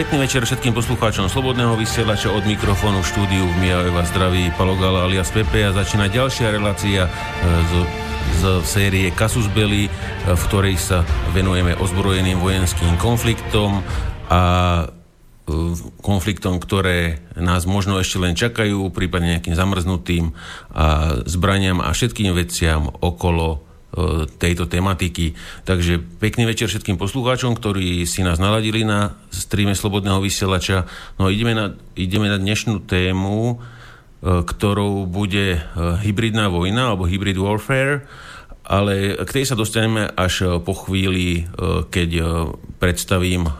E, pekný večer všetkým poslucháčom Slobodného vysielača od mikrofónu štúdiu v Mijave vás zdraví Palogala alias Pepe a začína ďalšia relácia e, z, z série Casus Belli, e, v ktorej sa venujeme ozbrojeným vojenským konfliktom a konfliktom, ktoré nás možno ešte len čakajú, prípadne nejakým zamrznutým a zbraniam a všetkým veciam okolo E, tejto tematiky. Takže pekný večer všetkým poslucháčom, ktorí si nás naladili na streame Slobodného vysielača. No ideme na, ideme na dnešnú tému, e, ktorou bude e, hybridná vojna alebo hybrid warfare, ale k tej sa dostaneme až po chvíli, keď predstavím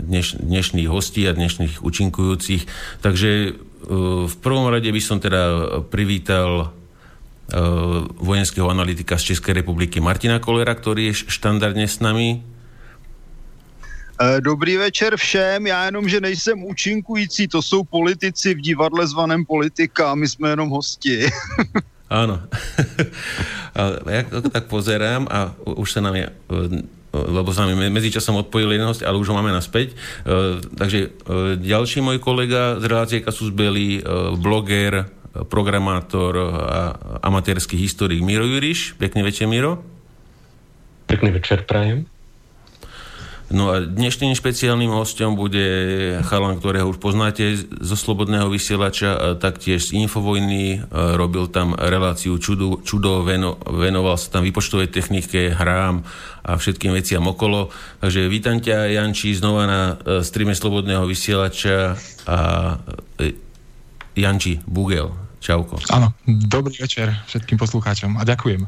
dneš, dnešných hostí a dnešných účinkujúcich. Takže v prvom rade by som teda privítal vojenského analytika z Českej republiky Martina Kolera, ktorý je štandardne s nami. Eh, dobrý večer všem, já jenom, že nejsem účinkující, to jsou politici v divadle zvaném politika my jsme jenom hosti. Áno. ja to tak pozerám a už sa nám je lebo sa nám medzičasom odpojil jeden host, ale už ho máme naspäť. Takže ďalší môj kolega z relácie Kasus Belli, bloger, programátor a amatérsky historik Miro Juriš. Pekný večer, Miro. Pekný večer, prajem. No a dnešným špeciálnym hostom bude chalan, ktorého už poznáte zo Slobodného vysielača, taktiež z Infovojny, robil tam reláciu čudu, čudo, veno, venoval sa tam vypočtovej technike, hrám a všetkým veciam okolo. Takže vítam ťa, Janči, znova na e, streame Slobodného vysielača a e, Janči Bugel. Čauko. Áno, dobrý večer všetkým poslucháčom a ďakujem.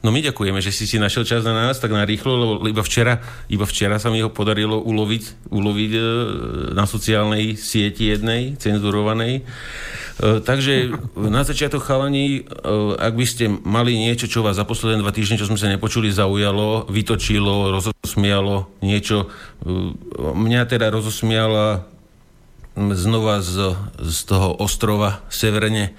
No my ďakujeme, že si si našiel čas na nás tak narýchlo, lebo iba včera, iba včera sa mi ho podarilo uloviť, uloviť e, na sociálnej sieti jednej, cenzurovanej. E, takže na začiatok chalani, e, ak by ste mali niečo, čo vás za posledné dva týždne, čo sme sa nepočuli, zaujalo, vytočilo, rozosmialo niečo. Mňa teda rozosmiala znova z, z toho ostrova severne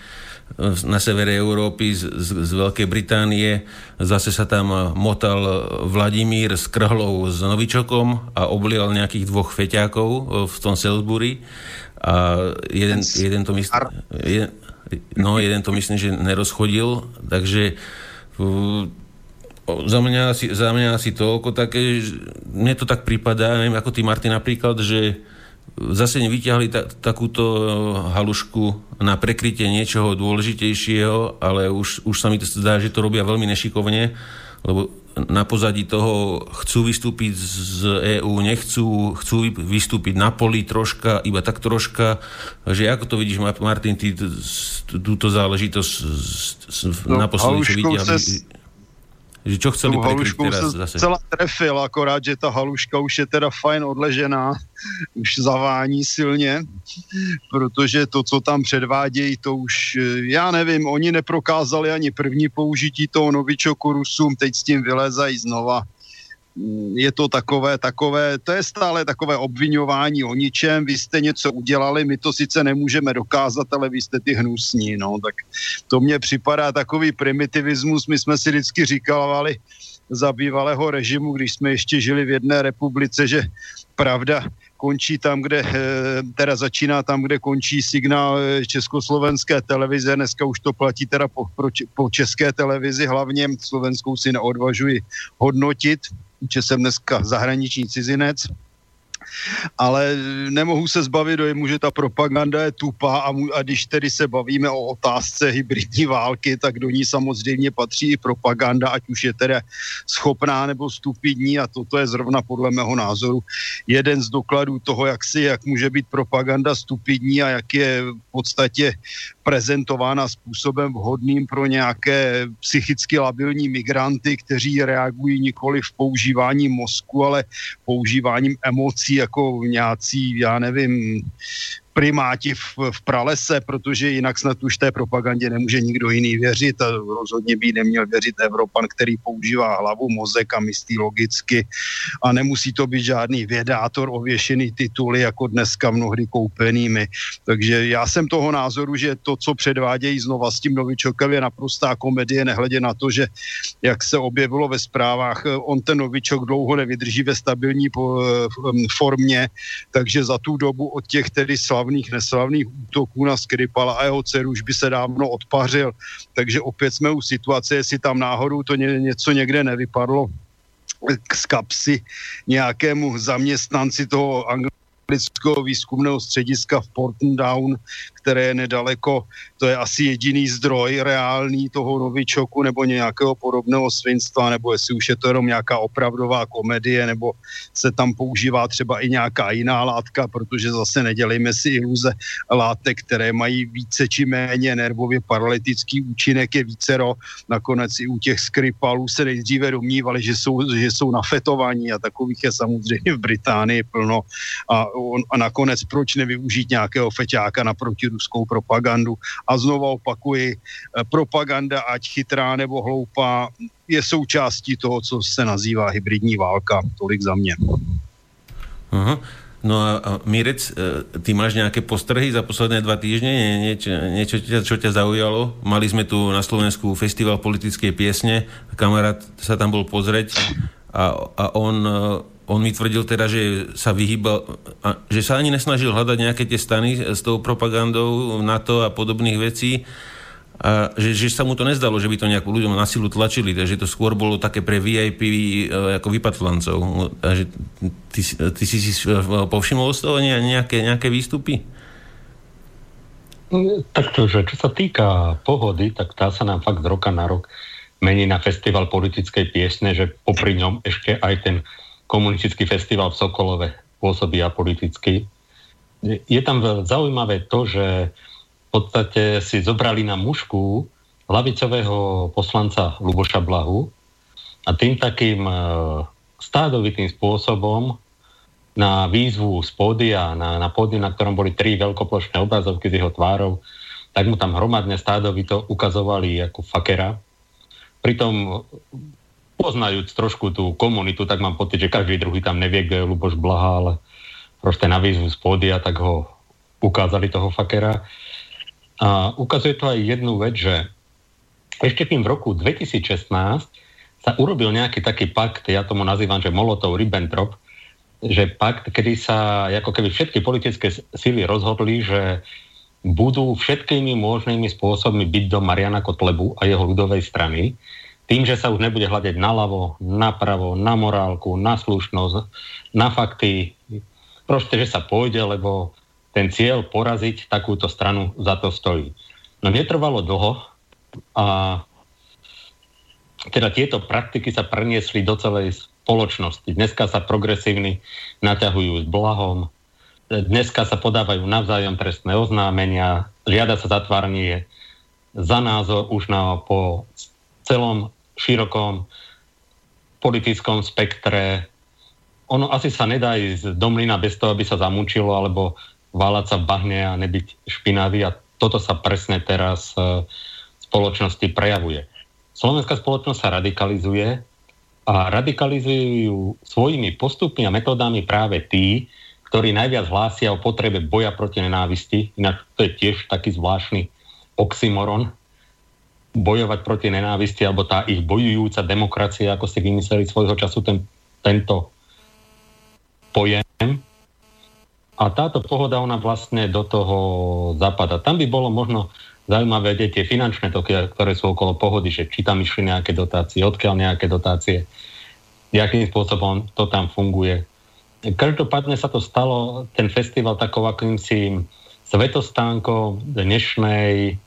na severe Európy z, z, Veľkej Británie. Zase sa tam motal Vladimír s krhlou s novičokom a oblial nejakých dvoch feťákov v tom Salisbury. A jeden, jeden to myslí... Jeden, no, jeden to myslím, že nerozchodil, takže za mňa, asi, za mňa asi toľko také, mne to tak prípada, neviem, ako ty Martin napríklad, že zase nevyťahli ta, takúto eh, halušku na prekrytie niečoho dôležitejšieho, ale už, už sa mi to zdá, že to robia veľmi nešikovne, lebo na pozadí toho chcú vystúpiť z EÚ, nechcú, chcú vystúpiť na poli troška, iba tak troška. Že ako to vidíš, Martin, ty túto záležitosť no, naposledy, čo vyťahli? Že čo chceli tu prekryť teraz se zase? celá trefil, akorát, že ta haluška už je teda fajn odležená, už zavání silně, protože to, co tam předvádějí, to už, eh, já nevím, oni neprokázali ani první použití toho novičoku Rusům, teď s tím vylezají znova je to takové, takové, to je stále takové obvinování o ničem, vy jste něco udělali, my to sice nemůžeme dokázat, ale vy jste ty hnusní, no, tak to mně připadá takový primitivismus, my jsme si vždycky říkali za bývalého režimu, když jsme ještě žili v jedné republice, že pravda končí tam, kde, eh, teda začíná tam, kde končí signál eh, československé televize. Dneska už to platí teda po, po české televizi hlavně. Slovenskou si neodvažuji hodnotit, že jsem dneska zahraniční cizinec, ale nemohu se zbavit dojmu, že ta propaganda je tupá a, mu, a když tedy se bavíme o otázce hybridní války, tak do ní samozřejmě patří i propaganda, ať už je teda schopná nebo stupidní a toto je zrovna podle mého názoru jeden z dokladů toho, jak si, jak může být propaganda stupidní a jak je v podstatě prezentována způsobem vhodným pro nějaké psychicky labilní migranty, kteří reagují nikoli v používání mozku, ale používáním emocí jako nějací, já nevím, primáti v, v pralese, protože jinak snad už té propagandě nemůže nikdo jiný věřit a rozhodně by neměl věřit Evropan, který používá hlavu, mozek a myslí logicky a nemusí to být žádný vědátor ověšený tituly jako dneska mnohdy koupenými. Takže já jsem toho názoru, že to, co předvádějí znova s tím Novičokem je naprostá komedie, nehledě na to, že jak se objevilo ve zprávách, on ten Novičok dlouho nevydrží ve stabilní formě, takže za tu dobu od těch tedy slavných, neslavných útoků na Skripala a jeho dceru už by se dávno odpařil. Takže opět jsme u situace, jestli tam náhodou to ně, něco někde nevypadlo z kapsy nějakému zaměstnanci toho anglického výzkumného střediska v Porton Down, které je nedaleko, to je asi jediný zdroj reálný toho novičoku nebo nějakého podobného svinstva, nebo jestli už je to jenom nějaká opravdová komedie, nebo se tam používá třeba i nějaká jiná látka, protože zase nedělejme si iluze látek, které mají více či méně nervově paralytický účinek je vícero. Nakonec i u těch skripalů se nejdříve domnívali, že jsou, že jsou nafetovaní a takových je samozřejmě v Británii plno. A, on, a nakonec proč nevyužít nějakého feťáka na ruskou propagandu. A znova opakuji, eh, propaganda, ať chytrá nebo hloupá, je součástí toho, co se nazývá hybridní válka. Tolik za mě. Uh-huh. No a, Mirec, eh, ty máš nejaké postrehy za posledné dva týždne? Nie, niečo, niečo čo ťa zaujalo? Mali sme tu na Slovensku festival politickej piesne, kamarát sa tam bol pozrieť a, a on eh, on mi tvrdil teda, že sa vyhýbal, a, že sa ani nesnažil hľadať nejaké tie stany s tou propagandou NATO a podobných vecí, a že, že sa mu to nezdalo, že by to nejak ľuďom na silu tlačili, takže to skôr bolo také pre VIP e, ako vypatlancov. A že ty, ty si si povšimol z toho nejaké, nejaké výstupy? Takto, že čo sa týka pohody, tak tá sa nám fakt z roka na rok mení na festival politickej piesne, že popri ňom ešte aj ten komunistický festival v Sokolove pôsobí apoliticky. Je tam zaujímavé to, že v podstate si zobrali na mužku lavicového poslanca Luboša Blahu a tým takým e, stádovitým spôsobom na výzvu z pódia, na, na pódiu, na ktorom boli tri veľkoplošné obrazovky s jeho tvárou, tak mu tam hromadne stádovito ukazovali ako fakera. Pritom poznajúc trošku tú komunitu, tak mám pocit, že každý druhý tam nevie, kde je Luboš Blaha, ale proste na výzvu z pódia, tak ho ukázali toho fakera. A ukazuje to aj jednu vec, že ešte tým v roku 2016 sa urobil nejaký taký pakt, ja tomu nazývam, že Molotov-Ribbentrop, že pakt, kedy sa ako keby všetky politické síly rozhodli, že budú všetkými možnými spôsobmi byť do Mariana Kotlebu a jeho ľudovej strany tým, že sa už nebude hľadať naľavo, napravo, na morálku, na slušnosť, na fakty, proste, že sa pôjde, lebo ten cieľ poraziť takúto stranu za to stojí. No netrvalo dlho a teda tieto praktiky sa preniesli do celej spoločnosti. Dneska sa progresívni naťahujú s blahom, dneska sa podávajú navzájom trestné oznámenia, žiada sa zatváranie za názor už na, po celom širokom politickom spektre. Ono asi sa nedá ísť do mlyna bez toho, aby sa zamúčilo, alebo váľať sa v bahne a nebyť špinavý a toto sa presne teraz e, v spoločnosti prejavuje. Slovenská spoločnosť sa radikalizuje a radikalizujú svojimi postupmi a metodami práve tí, ktorí najviac hlásia o potrebe boja proti nenávisti. Inak to je tiež taký zvláštny oxymoron, bojovať proti nenávisti, alebo tá ich bojujúca demokracia, ako si vymysleli svojho času ten, tento pojem. A táto pohoda, ona vlastne do toho zapada. Tam by bolo možno zaujímavé vedieť tie finančné toky, ktoré sú okolo pohody, že či tam išli nejaké dotácie, odkiaľ nejaké dotácie, akým spôsobom to tam funguje. Každopádne sa to stalo, ten festival takou akýmsi svetostánkou dnešnej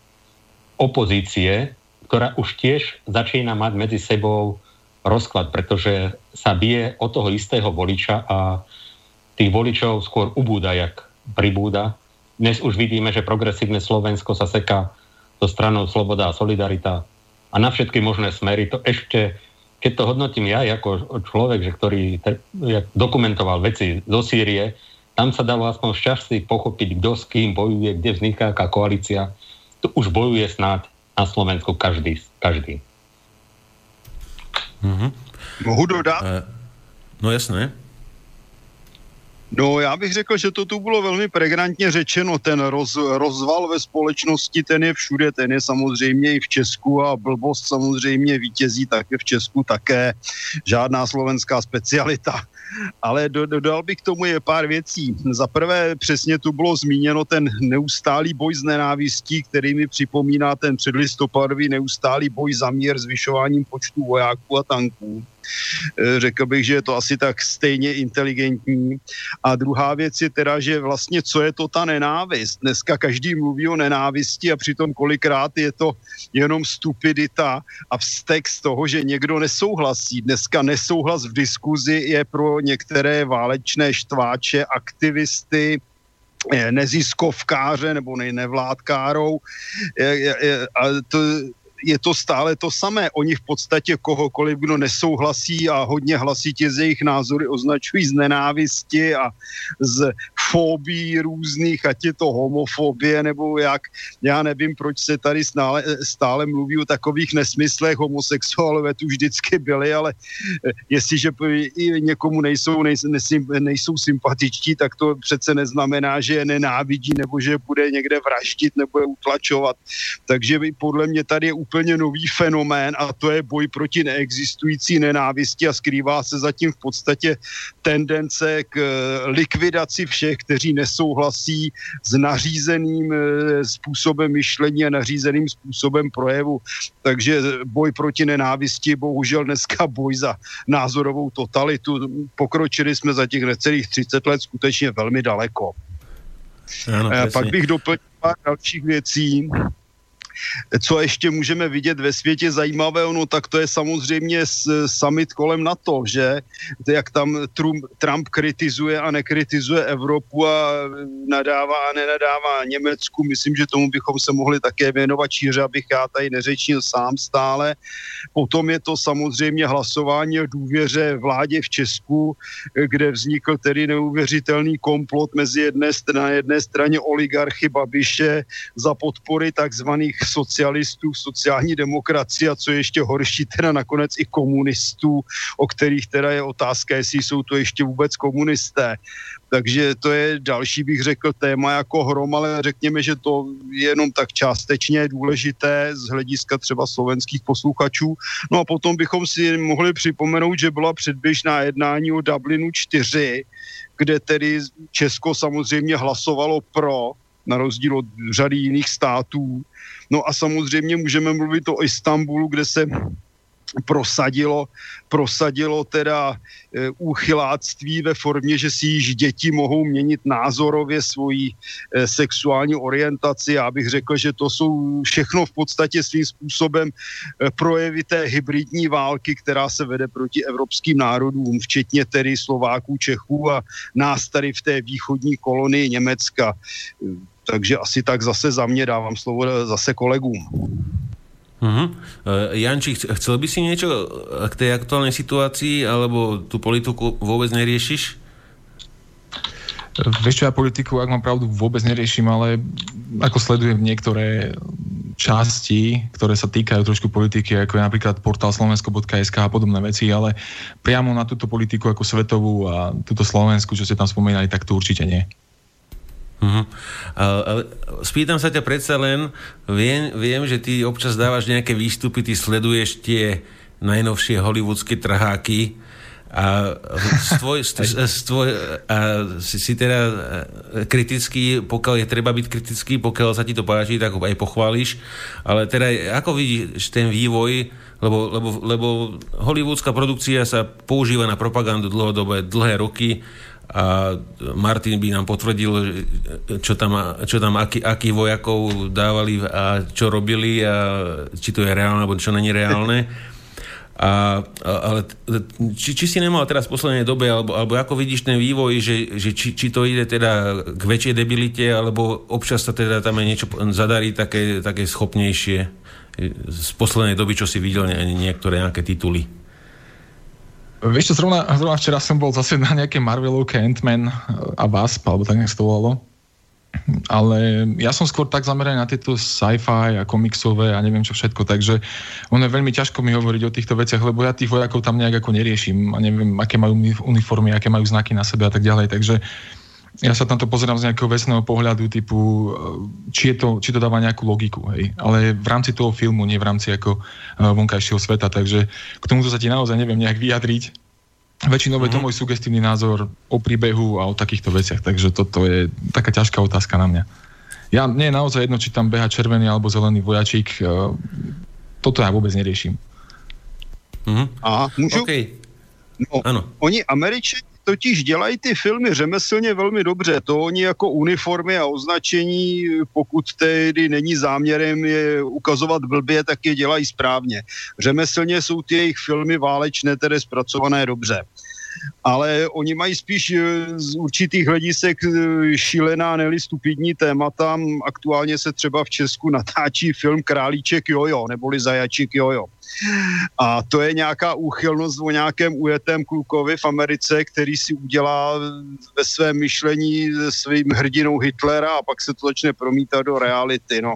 opozície, ktorá už tiež začína mať medzi sebou rozklad, pretože sa bije od toho istého voliča a tých voličov skôr ubúda, jak pribúda. Dnes už vidíme, že progresívne Slovensko sa seká so stranou Sloboda a Solidarita a na všetky možné smery. To ešte, keď to hodnotím ja ako človek, že ktorý dokumentoval veci zo Sýrie, Tam sa dalo aspoň šťastí pochopiť, kto s kým bojuje, kde vzniká aká koalícia. Tu už bojuje snad na Slovensku každý. každý. Mm-hmm. Mohu dodat? Uh, no jasné. No já bych řekl, že to tu bylo velmi pregnantně řečeno, ten roz, rozval ve společnosti, ten je všude, ten je samozřejmě i v Česku a blbost samozřejmě vítězí také v Česku také, žádná slovenská specialita. Ale dodal bych k tomu je pár věcí. Za prvé přesně tu bylo zmíněno ten neustálý boj s nenávistí, který mi připomíná ten předlistopadový neustálý boj za mír zvyšováním počtu vojáků a tanků. Eh, řekl bych, že je to asi tak stejně inteligentní. A druhá věc je teda, že vlastně co je to ta nenávist? Dneska každý mluví o nenávisti a přitom kolikrát je to jenom stupidita a vztek z toho, že někdo nesouhlasí. Dneska nesouhlas v diskuzi je pro některé válečné štváče, aktivisty, eh, neziskovkáře nebo nevládkárou. A to, je to stále to samé. Oni v podstatě kohokoliv, kdo nesouhlasí a hodně hlasitě z jejich názory označují z nenávisti a z fóbií různých, ať je to homofobie nebo jak. Já nevím, proč se tady stále, stále mluví o takových nesmyslech. Homosexuálové tu vždycky byli, ale eh, jestliže někomu nejsou, nejsou, nejsou sympatičtí, tak to přece neznamená, že je nenávidí nebo že bude někde vraždit nebo je utlačovat. Takže podle mě tady je úplně nový fenomén a to je boj proti neexistující nenávisti a skrývá se zatím v podstatě tendence k eh, likvidaci všech, kteří nesouhlasí s nařízeným eh, způsobem myšlení a nařízeným způsobem projevu. Takže boj proti nenávisti, bohužel dneska boj za názorovou totalitu. Pokročili jsme za těch necelých 30 let skutečně velmi daleko. Ano, eh, Pak bych doplnil pár dalších věcí. Co ještě můžeme vidět ve světě zajímavého, no tak to je samozřejmě summit kolem NATO, že jak tam Trump, Trump kritizuje a nekritizuje Evropu a nadává a nenadává Německu. Myslím, že tomu bychom se mohli také věnovat šíře, abych já tady neřečnil sám stále. Potom je to samozřejmě hlasování o důvěře vládě v Česku, kde vznikl tedy neuvěřitelný komplot mezi jedné, na jedné straně oligarchy Babiše za podpory takzvaných socialistů, sociální demokracie a co je ještě horší, teda nakonec i komunistů, o kterých teda je otázka, jestli jsou to ještě vůbec komunisté. Takže to je další, bych řekl, téma jako hrom, ale řekněme, že to je jenom tak částečně důležité z hlediska třeba slovenských posluchačů. No a potom bychom si mohli připomenout, že byla předběžná jednání o Dublinu 4, kde tedy Česko samozřejmě hlasovalo pro, na rozdíl od řady jiných států. No a samozřejmě můžeme mluvit o Istanbulu, kde se prosadilo, prosadilo teda e, úchyláctví ve formě, že si již děti mohou měnit názorově svoji e, sexuální orientaci. Já bych řekl, že to jsou všechno v podstatě svým způsobem e, projevy té hybridní války, která se vede proti evropským národům, včetně tedy Slováků, Čechů a nás tady v té východní kolonii Německa. Takže asi tak zase za mě dávám slovo zase kolegům. Uh-huh. Janči, chcel by si niečo k tej aktuálnej situácii, alebo tú politiku vôbec neriešiš? Vieš čo, ja politiku, ak mám pravdu, vôbec neriešim, ale ako sledujem niektoré časti, ktoré sa týkajú trošku politiky, ako je napríklad portál slovensko.sk a podobné veci, ale priamo na túto politiku ako svetovú a túto Slovensku, čo ste tam spomínali, tak to určite nie. Uh-huh. Ale, spýtam sa ťa predsa len, viem, viem, že ty občas dávaš nejaké výstupy, ty sleduješ tie najnovšie hollywoodske trháky a, stvoj, stvoj, a si, si teda e, kritický, pokiaľ je treba byť kritický, pokiaľ sa ti to páči, tak aj pochváliš, ale teda ako vidíš ten vývoj, lebo, lebo, lebo hollywoodská produkcia sa používa na propagandu dlhodobé, dlhé roky, a Martin by nám potvrdil, čo tam, čo tam aký, aký vojakov dávali a čo robili a či to je reálne, alebo čo není reálne. A, ale či, či si nemal teraz v poslednej dobe, alebo, alebo ako vidíš ten vývoj, že, že či, či to ide teda k väčšej debilite, alebo občas sa teda tam aj niečo zadarí také, také schopnejšie z poslednej doby, čo si videl niektoré nejaké tituly? Vieš čo, zrovna, zrovna včera som bol zase na nejaké Marvelovke Ant-Man a Wasp, alebo tak nejak to volalo. Ale ja som skôr tak zameraný na tieto sci-fi a komiksové a neviem čo všetko, takže ono je veľmi ťažko mi hovoriť o týchto veciach, lebo ja tých vojakov tam nejak ako neriešim a neviem, aké majú uniformy, aké majú znaky na sebe a tak ďalej, takže ja sa tam to pozerám z nejakého vesného pohľadu typu, či, je to, či to dáva nejakú logiku, hej. Ale v rámci toho filmu, nie v rámci ako vonkajšieho sveta, takže k tomuto sa ti naozaj neviem nejak vyjadriť. Väčšinou je to mhm. môj sugestívny názor o príbehu a o takýchto veciach, takže toto je taká ťažká otázka na mňa. Ja, nie je naozaj jedno, či tam beha červený alebo zelený vojačík, e, toto ja vôbec neriešim. Mm-hmm. Aha, môžu? Okay. No, ano. Oni Američani totiž dělají ty filmy řemeslně velmi dobře. To oni jako uniformy a označení, pokud tedy není záměrem je ukazovat blbě, tak je dělají správně. Řemeslně jsou ty jejich filmy válečné, tedy zpracované dobře ale oni mají spíš eh, z určitých hledisek eh, šílená, neli stupidní témata. Aktuálně se třeba v Česku natáčí film Králíček Jojo, neboli Zajačík Jojo. A to je nějaká úchylnost o nějakém ujetém klukovi v Americe, který si udělá ve svém myšlení svým hrdinou Hitlera a pak se to začne promítat do reality. No.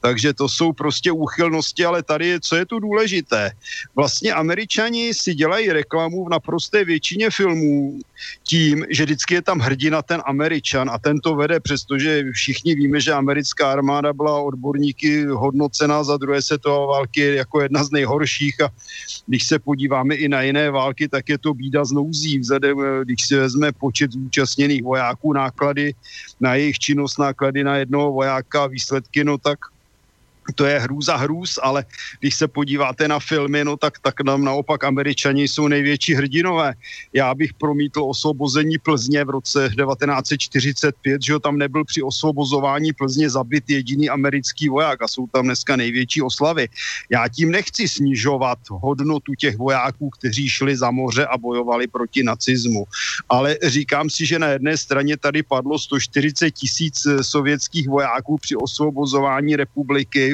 Takže to jsou prostě úchylnosti, ale tady co je tu důležité. Vlastně američani si dělají reklamu v naprosté většině filmů tím, že vždycky je tam hrdina ten američan a ten to vede, přestože všichni víme, že americká armáda byla odborníky hodnocená za druhé světové války jako jedna z nejhorších nejhorších a když se podíváme i na jiné války, tak je to bída z nouzí. Vzhledem, eh, když si vezme počet zúčastněných vojáků, náklady na jejich činnost, náklady na jednoho vojáka, výsledky, no tak to je hrůza hrůz, ale když se podíváte na filmy, no tak, tak nám naopak američani jsou největší hrdinové. Já bych promítl osvobození Plzně v roce 1945, že tam nebyl při osvobozování Plzně zabit jediný americký voják a jsou tam dneska největší oslavy. Já tím nechci snižovat hodnotu těch vojáků, kteří šli za moře a bojovali proti nacismu, ale říkám si, že na jedné straně tady padlo 140 tisíc sovětských vojáků při osvobozování republiky,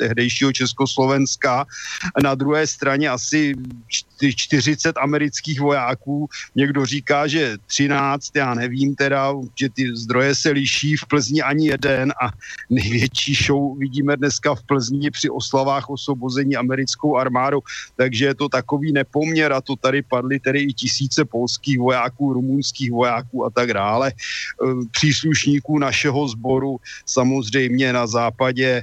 tehdejšího Československa. Na druhé straně asi 40 amerických vojáků. Někdo říká, že 13, já nevím teda, že ty zdroje se liší. V Plzni ani jeden a největší show vidíme dneska v Plzni při oslavách osvobození americkou armádou. Takže je to takový nepoměr a to tady padly tedy i tisíce polských vojáků, rumunských vojáků a tak dále. E, příslušníků našeho sboru samozřejmě na západě, e,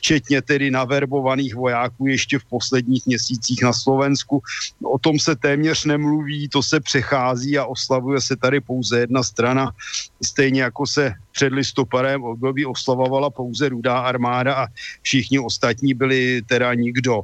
včetně tedy naverbovaných vojáků ještě v posledních měsících na Slovensku. O tom se téměř nemluví, to se přechází a oslavuje se tady pouze jedna strana. Stejně jako se před listopadem období oslavovala pouze rudá armáda a všichni ostatní byli teda nikdo.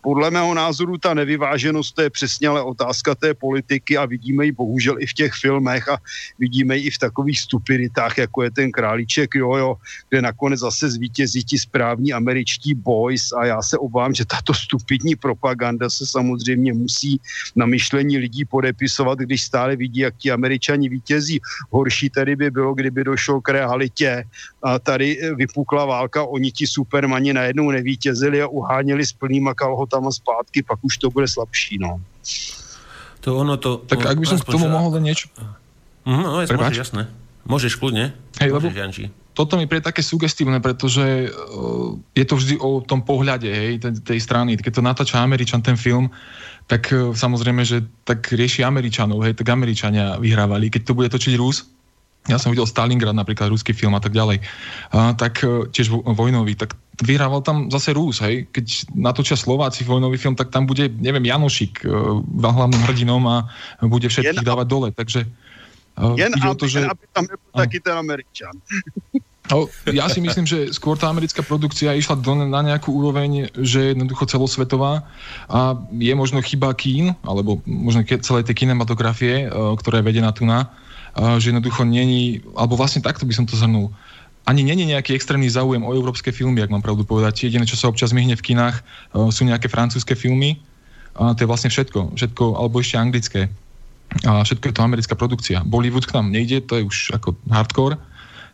Podle mého názoru ta nevyváženost to je přesně ale otázka té politiky a vidíme ji bohužel i v těch filmech a vidíme ji i v takových stupiditách, jako je ten králíček Jojo, kde nakonec zase zvítězí ti správní američtí boys a já se obávám, že tato stupidní propaganda se samozřejmě musí na myšlení lidí podepisovat, když stále vidí, jak ti američani vítězí. Horší tady by bylo, kdyby došlo došlo k realitě a tady vypukla válka, oni ti supermani najednou nevítězili a uháněli s plnýma kalhotama zpátky, pak už to bude slabší, no. To ono to... Tak ak by som k tomu mohol len niečo... Mm, no, môžeš, jasné. Môžeš kľudne. Hej, lebo Janči. toto mi príde také sugestívne, pretože uh, je to vždy o tom pohľade hej, tej, tej strany. Keď to natáča Američan ten film, tak uh, samozrejme, že tak rieši Američanov, hej, tak Američania vyhrávali. Keď to bude točiť Rus, ja som videl Stalingrad, napríklad ruský film a tak ďalej, a, tak e, tiež vojnový, tak vyhrával tam zase Rús, hej. Keď natočia Slováci vojnový film, tak tam bude, neviem, Janošik uh, hlavným hrdinom a bude všetkých jen dávať dole, takže uh, jen aby, to, že... aby tam nebol taký ten Američan. No, ja si myslím, že skôr tá americká produkcia išla do, na nejakú úroveň, že je jednoducho celosvetová a je možno chyba kín, alebo možno celej tej kinematografie, uh, ktorá je vedená tu na, že jednoducho není, alebo vlastne takto by som to zhrnul, ani není nejaký extrémny záujem o európske filmy, ak mám pravdu povedať. Jediné, čo sa občas myhne v kinách, e, sú nejaké francúzske filmy. A to je vlastne všetko. Všetko, alebo ešte anglické. A všetko je to americká produkcia. Bollywood k nám nejde, to je už ako hardcore.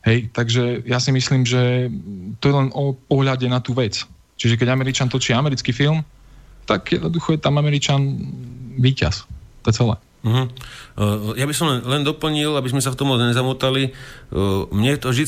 Hej, takže ja si myslím, že to je len o pohľade na tú vec. Čiže keď Američan točí americký film, tak jednoducho je tam Američan víťaz. To je celé. Uh-huh. Ja by som len, len doplnil, aby sme sa v tom nezamotali. Uh, mne to vždy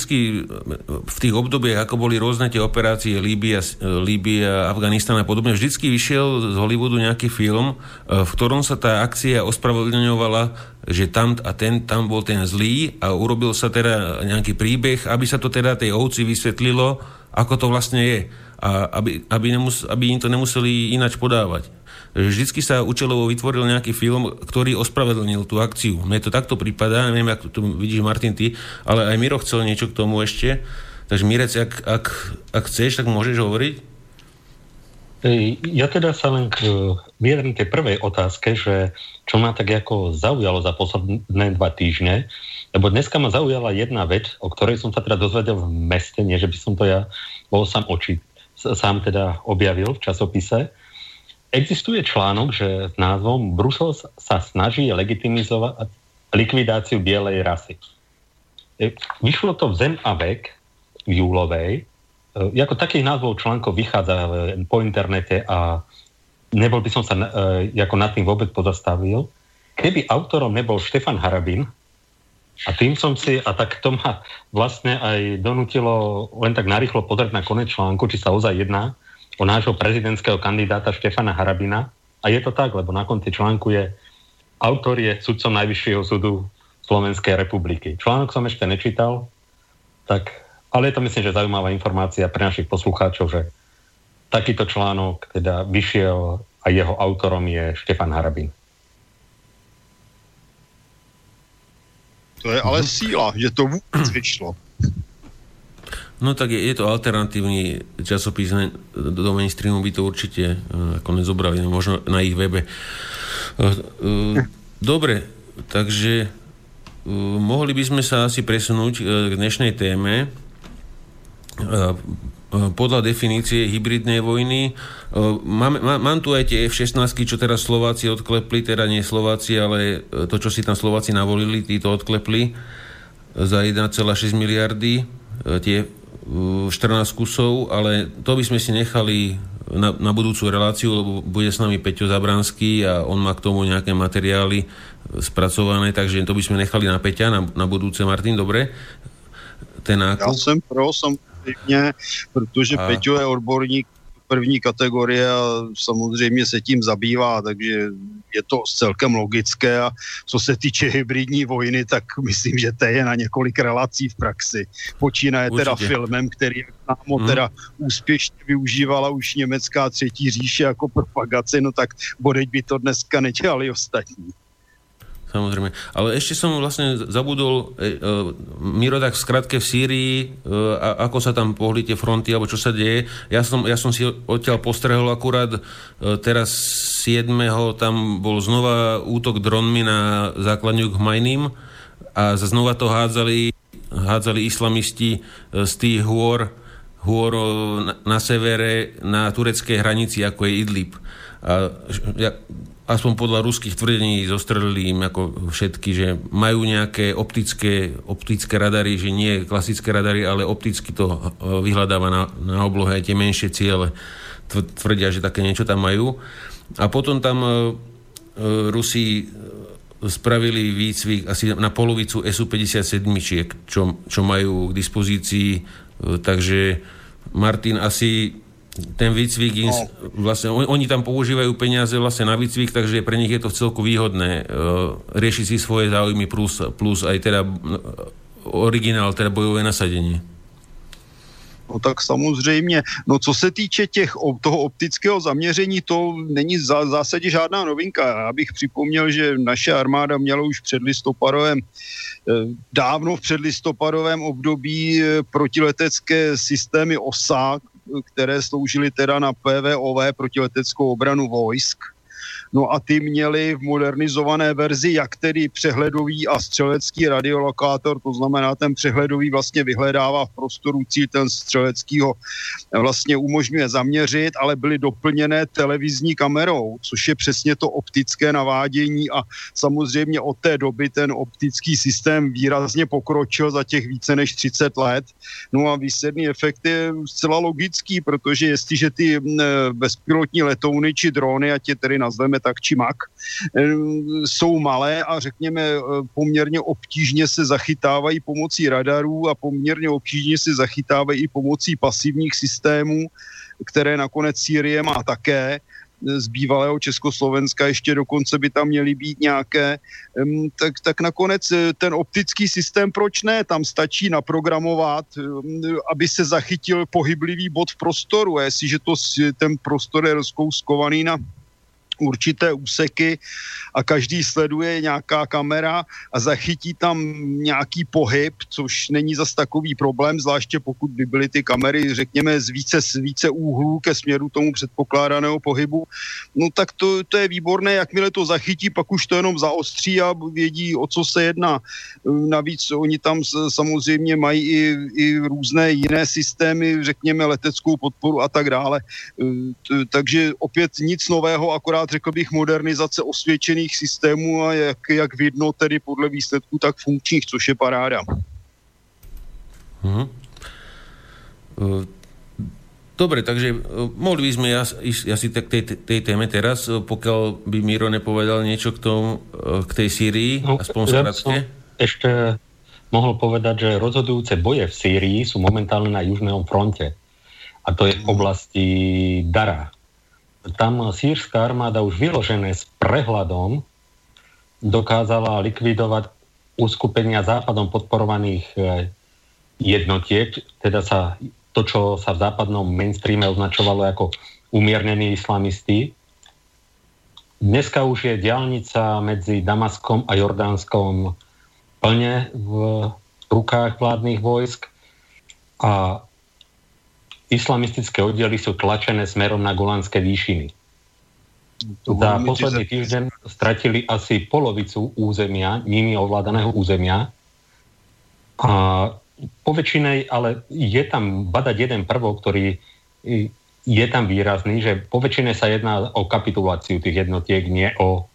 v tých obdobiach, ako boli rôzne tie operácie Líbia, Líbia Afganistan a podobne, vždycky vyšiel z Hollywoodu nejaký film, v ktorom sa tá akcia ospravedlňovala, že tam a ten, tam bol ten zlý a urobil sa teda nejaký príbeh, aby sa to teda tej ovci vysvetlilo, ako to vlastne je. A aby, aby, nemus, aby im to nemuseli inač podávať vždycky sa účelovo vytvoril nejaký film, ktorý ospravedlnil tú akciu. Mne to takto prípada, neviem, ako to vidíš Martin ty, ale aj Miro chcel niečo k tomu ešte. Takže Mirec, ak, ak, ak chceš, tak môžeš hovoriť. Ja teda sa len k vyjadrím tej prvej otázke, že čo ma tak ako zaujalo za posledné dva týždne, lebo dneska ma zaujala jedna vec, o ktorej som sa teda dozvedel v meste, nie že by som to ja bol sám oči, sám teda objavil v časopise, Existuje článok, že s názvom Brusel sa snaží legitimizovať likvidáciu bielej rasy. E, vyšlo to v Zem a vek v júlovej. E, ako takých názvov článkov vychádza po internete a nebol by som sa e, ako nad tým vôbec pozastavil. Keby autorom nebol Štefan Harabin, a tým som si, a tak to ma vlastne aj donutilo len tak narýchlo pozrieť na konec článku, či sa ozaj jedná o nášho prezidentského kandidáta Štefana Harabina. A je to tak, lebo na konci článku je autor je sudcom Najvyššieho súdu Slovenskej republiky. Článok som ešte nečítal, tak, ale je to myslím, že zaujímavá informácia pre našich poslucháčov, že takýto článok teda vyšiel a jeho autorom je Štefan Harabin. To je ale síla, že to vůbec vyšlo. No tak je, je to alternatívny časopis, do mainstreamu by to určite e, ako nezobrali, možno na ich webe. E, e, dobre, takže mohli by sme sa asi presunúť k dnešnej téme. Podľa definície hybridnej vojny mám, mám tu aj tie F-16, čo teraz Slováci odklepli, teda nie Slováci, ale to, čo si tam Slováci navolili, títo odklepli za 1,6 miliardy tie 14 kusov, ale to by sme si nechali na, na budúcu reláciu, lebo bude s nami Peťo Zabranský a on má k tomu nejaké materiály spracované, takže to by sme nechali na Peťa, na, na budúce. Martin, dobre? Ten nákup? Ja som pro, samozřejmě, protože a... Peťo je odborník první kategorie a samozřejmě se tím zabývá, takže je to celkem logické a co se týče hybridní vojny, tak myslím, že to je na několik relací v praxi. Počínaje teda filmem, který námo hmm. teda úspěšně využívala už německá třetí říše jako propagaci, no tak bodeď by to dneska nedělali ostatní. Samozrejme. Ale ešte som vlastne zabudol, e, e, Miro, tak v skratke v Sýrii, e, a, ako sa tam pohli tie fronty, alebo čo sa deje. Ja som, ja som si odtiaľ postrehol akurát e, teraz 7. tam bol znova útok dronmi na základňu k Majným a znova to hádzali, hádzali islamisti e, z tých hôr, hôr e, na, na severe, na tureckej hranici, ako je Idlib. A ja, aspoň podľa ruských tvrdení zostrelili im ako všetky, že majú nejaké optické, optické radary, že nie klasické radary, ale opticky to e, vyhľadáva na, na oblohe aj tie menšie ciele. Tvrdia, že také niečo tam majú. A potom tam uh, Rusi spravili výcvik asi na polovicu SU-57, čo, čo majú k dispozícii. Takže Martin asi ten výcvik, no. vlastne, oni tam používajú peniaze vlastne na výcvik, takže pre nich je to celku výhodné uh, riešiť si svoje záujmy plus, plus aj teda originál, teda bojové nasadenie. No tak samozřejmě. No co se týče těch, toho optického zaměření, to není v zásadě žádná novinka. Já bych připomněl, že naše armáda měla už před listopadovém, eh, dávno v předlistopadovém období eh, protiletecké systémy OSA, které sloužily teda na PVOV protileteckou obranu vojsk No a ty měli v modernizované verzi jak tedy přehledový a střelecký radiolokátor, to znamená ten přehledový vlastně vyhledává v prostoru cíl, ten střeleckýho vlastně umožňuje zaměřit, ale byly doplněné televizní kamerou, což je přesně to optické navádění a samozřejmě od té doby ten optický systém výrazně pokročil za těch více než 30 let. No a výsledný efekt je zcela logický, protože jestliže ty bezpilotní letouny či drony, ať je tedy na tak či mak, jsou malé a řekněme poměrně obtížně se zachytávají pomocí radarů a poměrně obtížně se zachytávají i pomocí pasivních systémů, které nakonec Sýrie má také z bývalého Československa, ještě dokonce by tam měly být nějaké, tak, tak nakonec ten optický systém, proč ne? Tam stačí naprogramovat, aby se zachytil pohyblivý bod v prostoru. A jestliže to, ten prostor je rozkouskovaný na určité úseky a každý sleduje nějaká kamera a zachytí tam nějaký pohyb, což není zas takový problém, zvláště pokud by byly ty kamery, řekněme, z více, z více úhlů ke směru tomu předpokládaného pohybu, no tak to, to je výborné, jakmile to zachytí, pak už to jenom zaostří a vědí, o co se jedná. Navíc oni tam samozřejmě mají i, i různé jiné systémy, řekněme leteckou podporu a tak dále. Takže opět nic nového, akorát řekl bych, modernizace osvědčených systémů a jak, jak vidno tedy podle výsledků, tak funkčních, což je paráda. Hmm. Dobre, takže mohli by sme ísť asi tak tej, tej téme teraz, pokiaľ by Miro nepovedal niečo k, tomu, k tej Sýrii, no, aspoň ja som ešte mohol povedať, že rozhodujúce boje v Sýrii sú momentálne na južnom fronte. A to je v oblasti Dara tam sírska armáda už vyložené s prehľadom dokázala likvidovať uskupenia západom podporovaných e, jednotiek, teda sa to, čo sa v západnom mainstreame označovalo ako umiernení islamisti. Dneska už je diálnica medzi Damaskom a Jordánskom plne v rukách vládnych vojsk a islamistické oddiely sú tlačené smerom na Golánske výšiny. To Za posledný týždeň stratili asi polovicu územia, nimi ovládaného územia. A po väčšinej, ale je tam badať jeden prvok, ktorý je tam výrazný, že po väčšine sa jedná o kapituláciu tých jednotiek, nie o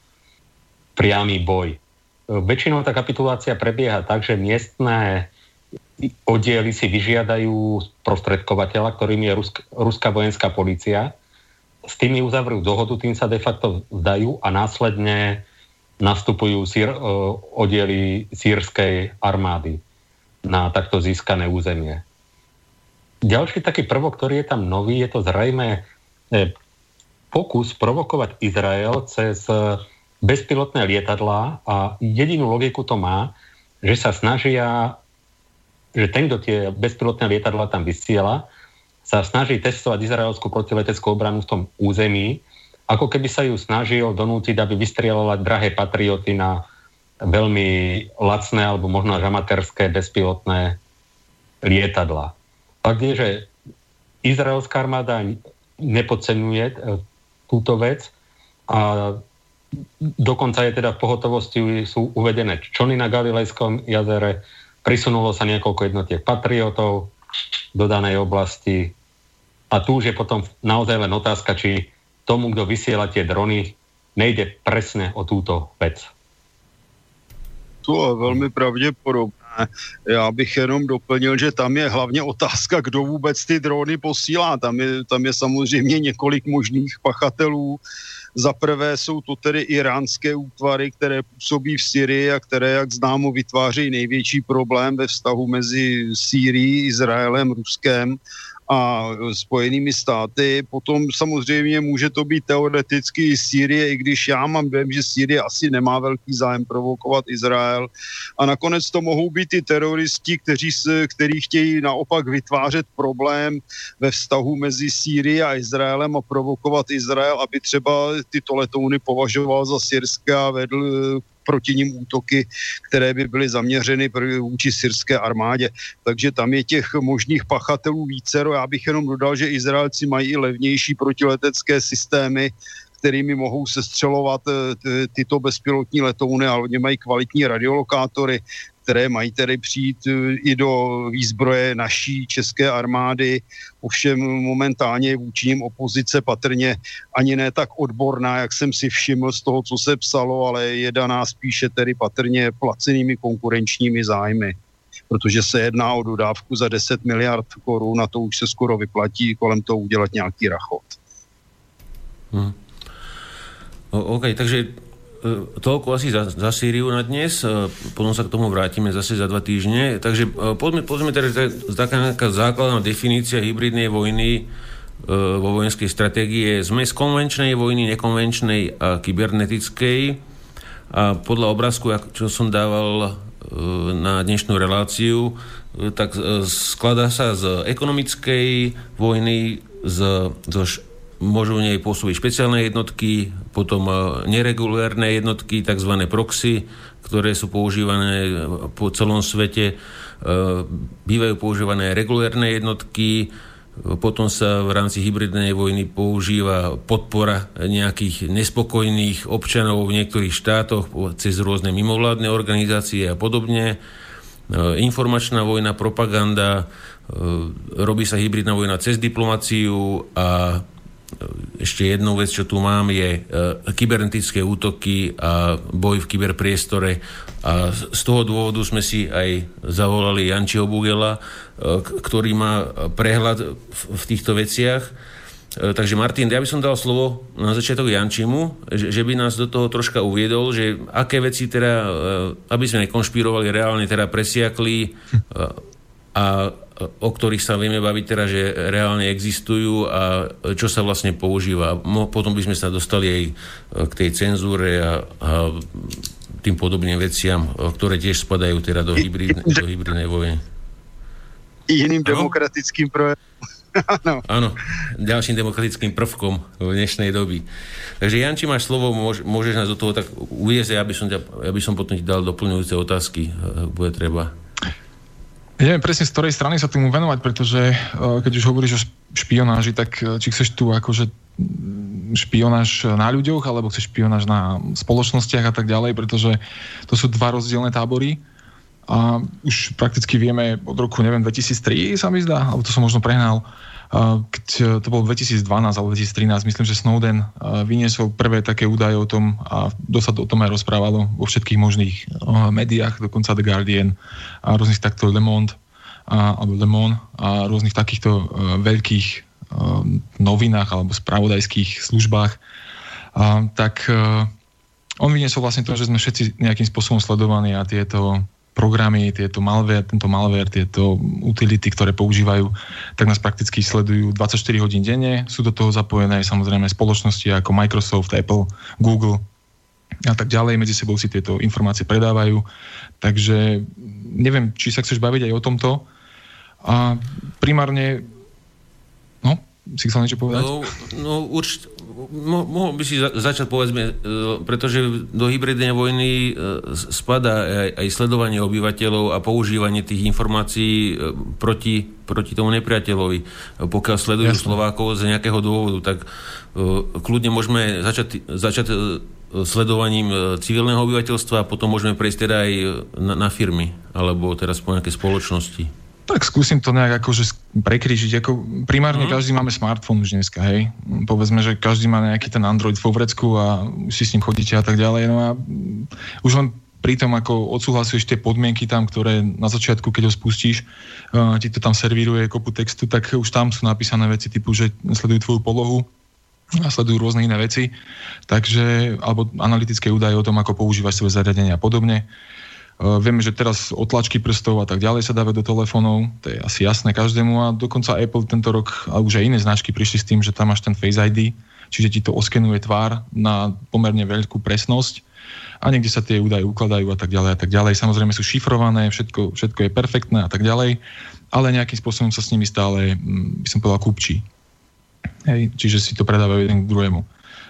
priamy boj. Väčšinou tá kapitulácia prebieha tak, že miestne oddiely si vyžiadajú prostredkovateľa, ktorým je Rusk, ruská vojenská policia. S tými uzavrú dohodu, tým sa de facto vzdajú a následne nastupujú sír, oddiely sírskej armády na takto získané územie. Ďalší taký prvok, ktorý je tam nový, je to zrejme e, pokus provokovať Izrael cez e, bezpilotné lietadlá a jedinú logiku to má, že sa snažia že ten, kto tie bezpilotné lietadla tam vysiela, sa snaží testovať izraelskú protileteckú obranu v tom území, ako keby sa ju snažil donútiť, aby vystrieľala drahé patrioty na veľmi lacné alebo možno až amatérske bezpilotné lietadla. Fakt je, že izraelská armáda nepodceňuje e, túto vec a dokonca je teda v pohotovosti sú uvedené člny na Galilejskom jazere, Prisunulo sa niekoľko jednotiek patriotov do danej oblasti a tu už je potom naozaj len otázka, či tomu, kto vysiela tie drony, nejde presne o túto vec. To je velmi pravděpodobné. Já bych jenom doplnil, že tam je hlavně otázka, kdo vůbec ty drony posílá. Tam je, tam je samozřejmě několik možných pachatelů. Za prvé jsou to tedy iránské útvary, které působí v Syrii a které, jak známo, vytvářejí největší problém ve vztahu mezi Sýrií, Izraelem, Ruskem a Spojenými státy. Potom samozřejmě může to být teoreticky Sýrie, i když já mám dojem, že Sýrie asi nemá velký zájem provokovat Izrael. A nakonec to mohou být i teroristi, kteří, kteří chtějí naopak vytvářet problém ve vztahu mezi Sýrií a Izraelem a provokovat Izrael, aby třeba tyto letouny považoval za syrské a vedl proti ním útoky, které by byly zaměřeny vůči syrské armádě. Takže tam je těch možných pachatelů vícero. Já bych jenom dodal, že Izraelci mají i levnější protiletecké systémy, kterými mohou sestřelovat eh, tyto bezpilotní letouny, ale oni mají kvalitní radiolokátory, které mají tedy přijít eh, i do výzbroje naší české armády. Ovšem momentálně je vůči ním opozice patrně ani ne tak odborná, jak jsem si všiml z toho, co se psalo, ale je daná spíše tedy patrně placenými konkurenčními zájmy protože se jedná o dodávku za 10 miliard korun a to už se skoro vyplatí kolem toho udělat nějaký rachot. Hmm. OK, takže E, toľko asi za, za Sýriu na dnes, e, potom sa k tomu vrátime zase za dva týždne. Takže e, poďme, poďme teda taká základná definícia hybridnej vojny vo vojenskej stratégie. Sme z konvenčnej vojny, nekonvenčnej a kybernetickej. A podľa obrázku, čo som dával na dnešnú reláciu, tak skladá sa z ekonomickej vojny, z, zo môžu v nej pôsobiť špeciálne jednotky, potom e, neregulérne jednotky, tzv. proxy, ktoré sú používané po celom svete. E, bývajú používané regulérne jednotky, potom sa v rámci hybridnej vojny používa podpora nejakých nespokojných občanov v niektorých štátoch cez rôzne mimovládne organizácie a podobne. E, informačná vojna, propaganda, robí sa hybridná vojna cez diplomáciu a ešte jednou vec, čo tu mám, je e, kybernetické útoky a boj v kyberpriestore. A z toho dôvodu sme si aj zavolali Jančiho Bugela, e, ktorý má prehľad v týchto veciach. E, takže Martin, ja by som dal slovo na začiatok Jančimu, že by nás do toho troška uviedol, že aké veci teda, aby sme nekonšpirovali, reálne teda presiakli a o ktorých sa vieme baviť teraz, že reálne existujú a čo sa vlastne používa. Potom by sme sa dostali aj k tej cenzúre a, a tým podobným veciam, ktoré tiež spadajú teda do, hybrid, do hybridnej vojny. Iným demokratickým projektom. Áno. Áno, ďalším demokratickým prvkom v dnešnej doby. Takže Janči, máš slovo, môž, môžeš nás do toho tak uviezť, ja by som, ťa, ja by som potom ti dal doplňujúce otázky, bude treba. Neviem presne, z ktorej strany sa tomu venovať, pretože eh, keď už hovoríš o špionáži, tak eh, či chceš tu akože špionáž na ľuďoch, alebo chceš špionáž na spoločnostiach a tak ďalej, pretože to sú dva rozdielne tábory. A už prakticky vieme od roku, neviem, 2003 sa mi zdá, alebo to som možno prehnal, keď e, to bolo 2012 alebo 2013, myslím, že Snowden e, vyniesol prvé také údaje o tom a dosť sa o tom aj rozprávalo vo všetkých možných e, médiách, dokonca The Guardian a rôznych takto Le Monde a, alebo Le Monde a rôznych takýchto veľkých novinách alebo spravodajských službách, a, tak on vyniesol vlastne to, že sme všetci nejakým spôsobom sledovaní a tieto programy, tieto malware, tento malware, tieto utility, ktoré používajú, tak nás prakticky sledujú 24 hodín denne. Sú do toho zapojené samozrejme spoločnosti ako Microsoft, Apple, Google a tak ďalej. Medzi sebou si tieto informácie predávajú. Takže neviem, či sa chceš baviť aj o tomto. A primárne, no, si chcel niečo povedať? No, no určite, mo, mohol by si za, začať povedzme, e, pretože do hybridnej vojny e, spadá aj, aj sledovanie obyvateľov a používanie tých informácií e, proti, proti tomu nepriateľovi. Pokiaľ sledujú Jasne. Slovákov z nejakého dôvodu, tak kľudne môžeme začať, začať sledovaním civilného obyvateľstva a potom môžeme prejsť teda aj na, na firmy alebo teraz po nejaké spoločnosti. Tak skúsim to nejak akože prekrížiť. Ako primárne mm. každý máme smartfón už dneska, hej. Povedzme, že každý má nejaký ten Android vo vrecku a si s ním chodíte a tak ďalej. No a už len pri tom, ako odsúhlasuješ tie podmienky tam, ktoré na začiatku, keď ho spustíš, uh, ti to tam servíruje kopu textu, tak už tam sú napísané veci typu, že sledujú tvoju polohu, a sledujú rôzne iné veci, takže, alebo analytické údaje o tom, ako používaš svoje zariadenie a podobne. Uh, vieme, že teraz otlačky prstov a tak ďalej sa dávajú do telefónov, to je asi jasné každému a dokonca Apple tento rok, a už aj iné značky prišli s tým, že tam máš ten Face ID, čiže ti to oskenuje tvár na pomerne veľkú presnosť a niekde sa tie údaje ukladajú a tak ďalej a tak ďalej. Samozrejme sú šifrované, všetko, všetko je perfektné a tak ďalej, ale nejakým spôsobom sa s nimi stále, mm, by som povedal, kúpči. Hej, čiže si to predávajú jeden k druhému.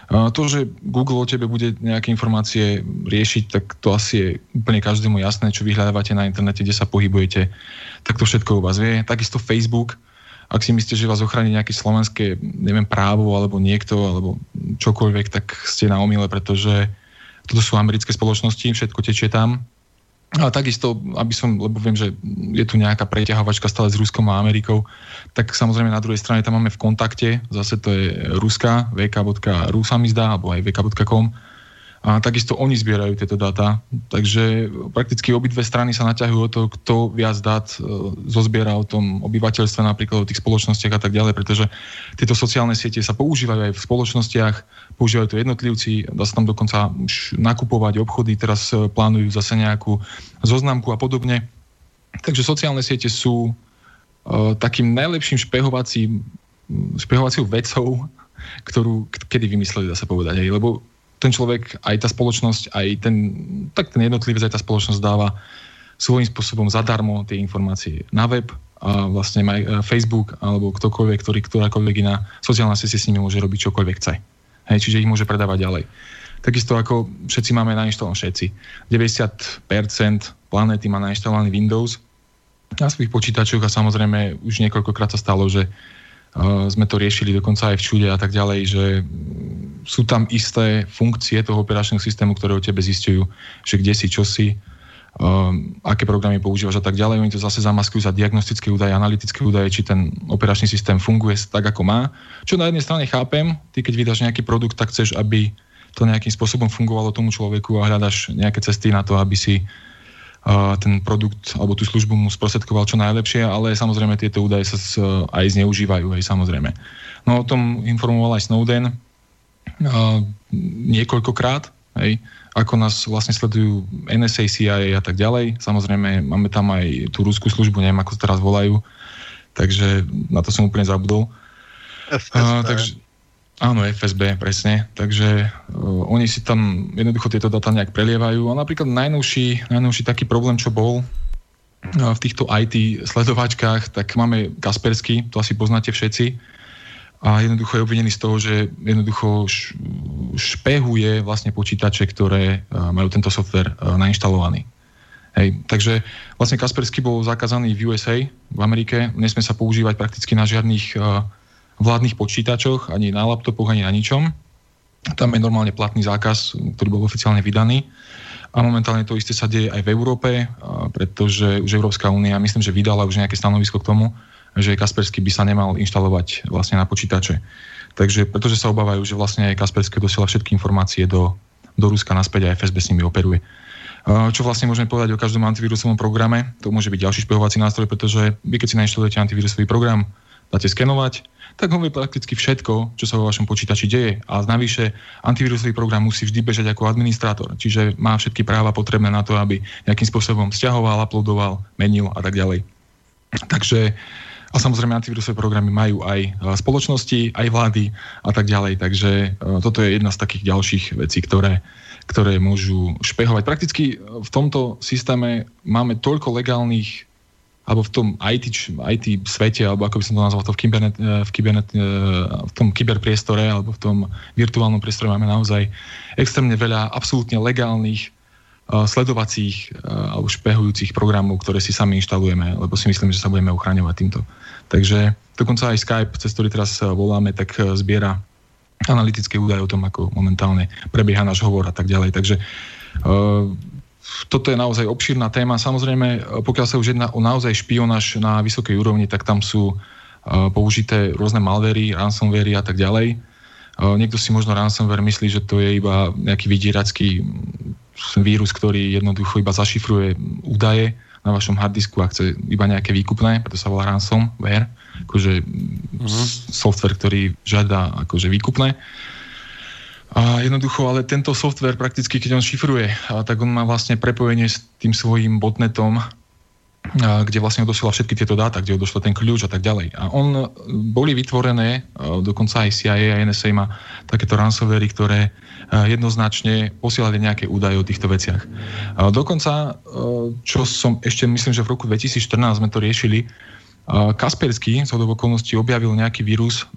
To, že Google o tebe bude nejaké informácie riešiť, tak to asi je úplne každému jasné, čo vyhľadávate na internete, kde sa pohybujete, tak to všetko u vás vie. Takisto Facebook, ak si myslíte, že vás ochráni nejaké slovenské, neviem, právo alebo niekto, alebo čokoľvek, tak ste na omyle, pretože toto sú americké spoločnosti, všetko tečie tam. A takisto, aby som, lebo viem, že je tu nejaká preťahovačka stále s Ruskom a Amerikou, tak samozrejme na druhej strane tam máme v kontakte, zase to je Ruska, vk.ru sa mi zdá, alebo aj vk.com. A takisto oni zbierajú tieto dáta, takže prakticky obidve strany sa naťahujú o to, kto viac dát e, zozbiera o tom obyvateľstve, napríklad o tých spoločnostiach a tak ďalej, pretože tieto sociálne siete sa používajú aj v spoločnostiach, používajú to jednotlivci, dá sa tam dokonca už nakupovať obchody, teraz e, plánujú zase nejakú zoznamku a podobne. Takže sociálne siete sú takým najlepším špehovacím, špehovacou vecou, ktorú kedy vymysleli, dá sa povedať. Hej, lebo ten človek, aj tá spoločnosť, aj ten, tak ten jednotlivec, aj tá spoločnosť dáva svojím spôsobom zadarmo tie informácie na web a vlastne aj e, Facebook alebo ktokoľvek, ktorý, ktorákoľvek iná sociálna sieť s nimi môže robiť čokoľvek chce. Hej, čiže ich môže predávať ďalej. Takisto ako všetci máme nainštalovaný všetci. 90% planéty má nainštalovaný Windows na svojich počítačoch a samozrejme už niekoľkokrát sa stalo, že sme to riešili dokonca aj v čude a tak ďalej, že sú tam isté funkcie toho operačného systému, ktoré o tebe zistujú, že kde si, čo si, um, aké programy používaš a tak ďalej. Oni to zase zamaskujú za diagnostické údaje, analytické údaje, či ten operačný systém funguje tak, ako má. Čo na jednej strane chápem, ty keď vydáš nejaký produkt, tak chceš, aby to nejakým spôsobom fungovalo tomu človeku a hľadaš nejaké cesty na to, aby si ten produkt alebo tú službu mu sprostredkoval čo najlepšie, ale samozrejme tieto údaje sa aj zneužívajú, aj samozrejme. No o tom informoval aj Snowden niekoľkokrát, hej, ako nás vlastne sledujú NSA, CIA a tak ďalej. Samozrejme, máme tam aj tú ruskú službu, neviem, ako to teraz volajú, takže na to som úplne zabudol. Uh, takže, Áno, FSB, presne. Takže uh, oni si tam jednoducho tieto data nejak prelievajú. A napríklad najnovší, najnovší taký problém, čo bol uh, v týchto IT sledovačkách, tak máme Kaspersky, to asi poznáte všetci. A jednoducho je obvinený z toho, že jednoducho špehuje vlastne počítače, ktoré uh, majú tento software uh, nainštalovaný. Hej, takže vlastne Kaspersky bol zakázaný v USA, v Amerike. Nesmie sa používať prakticky na žiadnych uh, vládnych počítačoch, ani na laptopoch, ani na ničom. Tam je normálne platný zákaz, ktorý bol oficiálne vydaný. A momentálne to isté sa deje aj v Európe, pretože už Európska únia, myslím, že vydala už nejaké stanovisko k tomu, že Kaspersky by sa nemal inštalovať vlastne na počítače. Takže pretože sa obávajú, že vlastne aj Kaspersky dosiela všetky informácie do, do Ruska naspäť a FSB s nimi operuje. Čo vlastne môžeme povedať o každom antivírusovom programe? To môže byť ďalší špehovací nástroj, pretože vy keď si nainštalujete antivírusový program, dáte skenovať, tak ho vie prakticky všetko, čo sa vo vašom počítači deje. A navyše antivírusový program musí vždy bežať ako administrátor, čiže má všetky práva potrebné na to, aby nejakým spôsobom stiahoval, uploadoval, menil a tak ďalej. Takže a samozrejme antivírusové programy majú aj e, spoločnosti, aj vlády a tak ďalej. Takže e, toto je jedna z takých ďalších vecí, ktoré, ktoré môžu špehovať. Prakticky v tomto systéme máme toľko legálnych alebo v tom IT, IT svete, alebo ako by som to nazval, to v, kybernet, e, v, kybernet, e, v tom kyberpriestore, alebo v tom virtuálnom priestore máme naozaj extrémne veľa absolútne legálnych uh, sledovacích alebo špehujúcich programov, ktoré si sami inštalujeme, lebo si myslím, že sa budeme uchraňovať týmto. Takže dokonca aj Skype, cez ktorý teraz voláme, tak zbiera analytické údaje o tom, ako momentálne prebieha náš hovor a tak ďalej. Takže toto je naozaj obšírna téma. Samozrejme, pokiaľ sa už jedná o naozaj špionáž na vysokej úrovni, tak tam sú e, použité rôzne malvery, ransomware a tak ďalej. E, niekto si možno ransomware myslí, že to je iba nejaký vydieracký vírus, ktorý jednoducho iba zašifruje údaje na vašom harddisku a chce iba nejaké výkupné, preto sa volá ransomware, akože uh-huh. software, ktorý žiada akože výkupné. A jednoducho, ale tento software prakticky, keď on šifruje, a tak on má vlastne prepojenie s tým svojím botnetom, a kde vlastne odosiela všetky tieto dáta, kde odošla ten kľúč a tak ďalej. A on boli vytvorené, dokonca aj CIA a NSA má takéto ransomwary, ktoré jednoznačne posielali nejaké údaje o týchto veciach. A dokonca, čo som ešte, myslím, že v roku 2014 sme to riešili, Kaspersky z okolností objavil nejaký vírus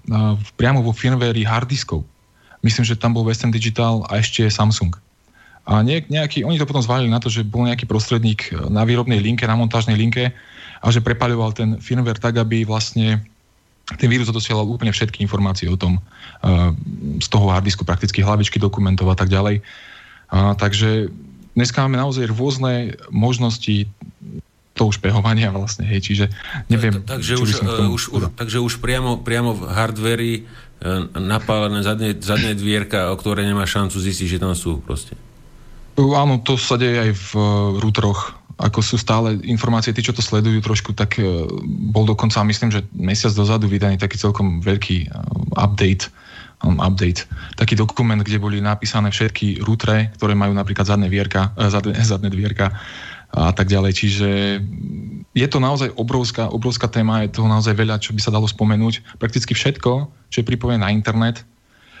priamo vo firmware harddiskov myslím, že tam bol Western Digital a ešte Samsung. A nejaký, oni to potom zvalili na to, že bol nejaký prostredník na výrobnej linke, na montážnej linke a že prepaľoval ten firmware tak, aby vlastne ten vírus odosielal úplne všetky informácie o tom uh, z toho hardisku, prakticky hlavičky dokumentov a tak ďalej. Uh, takže dneska máme naozaj rôzne možnosti toho špehovania vlastne, hej, čiže neviem, takže už, uh, už, už, takže už priamo, priamo v hardveri napálené zadné, zadné dvierka, o ktoré nemá šancu zistiť, že tam sú proste. Áno, to sa deje aj v rútroch ako sú stále informácie, tí, čo to sledujú trošku, tak uh, bol dokonca, myslím, že mesiac dozadu vydaný taký celkom veľký uh, update, um, update, taký dokument, kde boli napísané všetky rútre, ktoré majú napríklad zadné, vierka, zadné, zadné dvierka a tak ďalej. Čiže je to naozaj obrovská, obrovská téma, je toho naozaj veľa, čo by sa dalo spomenúť. Prakticky všetko, čo je pripojené na internet,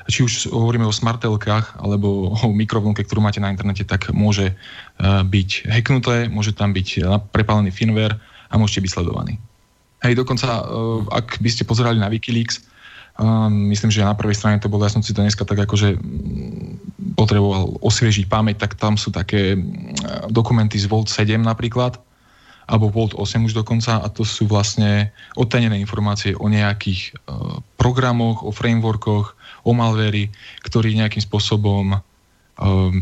či už hovoríme o smartelkách alebo o mikrovlnke, ktorú máte na internete, tak môže e, byť hacknuté, môže tam byť prepálený firmware a môžete byť sledovaní. Hej, dokonca, e, ak by ste pozerali na Wikileaks, myslím, že na prvej strane to bolo, ja som si to dneska tak akože mm, potreboval osviežiť pamäť, tak tam sú také mm, dokumenty z Volt 7 napríklad, alebo Volt 8 už dokonca a to sú vlastne odtajnené informácie o nejakých programoch, o frameworkoch, o malvéri, ktorý nejakým spôsobom um,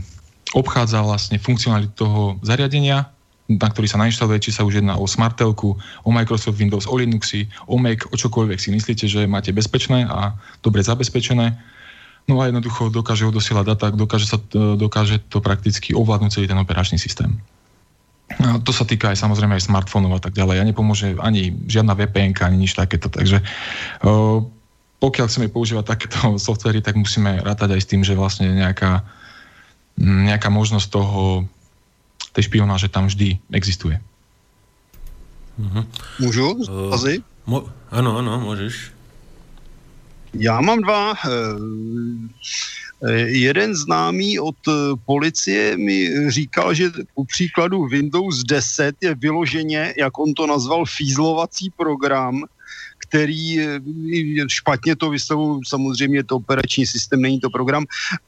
obchádza vlastne funkcionalitu toho zariadenia, na ktorý sa nainštaluje, či sa už jedná o smartelku, o Microsoft Windows, o Linuxy, o Mac, o čokoľvek si myslíte, že máte bezpečné a dobre zabezpečené. No a jednoducho dokáže odosielať data, dokáže, sa, dokáže to prakticky ovládnuť celý ten operačný systém. A to sa týka aj samozrejme aj smartfónov a tak ďalej. A nepomôže ani žiadna VPN, ani nič takéto. Takže uh, pokiaľ chceme používať takéto softvery, tak musíme rátať aj s tým, že vlastne nejaká, nejaká možnosť toho, tej špionáže tam vždy existuje. Uh-huh. Můžu? Uh, mo- ano, ano, můžeš. Já mám dva. Jeden známý od policie mi říkal, že u příkladu Windows 10 je vyloženě, jak on to nazval, fízlovací program, který špatně to vyslovu, samozřejmě to operační systém, není to program,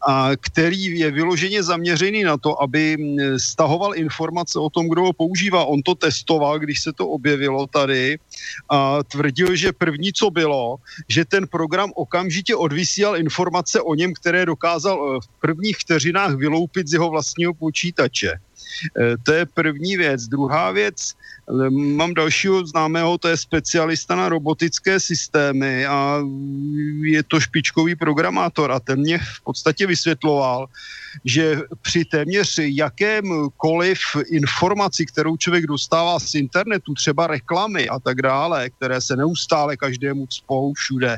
a který je vyloženě zaměřený na to, aby stahoval informace o tom, kdo ho používá. On to testoval, když se to objevilo tady a tvrdil, že první, co bylo, že ten program okamžitě odvysílal informace o něm, které dokázal eh, v prvních vteřinách vyloupit z jeho vlastního počítače. Eh, to je první věc. Druhá věc, eh, mám dalšího známého, to je specialista na robotické systémy a je to špičkový programátor a ten mě v podstatě vysvětloval, že při téměř jakémkoliv informaci, kterou člověk dostává z internetu, třeba reklamy a tak dále, které se neustále každému cpou všude,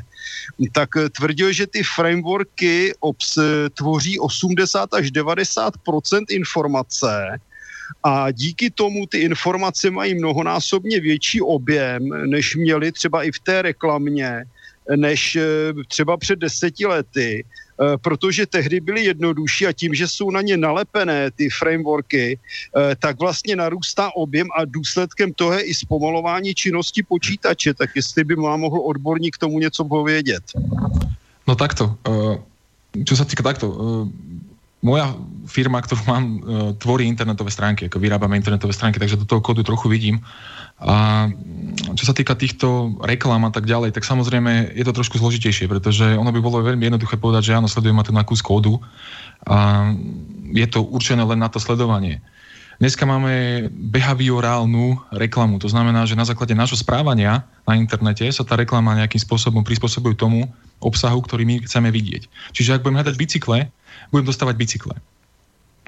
tak tvrdil, že ty frameworky obs tvoří 80 až 90% informace, a díky tomu ty informace mají mnohonásobně větší objem, než měli třeba i v té reklamě, než eh, třeba před deseti lety, eh, protože tehdy byly jednodušší a tím, že jsou na ně nalepené ty frameworky, eh, tak vlastně narůstá objem a důsledkem toho je i zpomalování činnosti počítače. Tak jestli by vám mohl odborník tomu něco povědět. No takto. Čo sa týka takto, moja firma, ktorú mám, e, tvorí internetové stránky, ako vyrábame internetové stránky, takže do toho kódu trochu vidím. A čo sa týka týchto reklám a tak ďalej, tak samozrejme je to trošku zložitejšie, pretože ono by bolo veľmi jednoduché povedať, že áno, sledujem ma tu na kus kódu a je to určené len na to sledovanie. Dneska máme behaviorálnu reklamu, to znamená, že na základe nášho správania na internete sa tá reklama nejakým spôsobom prispôsobuje tomu obsahu, ktorý my chceme vidieť. Čiže ak budeme hľadať bicykle, budem dostávať bicykle.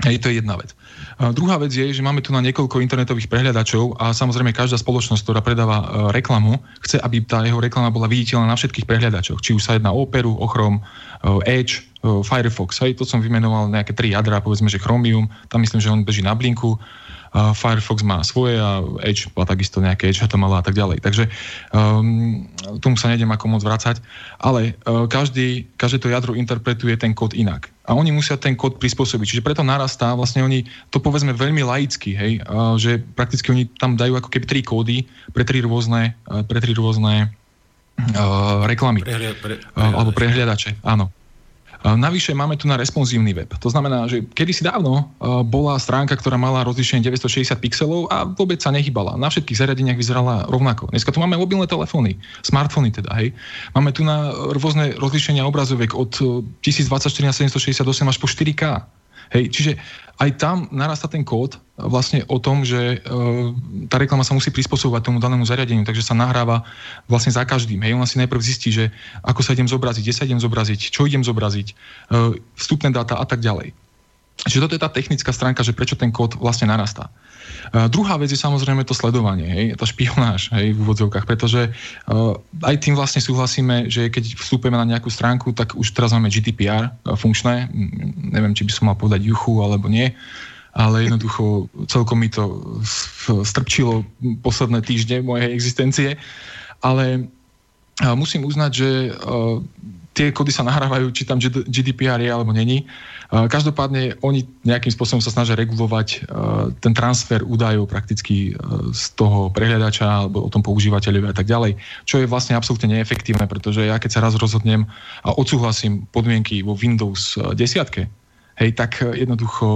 Hej, to je jedna vec. A druhá vec je, že máme tu na niekoľko internetových prehľadačov a samozrejme každá spoločnosť, ktorá predáva e, reklamu, chce, aby tá jeho reklama bola viditeľná na všetkých prehľadačoch. Či už sa jedná o Operu, o Chrome, e, Edge, e, Firefox. Hej, to som vymenoval nejaké tri jadra, povedzme, že Chromium, tam myslím, že on beží na Blinku, Firefox má svoje a Edge má takisto nejaké Edge HTML a tak ďalej. Takže um, tomu sa nejdem ako moc vrácať, ale uh, každý, každé to jadro interpretuje ten kód inak. A oni musia ten kód prispôsobiť. Čiže preto narastá, vlastne oni to povedzme veľmi laicky, hej, uh, že prakticky oni tam dajú ako keby tri kódy pre tri rôzne, uh, pre tri rôzne uh, reklamy. Prehlia, pre, uh, alebo prehliadače, áno. Navyše máme tu na responsívny web. To znamená, že kedysi dávno bola stránka, ktorá mala rozlišenie 960 pixelov a vôbec sa nehybala. Na všetkých zariadeniach vyzerala rovnako. Dneska tu máme mobilné telefóny, smartfóny teda, hej. Máme tu na rôzne rozlišenia obrazoviek od 1024 na 768 až po 4K. Hej, čiže aj tam narastá ten kód vlastne o tom, že tá reklama sa musí prispôsobovať tomu danému zariadeniu, takže sa nahráva vlastne za každým. Hej, ona si najprv zistí, že ako sa idem zobraziť, kde sa idem zobraziť, čo idem zobraziť, vstupné dáta a tak ďalej. Čiže toto je tá technická stránka, že prečo ten kód vlastne narastá. Uh, druhá vec je samozrejme to sledovanie, hej, tá špionáž hej, v úvodzovkách, pretože uh, aj tým vlastne súhlasíme, že keď vstúpime na nejakú stránku, tak už teraz máme GDPR uh, funkčné, neviem, či by som mal povedať juchu alebo nie, ale jednoducho celkom mi to strpčilo posledné týždne mojej existencie, ale musím uznať, že tie kody sa nahrávajú, či tam GDPR je alebo není. Každopádne oni nejakým spôsobom sa snažia regulovať e, ten transfer údajov prakticky e, z toho prehľadača alebo o tom používateľovi a tak ďalej, čo je vlastne absolútne neefektívne, pretože ja keď sa raz rozhodnem a odsúhlasím podmienky vo Windows 10, hej, tak jednoducho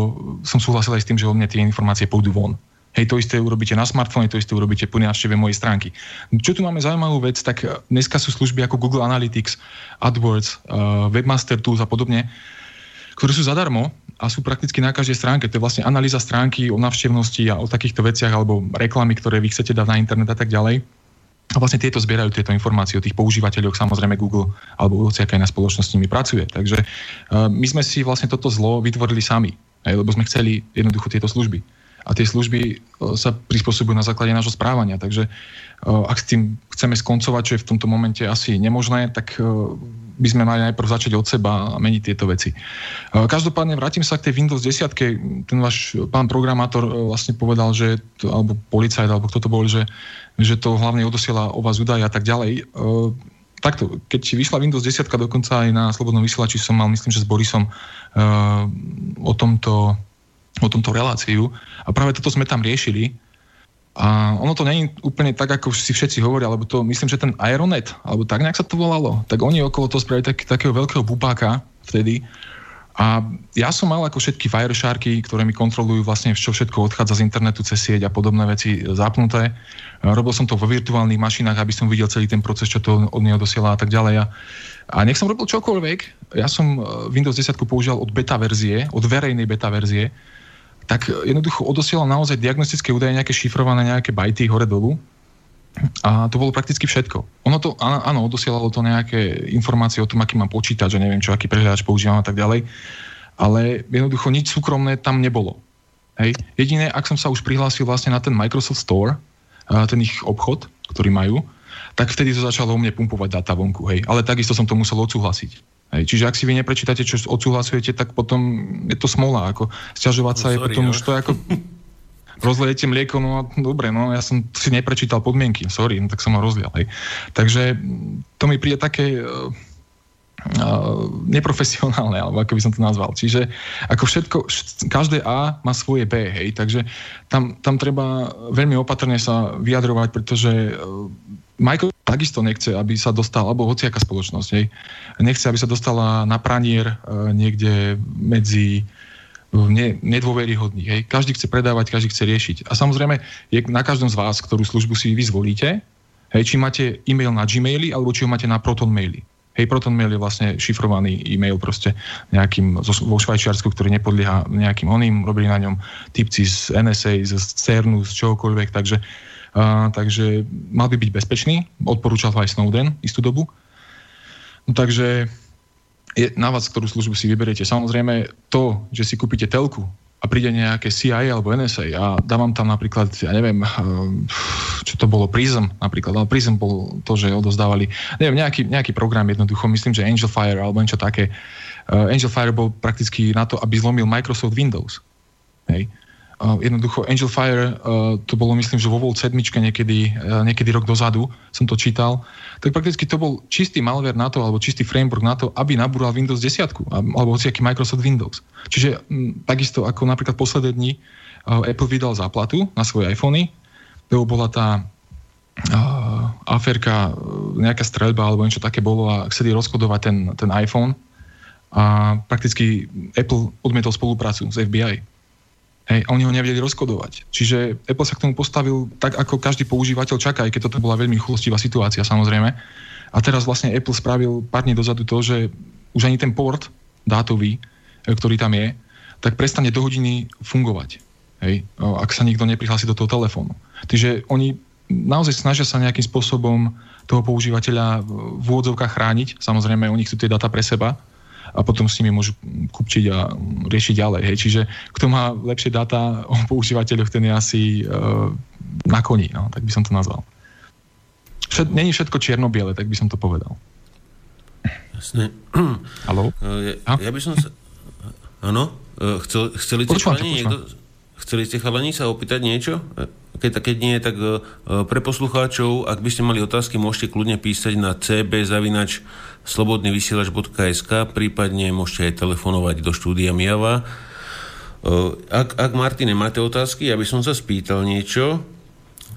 som súhlasil aj s tým, že o mne tie informácie pôjdu von. Hej, to isté urobíte na smartfóne, to isté urobíte po návšteve mojej stránky. Čo tu máme zaujímavú vec, tak dneska sú služby ako Google Analytics, AdWords, uh, Webmaster Tools a podobne, ktoré sú zadarmo a sú prakticky na každej stránke. To je vlastne analýza stránky o navštevnosti a o takýchto veciach alebo reklamy, ktoré vy chcete dať na internet a tak ďalej. A vlastne tieto zbierajú tieto informácie o tých používateľoch, samozrejme Google alebo hociaká na spoločnosti nimi pracuje. Takže uh, my sme si vlastne toto zlo vytvorili sami, aj, lebo sme chceli jednoducho tieto služby a tie služby e, sa prispôsobujú na základe nášho správania. Takže e, ak s tým chceme skoncovať, čo je v tomto momente asi nemožné, tak e, by sme mali najprv začať od seba a meniť tieto veci. Každopádne vrátim sa k tej Windows 10. Ten váš pán programátor vlastne povedal, že, alebo policajt, alebo kto to bol, že, že to hlavne odosiela o vás údaje a tak ďalej. Takto, keď vyšla Windows 10, dokonca aj na Slobodnom vysielači som mal, myslím, že s Borisom o tomto o tomto reláciu a práve toto sme tam riešili. A ono to je úplne tak, ako si všetci hovoria, lebo to myslím, že ten Aeronet, alebo tak nejak sa to volalo, tak oni okolo toho spravili tak, takého veľkého bubáka vtedy. A ja som mal ako všetky Wiresharky, ktoré mi kontrolujú vlastne, čo všetko odchádza z internetu cez sieť a podobné veci zapnuté. Robil som to vo virtuálnych mašinách, aby som videl celý ten proces, čo to od neho dosiela a tak ďalej. A, a nech som robil čokoľvek, ja som e, Windows 10 používal od beta verzie, od verejnej beta verzie, tak jednoducho odosielal naozaj diagnostické údaje, nejaké šifrované, nejaké bajty hore-dolu. A to bolo prakticky všetko. Ono to, áno, odosielalo to nejaké informácie o tom, aký mám počítač, že neviem čo, aký prehľadač používam a tak ďalej. Ale jednoducho nič súkromné tam nebolo. Hej. Jediné, ak som sa už prihlásil vlastne na ten Microsoft Store, ten ich obchod, ktorý majú, tak vtedy to začalo o mne pumpovať data vonku. Hej. Ale takisto som to musel odsúhlasiť. Hej, čiže ak si vy neprečítate, čo odsúhlasujete, tak potom je to smola. Ako sťažovať sa no, je potom no. už to ako rozlejete mlieko, no dobre, no ja som si neprečítal podmienky, sorry, no tak som ho rozlial. Hej. Takže to mi príde také uh, neprofesionálne, alebo ako by som to nazval. Čiže ako všetko, každé A má svoje B, hej, takže tam, tam treba veľmi opatrne sa vyjadrovať, pretože uh, Michael takisto nechce, aby sa dostal, alebo hociaká spoločnosť, hej, nechce, aby sa dostala na pranier e, niekde medzi ne, nedôveryhodných. Hej. Každý chce predávať, každý chce riešiť. A samozrejme, je na každom z vás, ktorú službu si vy zvolíte, hej, či máte e-mail na Gmaili, alebo či ho máte na Proton maili. Hej, Proton mail je vlastne šifrovaný e-mail proste nejakým vo Švajčiarsku, ktorý nepodlieha nejakým oným, robili na ňom typci z NSA, z CERNu, z čohokoľvek, takže a, takže mal by byť bezpečný, odporúčal ho aj Snowden istú dobu. No, takže je na vás, ktorú službu si vyberiete. Samozrejme to, že si kúpite telku a príde nejaké CIA alebo NSA a dávam tam napríklad, ja neviem, čo to bolo, Prism napríklad, ale Prism bol to, že odozdávali, neviem, nejaký, nejaký program jednoducho, myslím, že Angel Fire alebo niečo také. Angel Fire bol prakticky na to, aby zlomil Microsoft Windows. Hej. Jednoducho Angel Fire, uh, to bolo myslím, že vo Volt 7 niekedy, uh, niekedy rok dozadu som to čítal, tak prakticky to bol čistý malware na to, alebo čistý framework na to, aby nabúral Windows 10, alebo hociaký Microsoft Windows. Čiže takisto ako napríklad posledné dni uh, Apple vydal záplatu na svoje iPhony, to bola tá uh, aferka, nejaká streľba alebo niečo také bolo a chceli rozkodovať ten, ten iPhone. A prakticky Apple odmietol spoluprácu s FBI Hej, oni ho nevedeli rozkodovať. Čiže Apple sa k tomu postavil tak, ako každý používateľ čaká, aj keď toto bola veľmi chulostivá situácia samozrejme. A teraz vlastne Apple spravil pár dní dozadu to, že už ani ten port dátový, e, ktorý tam je, tak prestane do hodiny fungovať. hej, ak sa nikto neprihlási do toho telefónu. Takže oni naozaj snažia sa nejakým spôsobom toho používateľa v úvodzovkách chrániť. Samozrejme, oni chcú tie data pre seba a potom s nimi môžu kupčiť a riešiť ďalej. Hej. Čiže kto má lepšie dáta o používateľoch, ten je asi uh, na koni, no, tak by som to nazval. Všet, není všetko čierno-biele, tak by som to povedal. Jasne. Haló? Ja, ja by som sa... Áno? E, chcel, chceli ste chalani niekto... Chceli ste chalani sa opýtať niečo? E, keď, keď nie, tak e, pre poslucháčov, ak by ste mali otázky, môžete kľudne písať na cb slobodnyvysielač.sk prípadne môžete aj telefonovať do štúdia Miava. Ak, ak Martine, máte otázky, ja by som sa spýtal niečo.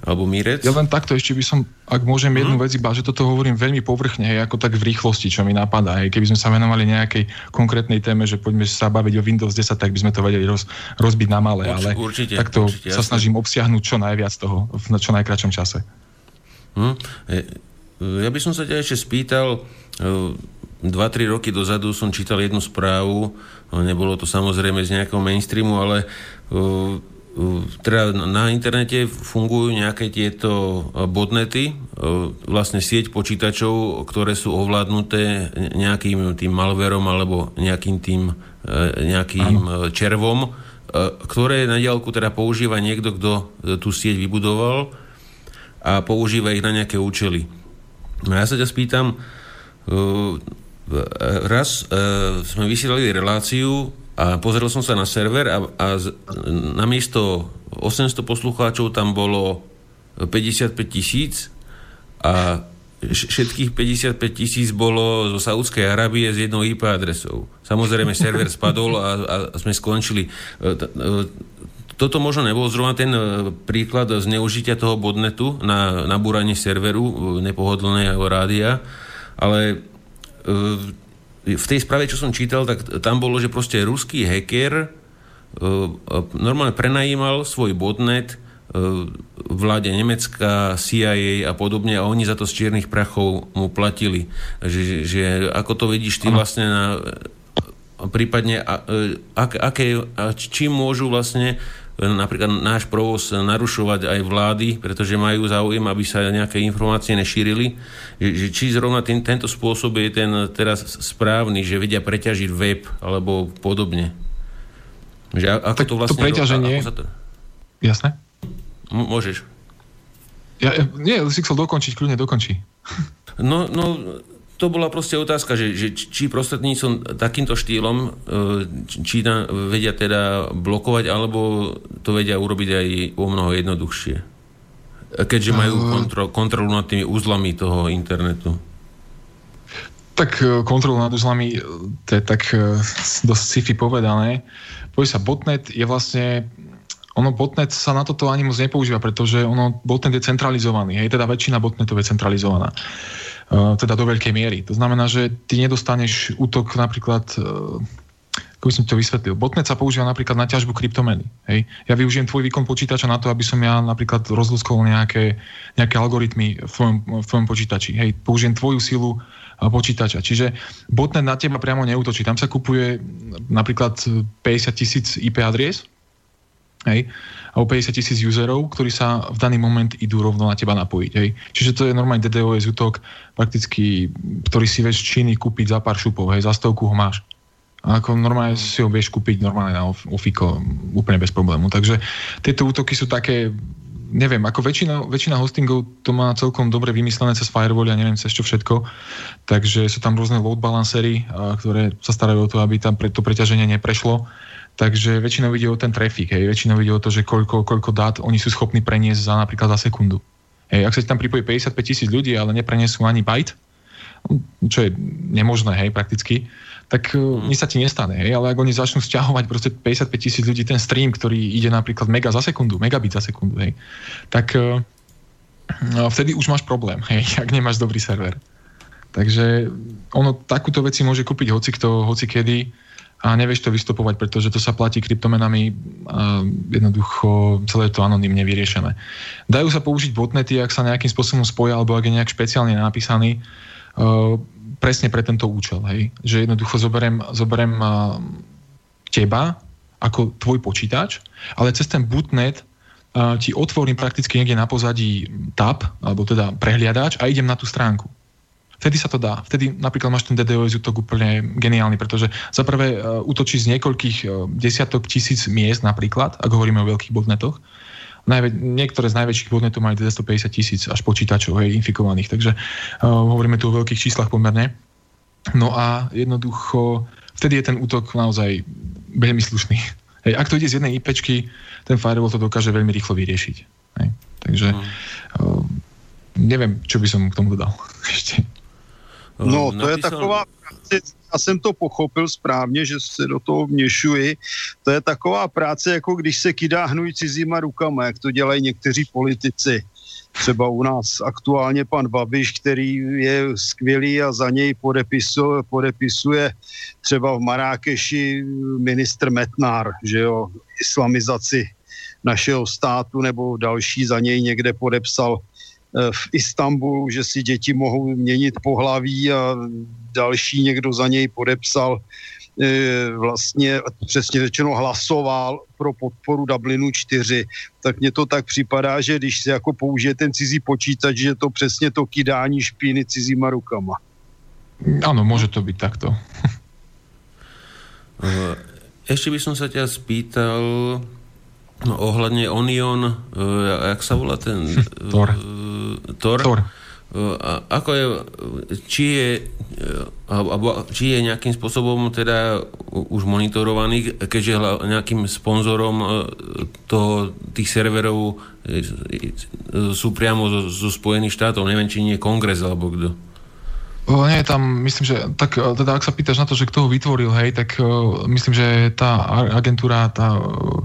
Alebo Mirec? Ja len takto ešte by som, ak môžem jednu mm. vec iba, že toto hovorím veľmi povrchne, hej, ako tak v rýchlosti, čo mi napadá. Hej. Keby sme sa venovali nejakej konkrétnej téme, že poďme sa baviť o Windows 10, tak by sme to vedeli roz, rozbiť na malé, Urč, ale určite, takto určite, sa jasne. snažím obsiahnuť čo najviac toho v čo najkračom čase. Hm. Ja by som sa ťa ešte spýtal, 2-3 e, roky dozadu som čítal jednu správu, nebolo to samozrejme z nejakého mainstreamu, ale e, teda na internete fungujú nejaké tieto botnety, vlastne sieť počítačov, ktoré sú ovládnuté nejakým tým malverom alebo nejakým tým nejakým ano. červom, ktoré na diálku teda používa niekto, kto tú sieť vybudoval a používa ich na nejaké účely. No ja sa ťa spýtam, raz sme vysielali reláciu a pozrel som sa na server a, a namiesto 800 poslucháčov tam bolo 55 tisíc a všetkých 55 tisíc bolo zo Saudskej Arábie s jednou IP adresou. Samozrejme, server spadol a, a sme skončili. E, e, toto možno nebol zrovna ten e, príklad zneužitia toho bodnetu na nabúranie serveru nepohodlného rádia, ale v tej správe, čo som čítal, tak tam bolo, že proste ruský hacker e, e, normálne prenajímal svoj botnet e, vláde Nemecka, CIA a podobne a oni za to z čiernych prachov mu platili. Že, že ako to vidíš ty vlastne na prípadne a, a, aké, a čím môžu vlastne napríklad náš provoz narušovať aj vlády, pretože majú záujem, aby sa nejaké informácie nešírili. Že, či zrovna tým, tento spôsob je ten teraz správny, že vedia preťažiť web alebo podobne. Že ako tak to vlastne... To preťaženie... Ako sa to... Jasné? M- môžeš. Ja, nie, si chcel dokončiť, kľudne dokončí. No, no, to bola proste otázka, že, že či prostredníctvom takýmto štýlom e, či na, vedia teda blokovať, alebo to vedia urobiť aj o mnoho jednoduchšie. Keďže majú kontro, kontrolu nad tými úzlami toho internetu. Tak e, kontrolu nad úzlami, e, to je tak dosť sci-fi povedané. Povie sa, botnet je vlastne ono botnet sa na toto ani moc nepoužíva, pretože ono, botnet je centralizovaný, hej, teda väčšina botnetov je centralizovaná. Eh, teda do veľkej miery. To znamená, že ty nedostaneš útok napríklad eh, ako by som to vysvetlil. Botnet sa používa napríklad na ťažbu kryptomeny. Hej. Ja využijem tvoj výkon počítača na to, aby som ja napríklad rozluskol nejaké, nejaké algoritmy v tvojom, v tvojom počítači. Hej. Použijem tvoju silu eh, počítača. Čiže botnet na teba priamo neútočí. Tam sa kupuje napríklad 50 tisíc IP adries, hej, alebo 50 tisíc userov, ktorí sa v daný moment idú rovno na teba napojiť. Hej. Čiže to je normálny DDoS útok, prakticky, ktorý si vieš Číny kúpiť za pár šupov, hej, za stovku ho máš. A ako normálne si ho vieš kúpiť normálne na Ofiko úplne bez problému. Takže tieto útoky sú také, neviem, ako väčšina, väčšina hostingov to má celkom dobre vymyslené cez firewall a neviem cez čo všetko. Takže sú tam rôzne load balancery, ktoré sa starajú o to, aby tam to preťaženie neprešlo Takže väčšinou ide o ten trafik, hej, väčšinou ide o to, že koľko, koľko dát oni sú schopní preniesť za napríklad za sekundu. Hej, ak sa tam pripojí 55 tisíc ľudí, ale neprenesú ani byte, čo je nemožné, hej, prakticky, tak mm. nič sa ti nestane, hej, ale ak oni začnú stiahovať proste 55 tisíc ľudí ten stream, ktorý ide napríklad mega za sekundu, megabit za sekundu, hej, tak uh, vtedy už máš problém, hej, ak nemáš dobrý server. Takže ono takúto veci môže kúpiť hoci kto, hoci kedy a nevieš to vystupovať, pretože to sa platí kryptomenami a jednoducho celé to anonimne vyriešené. Dajú sa použiť botnety, ak sa nejakým spôsobom spoja alebo ak je nejak špeciálne napísaný uh, presne pre tento účel. Hej? Že jednoducho zoberiem, zoberiem uh, teba ako tvoj počítač, ale cez ten bootnet uh, ti otvorím prakticky niekde na pozadí tab, alebo teda prehliadač a idem na tú stránku. Vtedy sa to dá. Vtedy napríklad máš ten DDoS útok úplne geniálny, pretože za prvé uh, útočí z niekoľkých uh, desiatok tisíc miest napríklad, ak hovoríme o veľkých botnetoch. Najvä- niektoré z najväčších botnetov majú 250 tisíc až počítačov hej, infikovaných, takže uh, hovoríme tu o veľkých číslach pomerne. No a jednoducho vtedy je ten útok naozaj veľmi slušný. Hej, ak to ide z jednej IPčky, ten firewall to dokáže veľmi rýchlo vyriešiť. Hej. Takže mm. uh, neviem, čo by som k tomu dodal ešte. No, to je taková práce, já jsem to pochopil správně, že se do toho vměšuji, to je taková práce, jako když se kydá hnůj cizíma rukama, jak to dělají někteří politici. Třeba u nás aktuálně pan Babiš, který je skvělý a za něj podepisuje, podepisuje třeba v Marákeši ministr Metnár, že jo, islamizaci našeho státu nebo další za něj někde podepsal eh, v Istanbulu, že si děti mohou měnit pohlaví a další někdo za něj podepsal E, vlastně přesně řečeno hlasoval pro podporu Dublinu 4, tak mně to tak připadá, že když se jako použije ten cizí počítač, že to přesně to kydání špíny cizíma rukama. Áno, môže to byť takto. E, ešte by som sa ťa spýtal no, ohľadne Onion, uh, jak sa volá ten... Tor. Uh, Tor. Tor. A ako je, či je, alebo, či je nejakým spôsobom teda už monitorovaný, keďže nejakým sponzorom e, to, tých serverov e, sú priamo zo, zo Spojených štátov, neviem, či nie kongres alebo kto. Nie, tam myslím, že tak e, teda ak sa pýtaš na to, že kto ho vytvoril, hej, tak uh, myslím, že tá agentúra, tá uh,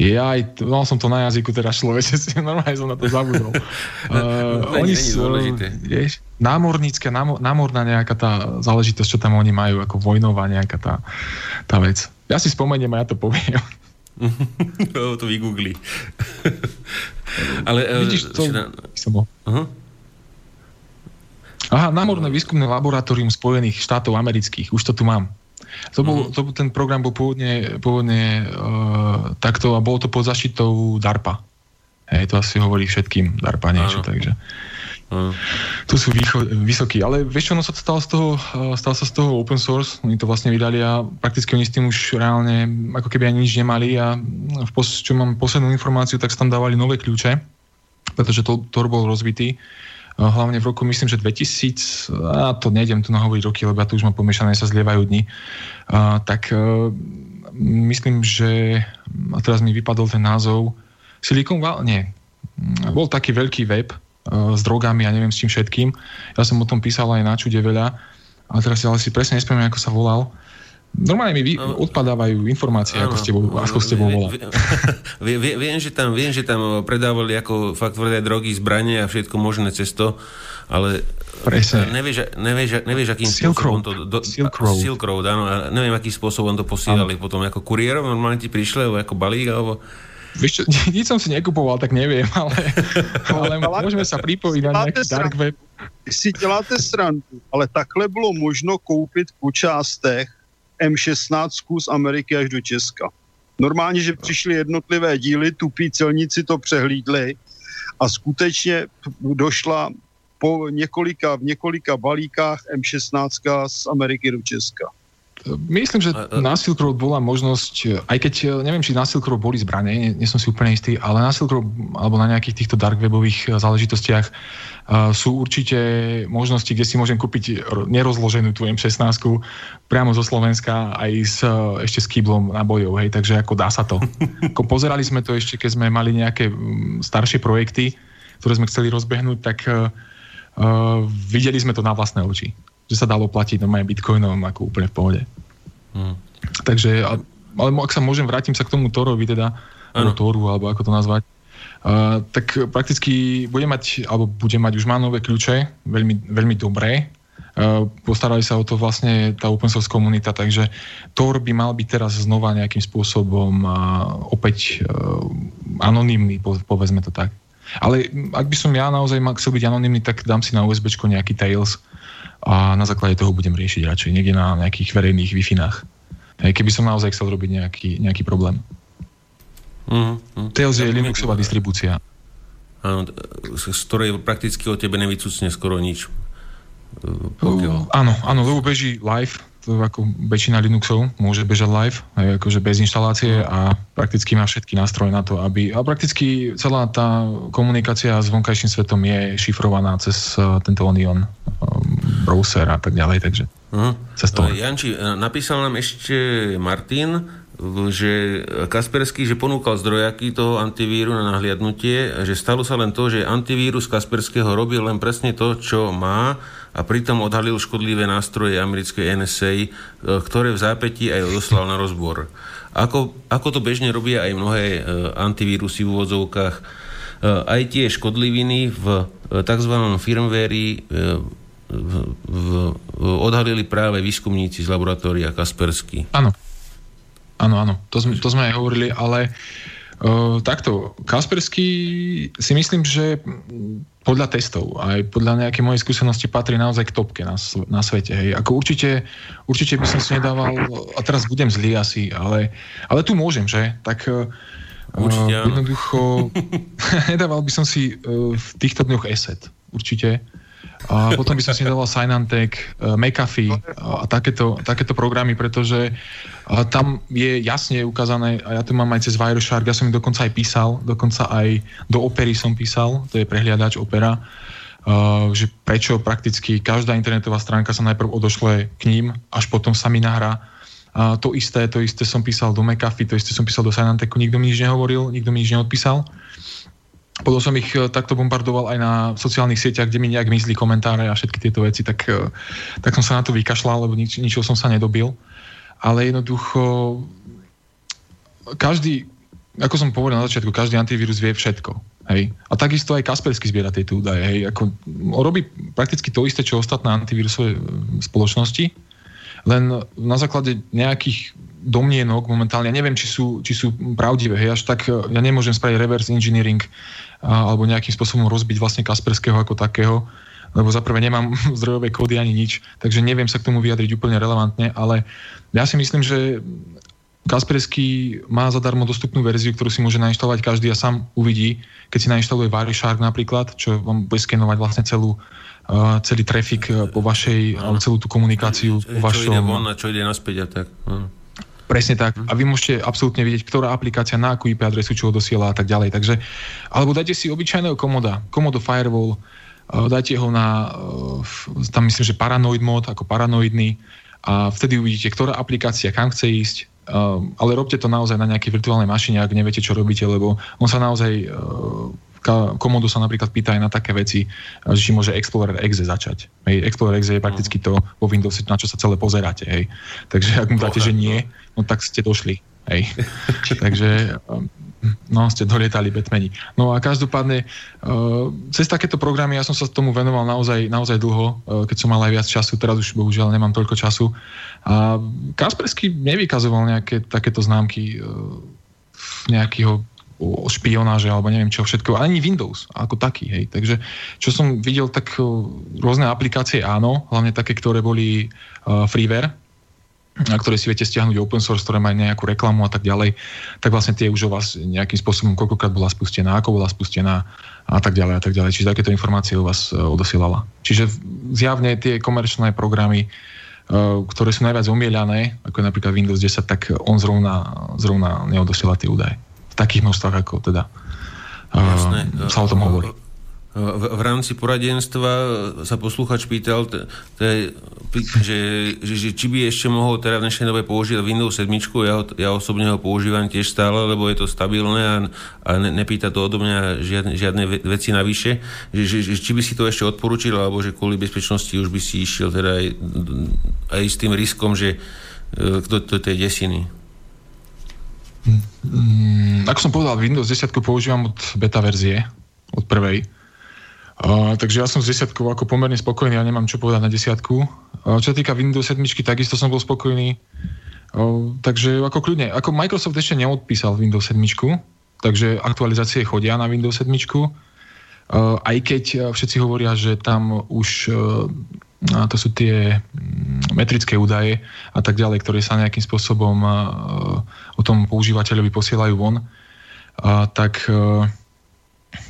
je aj, mal som to na jazyku teraz človeče, si normálne som na to zabudol. Uh, no, oni sú, vieš, námornícka, námor, námorná nejaká tá záležitosť, čo tam oni majú, ako vojnová nejaká tá, tá vec. Ja si spomeniem a ja to poviem. to vygoogli. Ale, Vidíš, to... Na... Uh-huh. Aha, námorné výskumné laboratórium Spojených štátov amerických, už to tu mám. To bol, mm. to, ten program bol pôvodne, pôvodne uh, takto a bolo to pod zaštitou DARPA. Hej, to asi hovorí všetkým DARPA niečo, Áno. takže Áno. tu sú výcho, vysokí. Ale vieš čo, no sa stalo z toho, uh, stal sa z toho open source, oni to vlastne vydali a prakticky oni s tým už reálne ako keby ani nič nemali a v pos, čo mám poslednú informáciu, tak tam dávali nové kľúče, pretože to, Tor bol rozbitý hlavne v roku, myslím, že 2000, a to nejdem tu nahovoriť roky, lebo ja tu už mám pomiešané, sa zlievajú dni, a, tak a, e, myslím, že, a teraz mi vypadol ten názov, Silicon Valley, nie, bol taký veľký web a, e, s drogami a neviem s čím všetkým. Ja som o tom písal aj na čude veľa, ale teraz ale si presne nespomínam, ako sa volal. Normálne mi vy, no, odpadávajú informácie, áno, ako ste, bol, ako ste bol volal. Viem, že tam, viem, že tam predávali ako fakt tvrdé drogy, zbranie a všetko možné cez to, ale Presne. Nevieš, nevieš, nevieš akým Silk spôsobom to... Do, Silk Road. Silk Road, áno. Neviem, akým spôsobom to posielali potom, ako kuriérom, normálne ti prišli, alebo ako balík, alebo... Vieš čo, nič som si nekupoval, tak neviem, ale, ale môžeme sa pripojiť na nejaký dark web. Si děláte srandu, ale takhle bylo možno koupit po částech M16 z Ameriky až do Česka. Normálně, že přišly jednotlivé díly, tupí celníci to přehlídli a skutečně došla po několika, v několika balíkách M16 z Ameriky do Česka. Myslím, že na Silk Road bola možnosť, aj keď neviem, či na Silk Road boli zbranie, nie, nie som si úplne istý, ale na Silk Road alebo na nejakých týchto dark webových záležitostiach uh, sú určite možnosti, kde si môžem kúpiť nerozloženú tú M16 priamo zo Slovenska aj s, ešte s kýblom bojov, hej, takže ako dá sa to. Pozerali sme to ešte, keď sme mali nejaké staršie projekty, ktoré sme chceli rozbehnúť, tak uh, videli sme to na vlastné oči že sa dalo platiť normálne bitcoinom ako úplne v pohode. Hmm. Takže, ale ak sa môžem, vrátim sa k tomu Torovi teda, alebo Toru, alebo ako to nazvať, uh, tak prakticky bude mať, alebo bude mať, už má nové kľúče, veľmi, veľmi dobré, Uh, postarali sa o to vlastne tá open source komunita, takže Tor by mal byť teraz znova nejakým spôsobom uh, opäť uh, anonymný, povedzme to tak. Ale ak by som ja naozaj mal chcel byť anonymný, tak dám si na USB nejaký Tails, a na základe toho budem riešiť radšej niekde na nejakých verejných wi Hej, keby som naozaj chcel robiť nejaký, nejaký problém. Mm-hmm. Tails je Linuxová distribúcia. Áno, z ktorej prakticky o tebe nevycucne skoro nič. Pokiaľ. Áno, áno, lebo beží live, to ako väčšina Linuxov môže bežať live, aj akože bez inštalácie a prakticky má všetky nástroje na to, aby... A prakticky celá tá komunikácia s vonkajším svetom je šifrovaná cez uh, tento Onion browser a tak ďalej, takže uh-huh. cez to. Janči, napísal nám ešte Martin, že Kaspersky, že ponúkal zdrojaky toho antivíru na nahliadnutie, že stalo sa len to, že antivírus Kasperského robil len presne to, čo má a pritom odhalil škodlivé nástroje americkej NSA, e, ktoré v zápätí aj odoslal na rozbor. Ako, ako to bežne robia aj mnohé antivírusy v úvodzovkách, aj tie škodliviny v tzv. firmware v, odhalili práve výskumníci z laboratória Kaspersky. Áno. Áno, áno, to sme, to sme aj hovorili, ale uh, takto, Kaspersky si myslím, že podľa testov, aj podľa nejakej mojej skúsenosti patrí naozaj k topke na, na svete. Hej. Ako určite, určite by som si nedával, a teraz budem zlý asi, ale, ale tu môžem, že? Tak uh, určite, jednoducho nedával by som si uh, v týchto dňoch ESET. Určite. A potom by som si nedával Synantec, uh, McAfee a takéto, takéto programy, pretože uh, tam je jasne ukázané, a ja tu mám aj cez Wireshark, ja som ich dokonca aj písal, dokonca aj do Opery som písal, to je prehliadač Opera, uh, že prečo prakticky každá internetová stránka sa najprv odošle k ním, až potom sa mi nahrá. To isté, to isté som písal do McAfee, to isté som písal do Synantecu, nikto mi nič nehovoril, nikto mi nič neodpísal. Potom som ich e, takto bombardoval aj na sociálnych sieťach, kde mi nejak myslí komentáre a všetky tieto veci, tak, e, tak som sa na to vykašľal, lebo nič, ničoho som sa nedobil. Ale jednoducho každý, ako som povedal na začiatku, každý antivírus vie všetko. Hej. A takisto aj Kaspersky zbiera tieto údaje. Hej. Ako, robí prakticky to isté, čo ostatné antivírusové e, spoločnosti, len na základe nejakých domnienok momentálne, ja neviem, či sú, či sú pravdivé, hej, až tak ja nemôžem spraviť reverse engineering alebo nejakým spôsobom rozbiť vlastne Kasperského ako takého, lebo zaprvé nemám zdrojové kódy ani nič, takže neviem sa k tomu vyjadriť úplne relevantne, ale ja si myslím, že Kaspersky má zadarmo dostupnú verziu, ktorú si môže nainštalovať každý a sám uvidí, keď si nainštaluje Wireshark napríklad, čo vám bude skenovať vlastne celú, uh, celý trafik po vašej, alebo celú tú komunikáciu po vašom... Čo ide von a čo ide naspäť a tak. Uh. Presne tak. A vy môžete absolútne vidieť, ktorá aplikácia na akú IP adresu čo dosiela a tak ďalej. Takže, alebo dajte si obyčajného komoda, komodo firewall, uh, dajte ho na, uh, tam myslím, že paranoid mod, ako paranoidný a vtedy uvidíte, ktorá aplikácia kam chce ísť, uh, ale robte to naozaj na nejakej virtuálnej mašine, ak neviete, čo robíte, lebo on sa naozaj Komodo sa napríklad pýta aj na také veci, že či môže Explorer Exe začať. Hej, Explorer Exe je prakticky to vo Windows, na čo sa celé pozeráte. Hej. Takže ak mu dáte, že nie, no tak ste došli. Hej. Takže um, no, ste dolietali Batmani. No a každopádne, uh, cez takéto programy ja som sa tomu venoval naozaj, naozaj dlho, uh, keď som mal aj viac času, teraz už bohužiaľ nemám toľko času. A Kaspersky nevykazoval nejaké takéto známky uh, nejakého špionáže alebo neviem čo všetko, ani Windows ako taký, hej. Takže čo som videl, tak rôzne aplikácie áno, hlavne také, ktoré boli uh, freeware, a ktoré si viete stiahnuť open source, ktoré majú nejakú reklamu a tak ďalej, tak vlastne tie už o vás nejakým spôsobom, koľkokrát bola spustená, ako bola spustená a tak ďalej a tak ďalej. Čiže takéto informácie u vás odosielala. Čiže zjavne tie komerčné programy, ktoré sú najviac omielané, ako je napríklad Windows 10, tak on zrovna, zrovna neodosiela tie údaje v takých množstvách, ako teda Jasné. sa o tom hovorí. V, v rámci poradenstva sa posluchač pýtal, t- t- že, že, že či by ešte mohol teda v dnešnej dobe použiť Windows 7, ja, ho, ja osobne ho používam tiež stále, lebo je to stabilné a, a ne, nepýta to odo mňa žiadne, žiadne veci navyše, že, že, že či by si to ešte odporúčil, alebo že kvôli bezpečnosti už by si išiel teda aj, aj s tým riskom, že to, to je desiny. Mm, ako som povedal, Windows 10 používam od beta verzie, od prvej. Uh, takže ja som s desiatkou ako pomerne spokojný a nemám čo povedať na desiatku. Uh, čo sa týka Windows 7, takisto som bol spokojný. Uh, takže ako kľudne, ako Microsoft ešte neodpísal Windows 7, takže aktualizácie chodia na Windows 7. Uh, aj keď všetci hovoria, že tam už uh, a to sú tie mm, metrické údaje a tak ďalej, ktoré sa nejakým spôsobom o tom používateľovi posielajú von, tak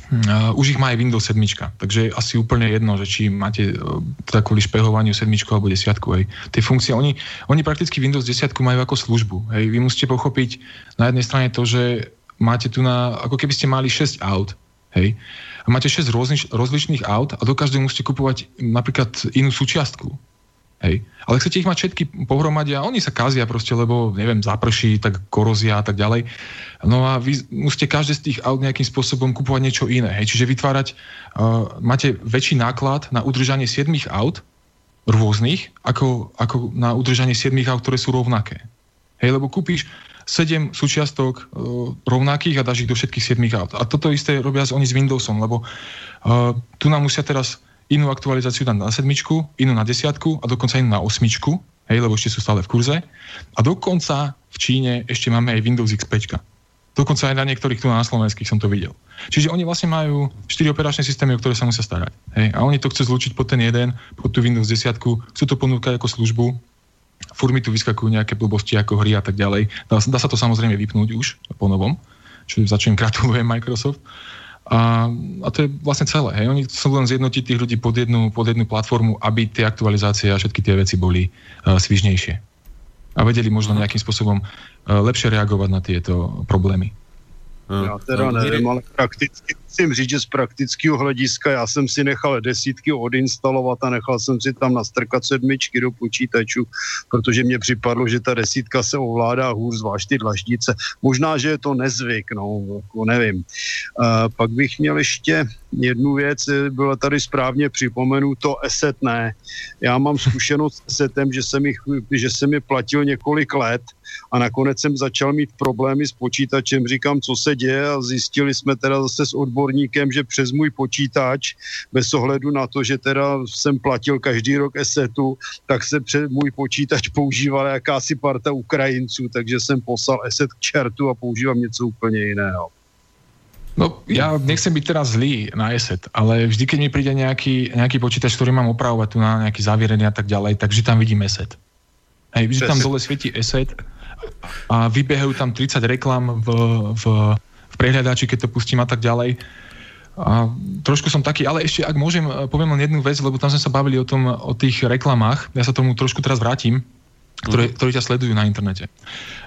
Uh, už ich má aj Windows 7, takže je asi úplne jedno, že či máte uh, teda kvôli špehovaniu 7 alebo 10. Hej. Tie funkcie, oni, oni prakticky Windows 10 majú ako službu. Hej. Vy musíte pochopiť na jednej strane to, že máte tu na, ako keby ste mali 6 aut, hej, a máte 6 rozlič, rozličných aut a do každého musíte kupovať napríklad inú súčiastku. Hej. Ale chcete ich mať všetky pohromade a oni sa kazia proste, lebo neviem, zaprší, tak korozia a tak ďalej. No a vy musíte každé z tých aut nejakým spôsobom kupovať niečo iné. Hej. Čiže vytvárať, uh, máte väčší náklad na udržanie 7 aut rôznych, ako, ako na udržanie 7 aut, ktoré sú rovnaké. Hej, lebo kúpiš 7 súčiastok uh, rovnakých a dáš ich do všetkých 7 aut. A toto isté robia oni s Windowsom, lebo uh, tu nám musia teraz inú aktualizáciu dať na sedmičku, inú na desiatku a dokonca inú na osmičku, hej, lebo ešte sú stále v kurze. A dokonca v Číne ešte máme aj Windows XP. Dokonca aj na niektorých tu na slovenských som to videl. Čiže oni vlastne majú 4 operačné systémy, o ktoré sa musia starať. Hej. A oni to chcú zlúčiť pod ten jeden, pod tú Windows 10, chcú to ponúkať ako službu. Fúr mi tu vyskakujú nejaké blbosti ako hry a tak ďalej. Dá, dá sa to samozrejme vypnúť už po novom, čo začnem gratulujem Microsoft. A, a to je vlastne celé. Hej. Oni chcú len zjednotiť tých ľudí pod jednu, pod jednu platformu, aby tie aktualizácie a všetky tie veci boli uh, svižnejšie. A vedeli možno nejakým spôsobom uh, lepšie reagovať na tieto problémy. Já teda nevím, ale prakticky musím říct, že z praktického hlediska já jsem si nechal desítky odinstalovat a nechal jsem si tam nastrkat sedmičky do počítačů, protože mě připadlo, že ta desítka se ovládá hůř, zvlášť ty dlaždice. Možná, že je to nezvyk, no, jako nevím. Uh, pak bych měl ještě jednu věc, bylo tady správně připomenuto, ESET ne. Já mám zkušenost s ESETem, že jsem, jich, že jsem je platil několik let a nakonec jsem začal mít problémy s počítačem, říkám, co se děje a zjistili jsme teda zase s odborníkem, že přes můj počítač, bez ohledu na to, že teda jsem platil každý rok ESETu, tak se přes můj počítač používala jakási parta Ukrajinců, takže jsem poslal ESET k čertu a používám něco úplně jiného. No, ja nechcem byť teraz zlý na ESET, ale vždy, keď mi príde nejaký, nejaký počítač, ktorý mám opravovať tu na nejaký zavierený a tak ďalej, takže tam vidím ESET. Hej, vždy tam dole svieti ESET a vybiehajú tam 30 reklam v, v, v prehľadáči, keď to pustím a tak ďalej. A trošku som taký, ale ešte ak môžem, poviem len jednu vec, lebo tam sme sa bavili o, tom, o tých reklamách, ja sa tomu trošku teraz vrátim, ktoré, mm. ktoré ťa sledujú na internete.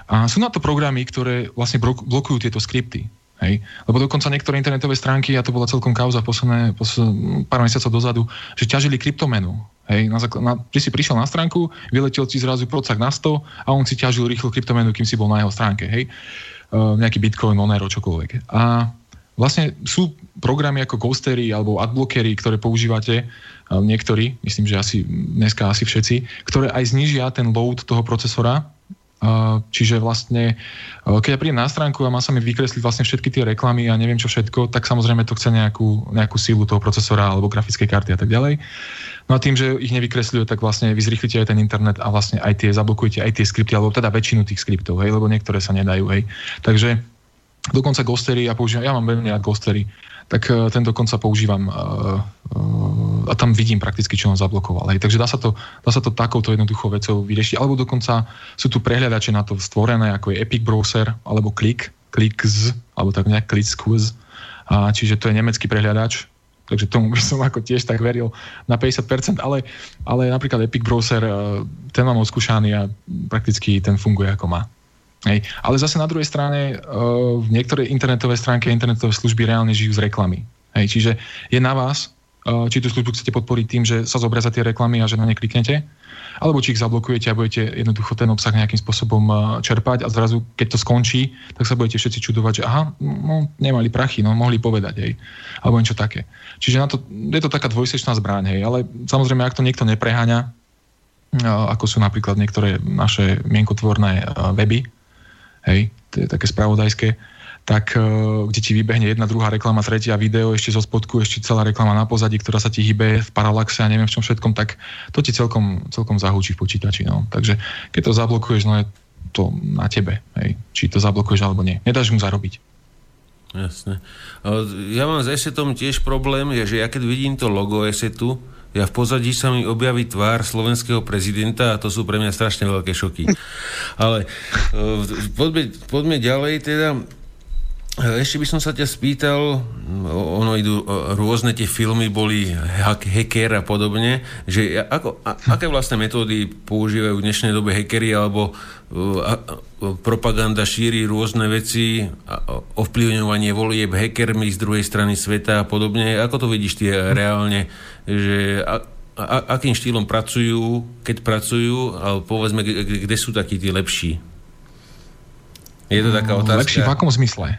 A sú na to programy, ktoré vlastne blokujú tieto skripty. Hej? Lebo dokonca niektoré internetové stránky, a to bola celkom kauza posledné, posledné pár mesiacov dozadu, že ťažili kryptomenu. Hej? Na, na, ty si prišiel na stránku, vyletel ti zrazu procak na 100 a on si ťažil rýchlo kryptomenu, kým si bol na jeho stránke. Hej? Uh, nejaký Bitcoin, Monero, čokoľvek. A vlastne sú programy ako Ghostery alebo Adblockery, ktoré používate uh, niektorí, myslím, že asi dneska asi všetci, ktoré aj znižia ten load toho procesora Čiže vlastne, keď ja prídem na stránku a má sa mi vykresliť vlastne všetky tie reklamy a neviem čo všetko, tak samozrejme to chce nejakú, nejakú sílu toho procesora alebo grafickej karty a tak ďalej. No a tým, že ich nevykresľuje, tak vlastne vy zrýchlite aj ten internet a vlastne aj tie, zablokujete aj tie skripty, alebo teda väčšinu tých skriptov, hej, lebo niektoré sa nedajú, hej. Takže dokonca Ghostery, ja používam, ja mám veľmi rád Ghostery, tak uh, ten dokonca používam uh, uh, a tam vidím prakticky, čo on zablokoval. Hej. Takže dá sa, to, dá sa to takouto jednoduchou vecou vyriešiť. Alebo dokonca sú tu prehľadače na to stvorené, ako je Epic Browser, alebo Click, ClickZ, alebo tak nejak ClickSquiz. A, čiže to je nemecký prehľadač, takže tomu by som ako tiež tak veril na 50%, ale, ale napríklad Epic Browser, ten mám odskúšaný a prakticky ten funguje ako má. Hej. Ale zase na druhej strane uh, niektoré internetové stránky a internetové služby reálne žijú z reklamy. Hej. Čiže je na vás, uh, či tú službu chcete podporiť tým, že sa zobrazia tie reklamy a že na ne kliknete, alebo či ich zablokujete a budete jednoducho ten obsah nejakým spôsobom uh, čerpať a zrazu, keď to skončí, tak sa budete všetci čudovať, že aha, no, nemali prachy, no mohli povedať, hej, alebo niečo také. Čiže na to, je to taká dvojsečná zbraň, hej, ale samozrejme, ak to niekto nepreháňa, ako sú napríklad niektoré naše mienkotvorné weby, hej, to je také spravodajské, tak e, kde ti vybehne jedna, druhá reklama, tretia video, ešte zo spodku, ešte celá reklama na pozadí, ktorá sa ti hýbe v paralaxe a neviem v čom všetkom, tak to ti celkom, celkom zahúči v počítači. No. Takže keď to zablokuješ, no je to na tebe, hej, či to zablokuješ alebo nie. Nedáš mu zarobiť. Jasne. Ja mám s Esetom tiež problém, že ja keď vidím to logo Esetu, ja v pozadí sa mi objaví tvár slovenského prezidenta a to sú pre mňa strašne veľké šoky. Ale e, poďme, poďme ďalej teda. E, ešte by som sa ťa spýtal, ono idú, rôzne tie filmy boli hacker a podobne, že ako, a, aké vlastné metódy používajú v dnešnej dobe hackery alebo a, a, propaganda šíri rôzne veci, a, ovplyvňovanie volieb hackermi z druhej strany sveta a podobne. Ako to vidíš ty reálne? že a, a, akým štýlom pracujú, keď pracujú, ale povedzme, kde sú takí tí lepší? Je to taká otázka. Lepší v akom zmysle?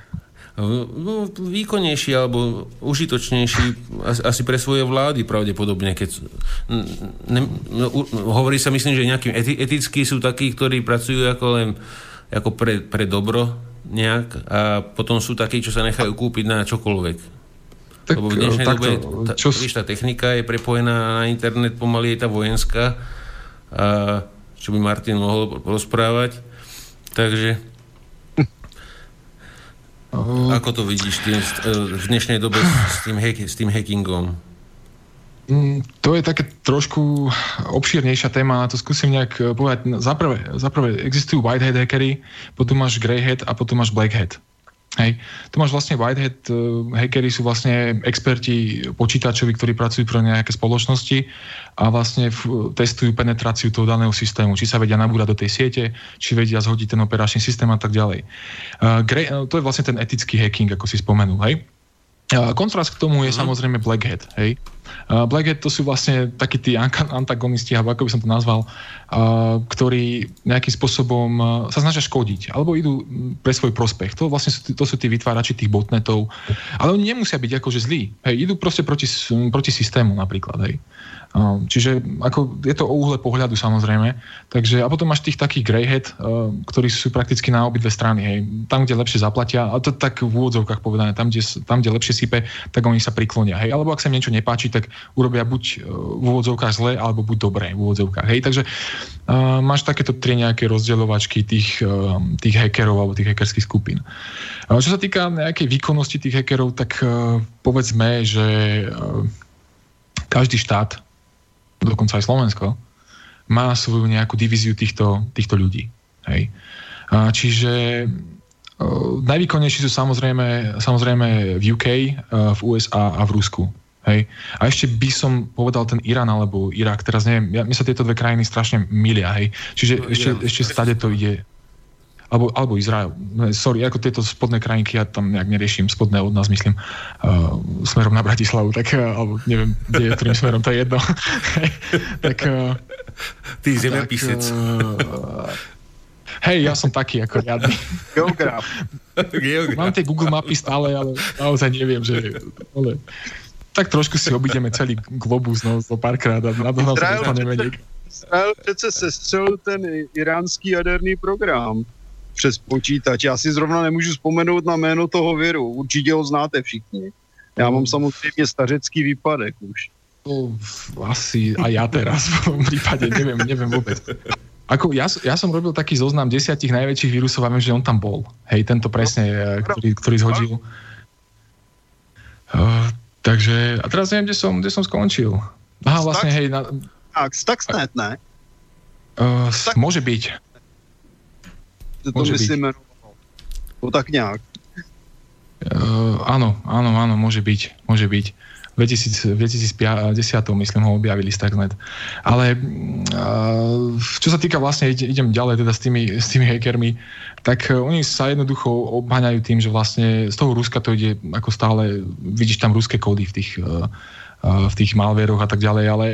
No, výkonnejší alebo užitočnejší asi pre svoje vlády pravdepodobne. Keď, ne, no, hovorí sa, myslím, že nejakým eti, etickí sú takí, ktorí pracujú ako len ako pre, pre dobro nejak a potom sú takí, čo sa nechajú kúpiť na čokoľvek. Tak, Lebo v dnešnej takto, dobe tá, čo... víš, tá technika je prepojená na internet, pomaly je tá vojenská, a čo by Martin mohol rozprávať. Takže uh, ako to vidíš tým, v dnešnej dobe s tým, hack, s tým hackingom? Mm, to je také trošku obšírnejšia téma, na to skúsim nejak eh, povedať. Zaprvé, zaprvé existujú whitehead hackery, potom máš greyhead a potom máš blackhead. Hej. Tu máš vlastne Whitehead, uh, hackery sú vlastne experti počítačovi, ktorí pracujú pre nejaké spoločnosti a vlastne v, testujú penetráciu toho daného systému, či sa vedia nabúrať do tej siete, či vedia zhodiť ten operačný systém a tak ďalej. Uh, gre, uh, to je vlastne ten etický hacking, ako si spomenul. Hej. Kontrast k tomu je uh-huh. samozrejme Blackhead. Hej. Blackhead to sú vlastne takí tí antagonisti, alebo ako by som to nazval, ktorí nejakým spôsobom sa snažia škodiť, alebo idú pre svoj prospech. To vlastne sú, to sú tí vytvárači tých botnetov, ale oni nemusia byť akože zlí. Hej, idú proste proti, proti systému napríklad. Hej. Čiže ako, je to o uhle pohľadu samozrejme. Takže, a potom máš tých takých greyhead, ktorí sú prakticky na obidve strany. Hej. Tam, kde lepšie zaplatia, a to tak v úvodzovkách povedané, tam kde, tam, kde lepšie sype, tak oni sa priklonia. Hej. Alebo ak sa im niečo nepáči, tak urobia buď e, v úvodzovkách zle, alebo buď dobré v úvodzovkách. Hej. Takže máš takéto tri nejaké rozdeľovačky tých, uh, tých hackerov alebo tých hackerských skupín. Čo sa týka nejakej výkonnosti tých hackerov, tak uh, povedzme, že každý štát dokonca aj Slovensko, má svoju nejakú divíziu týchto, týchto ľudí. Hej. A čiže uh, najvýkonnejší sú samozrejme, samozrejme v UK, uh, v USA a v Rusku. Hej. A ešte by som povedal ten Irán alebo Irak, teraz neviem, ja, mi sa tieto dve krajiny strašne milia, hej. Čiže no, ešte, ešte stade to ide, alebo, alebo Izrael. Sorry, ako tieto spodné krajinky, ja tam nejak neriešim, spodné od nás myslím, uh, smerom na Bratislavu, tak, uh, alebo neviem, kde je, ktorým smerom, to je jedno. tak, uh, Ty zemepisec. Uh, hej, ja som taký ako riadny. Geograf. Mám tie Google mapy stále, ale naozaj neviem, že... Ale, tak trošku si obideme celý globus no, zo párkrát a na to Izrael, Izrael přece sestřel ten iránský jaderný program přes počítač. Já si zrovna nemůžu vzpomenout na jméno toho viru. Určitě ho znáte všichni. Já mám samozřejmě stařecký výpadek už. No, asi a ja teraz v tom prípade, neviem, neviem vôbec. Ako ja, ja som robil taký zoznam desiatich najväčších vírusov a viem, že on tam bol. Hej, tento presne, eh, ktorý, ktorý zhodil. Uh, takže, a teraz neviem, kde som, kde som skončil. Aha, vlastne, hej. Na... Tak, Stuxnet, ne? Uh, môže byť to môže myslím, no tak nejak. Uh, áno, áno, áno, môže byť, môže byť. V 2010 myslím ho objavili Stuxnet. Ale uh, čo sa týka vlastne, idem ďalej teda s tými, s tými hackermi, tak oni sa jednoducho obháňajú tým, že vlastne z toho Ruska to ide ako stále, vidíš tam ruské kódy v tých, uh, v tých malvéroch a tak ďalej, ale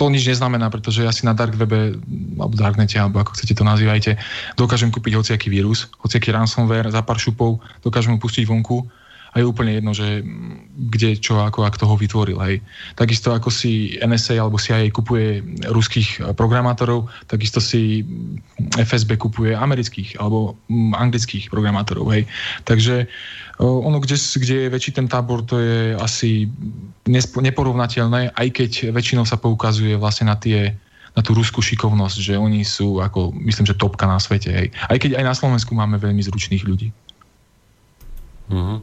to nič neznamená, pretože ja si na dark webe, alebo darknete, alebo ako chcete to nazývajte, dokážem kúpiť hociaký vírus, hociaký ransomware za pár šupov, dokážem ho pustiť vonku a je úplne jedno, že kde, čo, ako, ak toho vytvoril. Hej. Takisto ako si NSA alebo CIA kupuje ruských programátorov, takisto si FSB kupuje amerických alebo anglických programátorov. Hej. Takže ono, kde, kde je väčší ten tábor, to je asi neporovnateľné, aj keď väčšinou sa poukazuje vlastne na tie na tú ruskú šikovnosť, že oni sú ako, myslím, že topka na svete. Hej. Aj keď aj na Slovensku máme veľmi zručných ľudí. Uh-huh.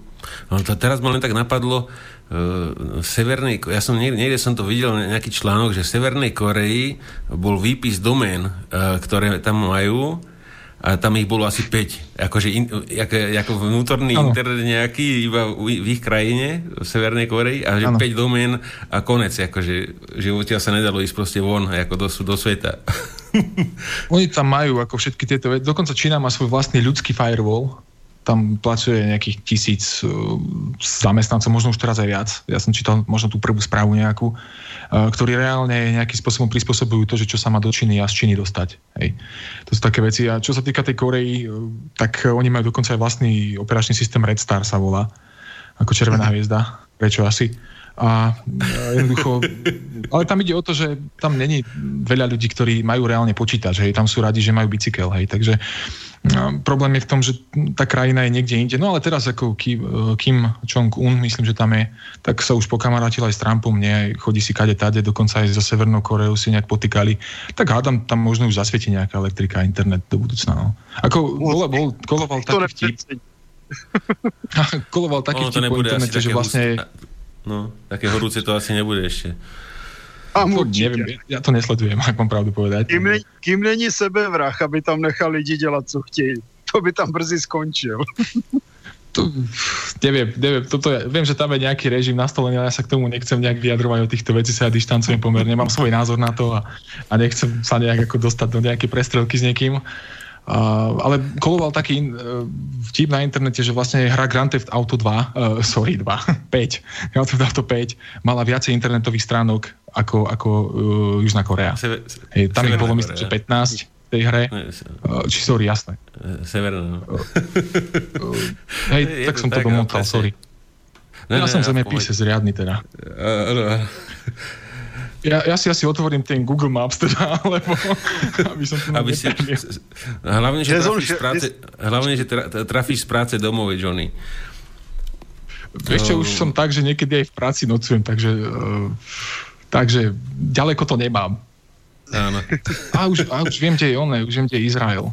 No to teraz ma len tak napadlo, v Severnej, ja som niekde, niekde som to videl nejaký článok, že v Severnej Koreji bol výpis domén, ktoré tam majú a tam ich bolo asi 5. Akože in, ako, ako vnútorný ano. internet nejaký iba v, v ich krajine, v Severnej Koreji a že ano. 5 domén a konec. Akože v živote sa nedalo ísť proste von ako do, do sveta. Oni tam majú ako všetky tieto veci. Dokonca Čína má svoj vlastný ľudský firewall, tam pracuje nejakých tisíc uh, zamestnancov, možno už teraz aj viac. Ja som čítal možno tú prvú správu nejakú, uh, ktorí reálne nejakým spôsobom prispôsobujú to, že čo sa má do Číny a z Číny dostať. Hej. To sú také veci. A čo sa týka tej Korei, uh, tak oni majú dokonca aj vlastný operačný systém Red Star sa volá, ako červená hviezda. Prečo asi? A jednoducho, ale tam ide o to, že tam není veľa ľudí, ktorí majú reálne počítač, hej, tam sú radi, že majú bicykel, hej, takže No, problém je v tom, že tá krajina je niekde inde. No ale teraz ako Kim, Jong-un, myslím, že tam je, tak sa už pokamarátil aj s Trumpom, nie, chodí si kade tade, dokonca aj zo Severnou Koreou si nejak potýkali. Tak hádam, tam možno už zasvieti nejaká elektrika, internet do budúcna. No. Ako bol, bol, koloval taký vtip. koloval taký vtip po internete, že vlastne... No, také horúce to asi nebude ešte. A to nevím, já to nesledujem, jak mám pravdu povedať. Kým, ne, kým není sebevrach, aby tam nechal lidi dělat, co chtějí. To by tam brzy skončil. to, neviem, neviem, toto ja, viem, že tam je nejaký režim nastolený, ale ja sa k tomu nechcem nejak vyjadrovať o týchto veci, sa ja dištancujem pomerne, mám svoj názor na to a, a nechcem sa nejak ako dostať do nejaké prestrelky s niekým. Uh, ale koloval taký uh, vtip na internete, že vlastne hra Grand Theft Auto 2, uh, sorry, 2, 5, Grand Theft Auto 5 mala viacej internetových stránok ako, ako uh, Južná Korea. Seve, Hej, tam ich bolo myslím, že 15 v tej hre. Uh, či sorry, jasné. Severná. Uh, hej, tak som tak, to domotal, sorry. Ne, ja ne, som zemepise zriadny teda. Uh, uh, ja, ja si asi otvorím ten Google Maps teda, lebo aby som tu aby si, hlavne, že trafíš, z práce, hlavne, že trafíš z práce domov, Johnny. Vieš čo, už som tak, že niekedy aj v práci nocujem, takže, uh, takže ďaleko to nemám. Áno. A už, a už viem, kde je on, už viem, kde je Izrael.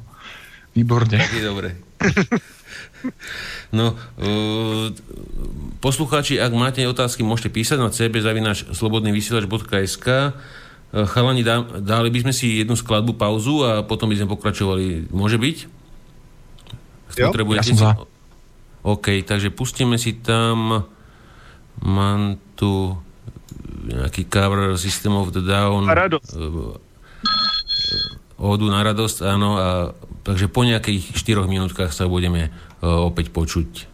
Výborne. Tak je dobre. No, uh, poslucháči, ak máte otázky, môžete písať na cb.slobodnyvysielač.sk uh, Chalani, dá, dali by sme si jednu skladbu pauzu a potom by sme pokračovali. Môže byť? Jo, ja som za. OK, takže pustíme si tam mám tu nejaký cover System of the Down. A radosť. Odu na radosť, áno. A, takže po nejakých 4 minútkach sa budeme opäť počuť.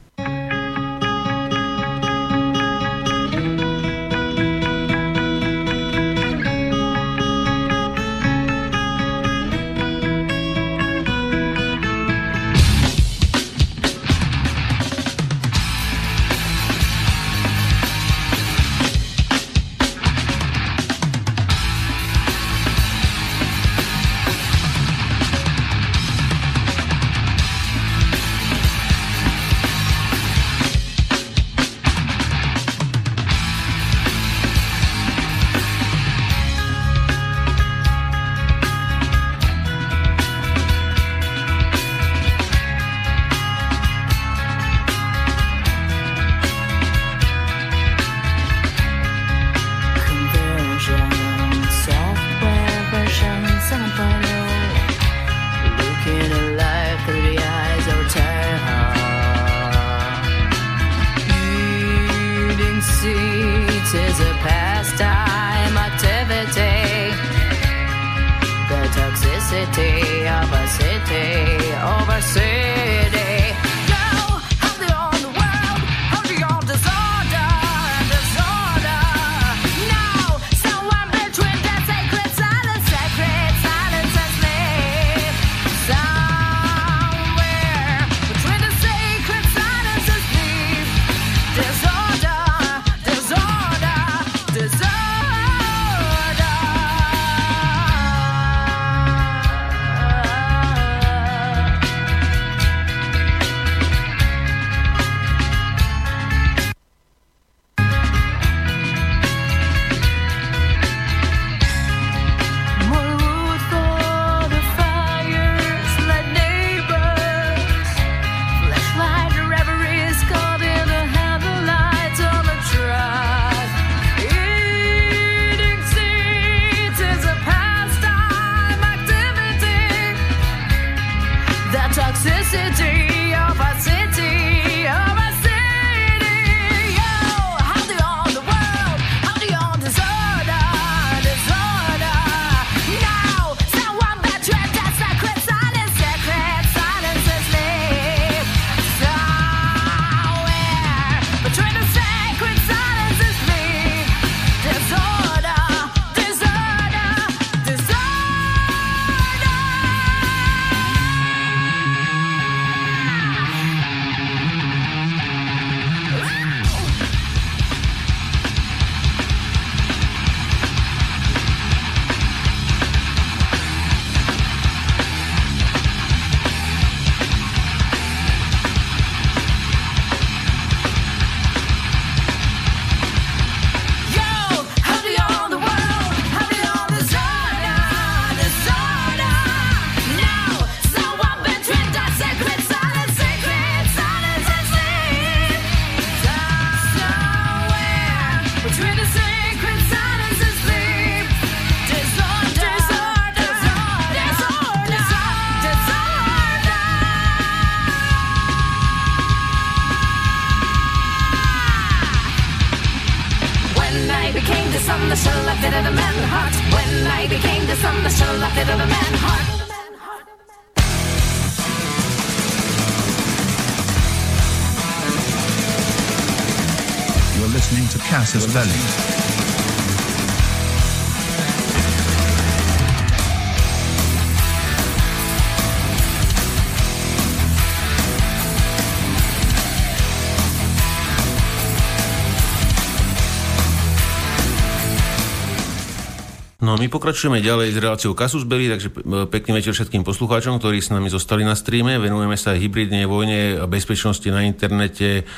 My pokračujeme ďalej s reláciou Kasus Belli, takže e, pekný večer všetkým poslucháčom, ktorí s nami zostali na streame. Venujeme sa hybridnej vojne a bezpečnosti na internete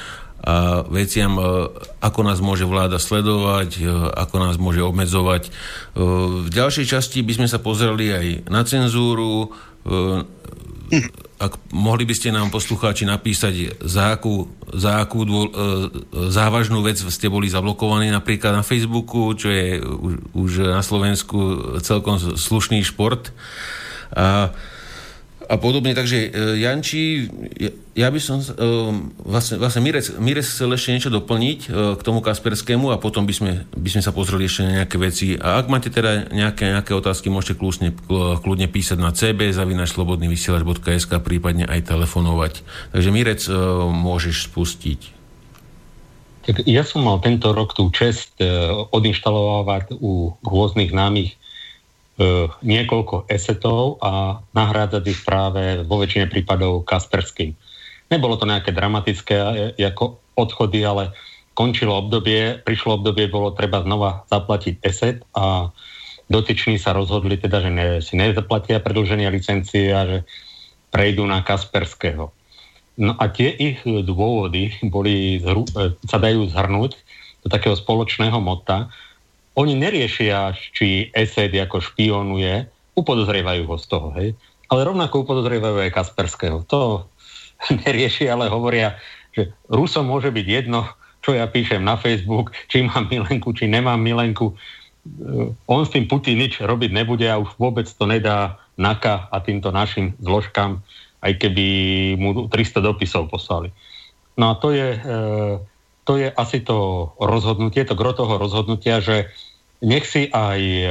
a veciam, e, ako nás môže vláda sledovať, e, ako nás môže obmedzovať. V ďalšej časti by sme sa pozreli aj na cenzúru, ak mohli by ste nám poslucháči napísať, za akú, za akú dô, e, závažnú vec ste boli zablokovaní napríklad na Facebooku, čo je už, už na Slovensku celkom slušný šport. A a podobne. Takže e, Janči, ja by som, e, vlastne, vlastne Mirec, Mirec chcel ešte niečo doplniť e, k tomu Kasperskému a potom by sme, by sme sa pozreli ešte na nejaké veci. A ak máte teda nejaké, nejaké otázky, môžete kľúčne, kľudne písať na cb zavinačslobodný vysielač.sk prípadne aj telefonovať. Takže Mirec, môžeš spustiť. Tak ja som mal tento rok tú čest odinštalovať u rôznych námych E, niekoľko esetov a nahrádzať ich práve vo väčšine prípadov Kasperským. Nebolo to nejaké dramatické ako odchody, ale končilo obdobie, prišlo obdobie, bolo treba znova zaplatiť eset a dotyční sa rozhodli teda, že ne, si nezaplatia predlženie licencie a že prejdú na Kasperského. No a tie ich dôvody boli, e, sa dajú zhrnúť do takého spoločného mota, oni neriešia, či Esed ako špionuje, upodozrievajú ho z toho, hej. Ale rovnako upodozrievajú aj Kasperského. To neriešia, ale hovoria, že Rusom môže byť jedno, čo ja píšem na Facebook, či mám milenku, či nemám milenku. On s tým Putin nič robiť nebude a už vôbec to nedá NAKA a týmto našim zložkám, aj keby mu 300 dopisov poslali. No a to je, e, to je asi to rozhodnutie, to gro toho rozhodnutia, že nech si aj e,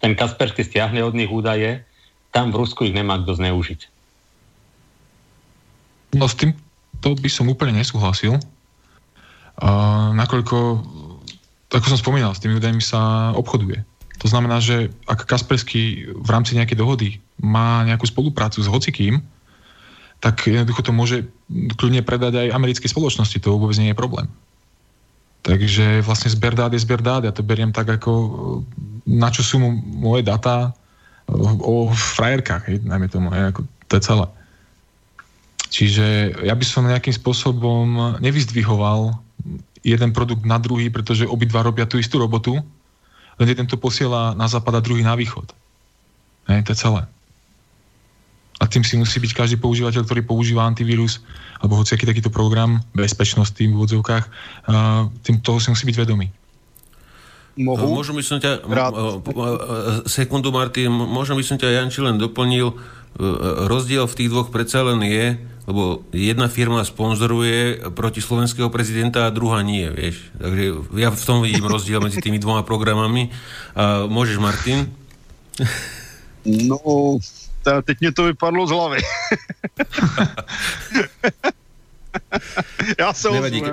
ten Kaspersky stiahne od nich údaje, tam v Rusku ich nemá kto zneužiť. No s tým to by som úplne nesúhlasil. Uh, nakoľko, ako som spomínal, s tými údajmi sa obchoduje. To znamená, že ak Kaspersky v rámci nejakej dohody má nejakú spoluprácu s hocikým, tak jednoducho to môže kľudne predať aj americkej spoločnosti, to vôbec nie je problém. Takže vlastne zber dát je zber dát. Ja to beriem tak ako na čo sú moje data o frajerkách, hej, najmä tomu, hej, ako to je celé. Čiže ja by som nejakým spôsobom nevyzdvihoval jeden produkt na druhý, pretože obidva robia tú istú robotu, len jeden to posiela na západ a druhý na východ. Hej, to je celé a tým si musí byť každý používateľ, ktorý používa antivírus alebo hociaký takýto program, bezpečnosti v úvodzovkách, tým toho si musí byť vedomý. Mohu? Možno by som ťa, Rád. sekundu Martin, možno by som ťa Janči len doplnil, rozdiel v tých dvoch predsa len je, lebo jedna firma sponzoruje proti slovenského prezidenta a druhá nie, vieš. Takže ja v tom vidím rozdiel medzi tými dvoma programami. A môžeš, Martin? No, teď mě to vypadlo z hlavy. ja sa nevadí,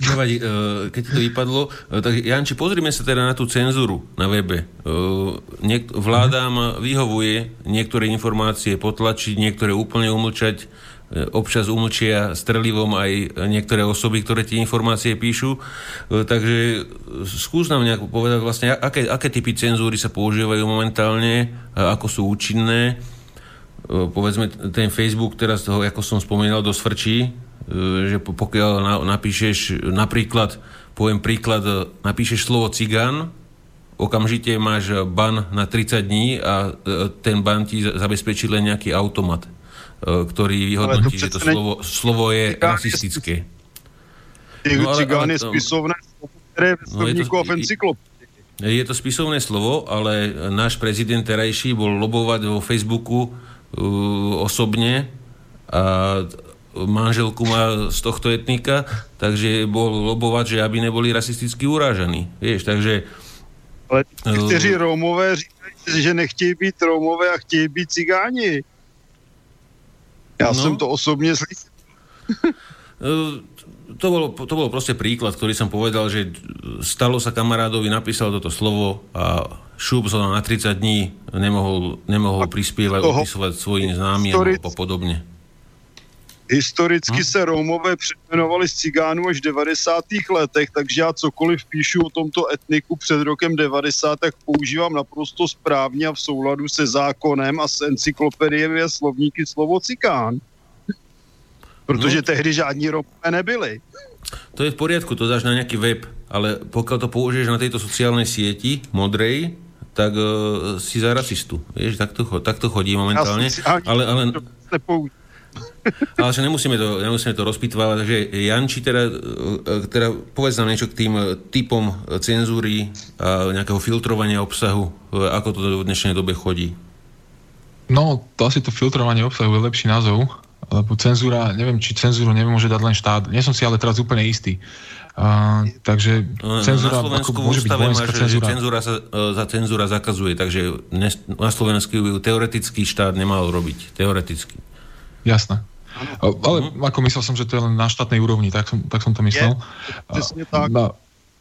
nevadí, eh, keď to vypadlo. Eh, tak Janči, pozrime sa teda na tú cenzúru na webe. Eh, vládám vyhovuje niektoré informácie potlačiť, niektoré úplne umlčať, občas umlčia strelivom aj niektoré osoby, ktoré tie informácie píšu. Takže skús nám nejak povedať vlastne, aké, aké typy cenzúry sa používajú momentálne, ako sú účinné povedzme ten Facebook teraz toho, ako som spomínal, dosť frčí, e, že pokiaľ napíšeš napríklad, poviem príklad, napíšeš slovo cigán, okamžite máš ban na 30 dní a e, ten ban ti zabezpečí len nejaký automat, e, ktorý vyhodnotí, že to slovo, slovo je rasistické. No, cigán je spisovné slovo, ktoré no, je to, je to spisovné slovo, ale náš prezident terajší bol lobovať vo Facebooku osobne a manželku má z tohto etnika, takže bol lobovať, že aby neboli rasisticky urážaní. Vieš, takže... Ale kteří Rómové říkají, že nechtějí být Rómové a chtějí být cigáni. Já no. jsem to osobně slyšel. to bol, to bol proste príklad, ktorý som povedal, že stalo sa kamarádovi, napísal toto slovo a šup sa na 30 dní nemohol, nemohol prispievať, opisovať svojim známym a podobne. Historicky hm? se Rómové přejmenovali z cigánů až v 90. letech, takže já cokoliv píšu o tomto etniku před rokem 90, tak používám naprosto správně a v souladu se zákonem a s encyklopediemi a slovníky slovo cikán. Protože no. tehdy žádní Romové nebyli. To je v poriadku, to dáš na nejaký web, ale pokiaľ to použiješ na tejto sociálnej sieti, modrej, tak uh, si za rasistu. Vieš, tak to, tak to chodí momentálne. Ale, ale, ale že nemusíme to, nemusíme to rozpitvávať. Takže Janči, teda, e, teda povedz nám niečo k tým e, typom cenzúry a nejakého filtrovania obsahu, ako to v dnešnej dobe chodí. No, to asi to filtrovanie obsahu je lepší názov, lebo cenzúra, neviem, či cenzúru nemôže dať len štát. Nie som si ale teraz úplne istý. Uh, takže no, cenzúra, na ako môže byť vojenská máš, cenzúra. cenzúra sa, za cenzúra zakazuje, takže na Slovensku teoretický štát nemal robiť. Teoreticky. Jasné. Ale uh-huh. ako myslel som, že to je len na štátnej úrovni, tak som, tak som to myslel. Je, tak. No,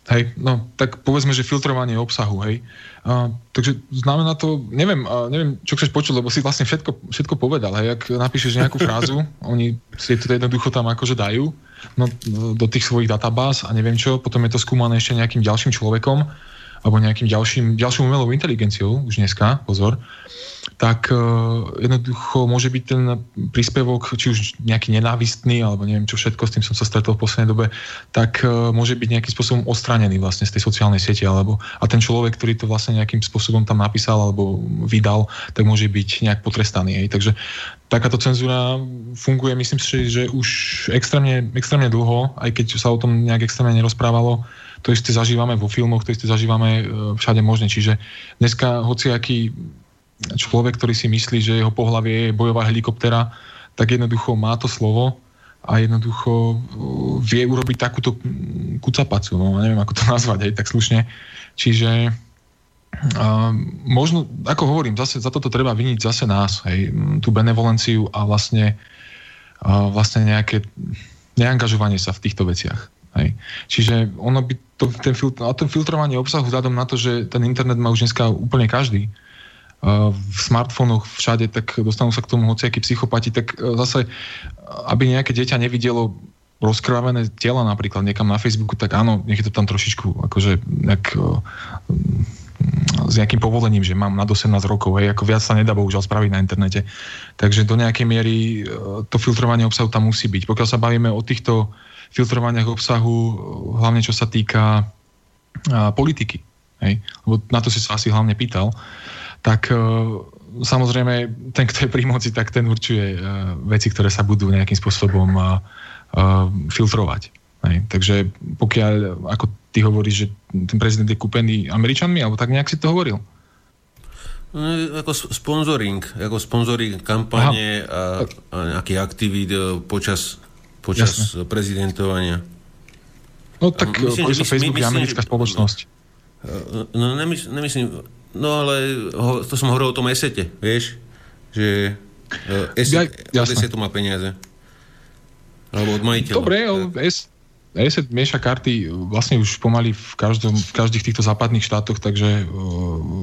hej, no, tak povedzme, že filtrovanie obsahu, hej. Uh, takže znamená to, neviem, uh, neviem, čo chceš počuť, lebo si vlastne všetko, všetko povedal, hej. Ak napíšeš nejakú frázu, oni si to jednoducho tam akože dajú, no, do tých svojich databáz a neviem čo, potom je to skúmané ešte nejakým ďalším človekom alebo nejakým ďalším, ďalšou umelou inteligenciou, už dneska, pozor, tak uh, jednoducho môže byť ten príspevok, či už nejaký nenávistný, alebo neviem čo všetko, s tým som sa stretol v poslednej dobe, tak uh, môže byť nejakým spôsobom odstranený vlastne z tej sociálnej siete, alebo a ten človek, ktorý to vlastne nejakým spôsobom tam napísal alebo vydal, tak môže byť nejak potrestaný. Hej. Takže takáto cenzúra funguje, myslím si, že už extrémne, extrémne dlho, aj keď sa o tom nejak extrémne nerozprávalo. To isté zažívame vo filmoch, to isté zažívame e, všade možne. Čiže dneska hociaký človek, ktorý si myslí, že jeho pohlavie je bojová helikoptera, tak jednoducho má to slovo a jednoducho e, vie urobiť takúto kucapacu, no neviem ako to nazvať aj tak slušne. Čiže Uh, možno, ako hovorím, zase, za toto treba viniť zase nás, hej, tú benevolenciu a vlastne, uh, vlastne nejaké neangažovanie sa v týchto veciach. Hej. Čiže ono by to, ten, filtr, a to filtrovanie obsahu vzhľadom na to, že ten internet má už dneska úplne každý, uh, v smartfónoch všade, tak dostanú sa k tomu hociakí psychopati, tak uh, zase, aby nejaké dieťa nevidelo rozkrvavené tela napríklad niekam na Facebooku, tak áno, nech je to tam trošičku akože nejak uh, s nejakým povolením, že mám na 18 rokov, hej, ako viac sa nedá bohužiaľ spraviť na internete. Takže do nejakej miery e, to filtrovanie obsahu tam musí byť. Pokiaľ sa bavíme o týchto filtrovaniach obsahu, e, hlavne čo sa týka politiky, hej, lebo na to si sa asi hlavne pýtal, tak e, samozrejme ten, kto je pri moci, tak ten určuje veci, ktoré sa budú nejakým spôsobom filtrovať. Hej. Takže pokiaľ ako ty hovoríš, že ten prezident je kúpený Američanmi, alebo tak nejak si to hovoril? No, ako sponzoring, ako sponzoring kampane a, a nejaký aktivít e, počas, počas prezidentovania. No tak myslím, že Facebook je americká spoločnosť. E, no nemysl, nemyslím, no ale ho, to som hovoril o tom esete, vieš, že eset, ja, od esetu má peniaze. Alebo od majiteľa. Dobre, es, ESET mieša karty vlastne už pomaly v, každom, v každých týchto západných štátoch, takže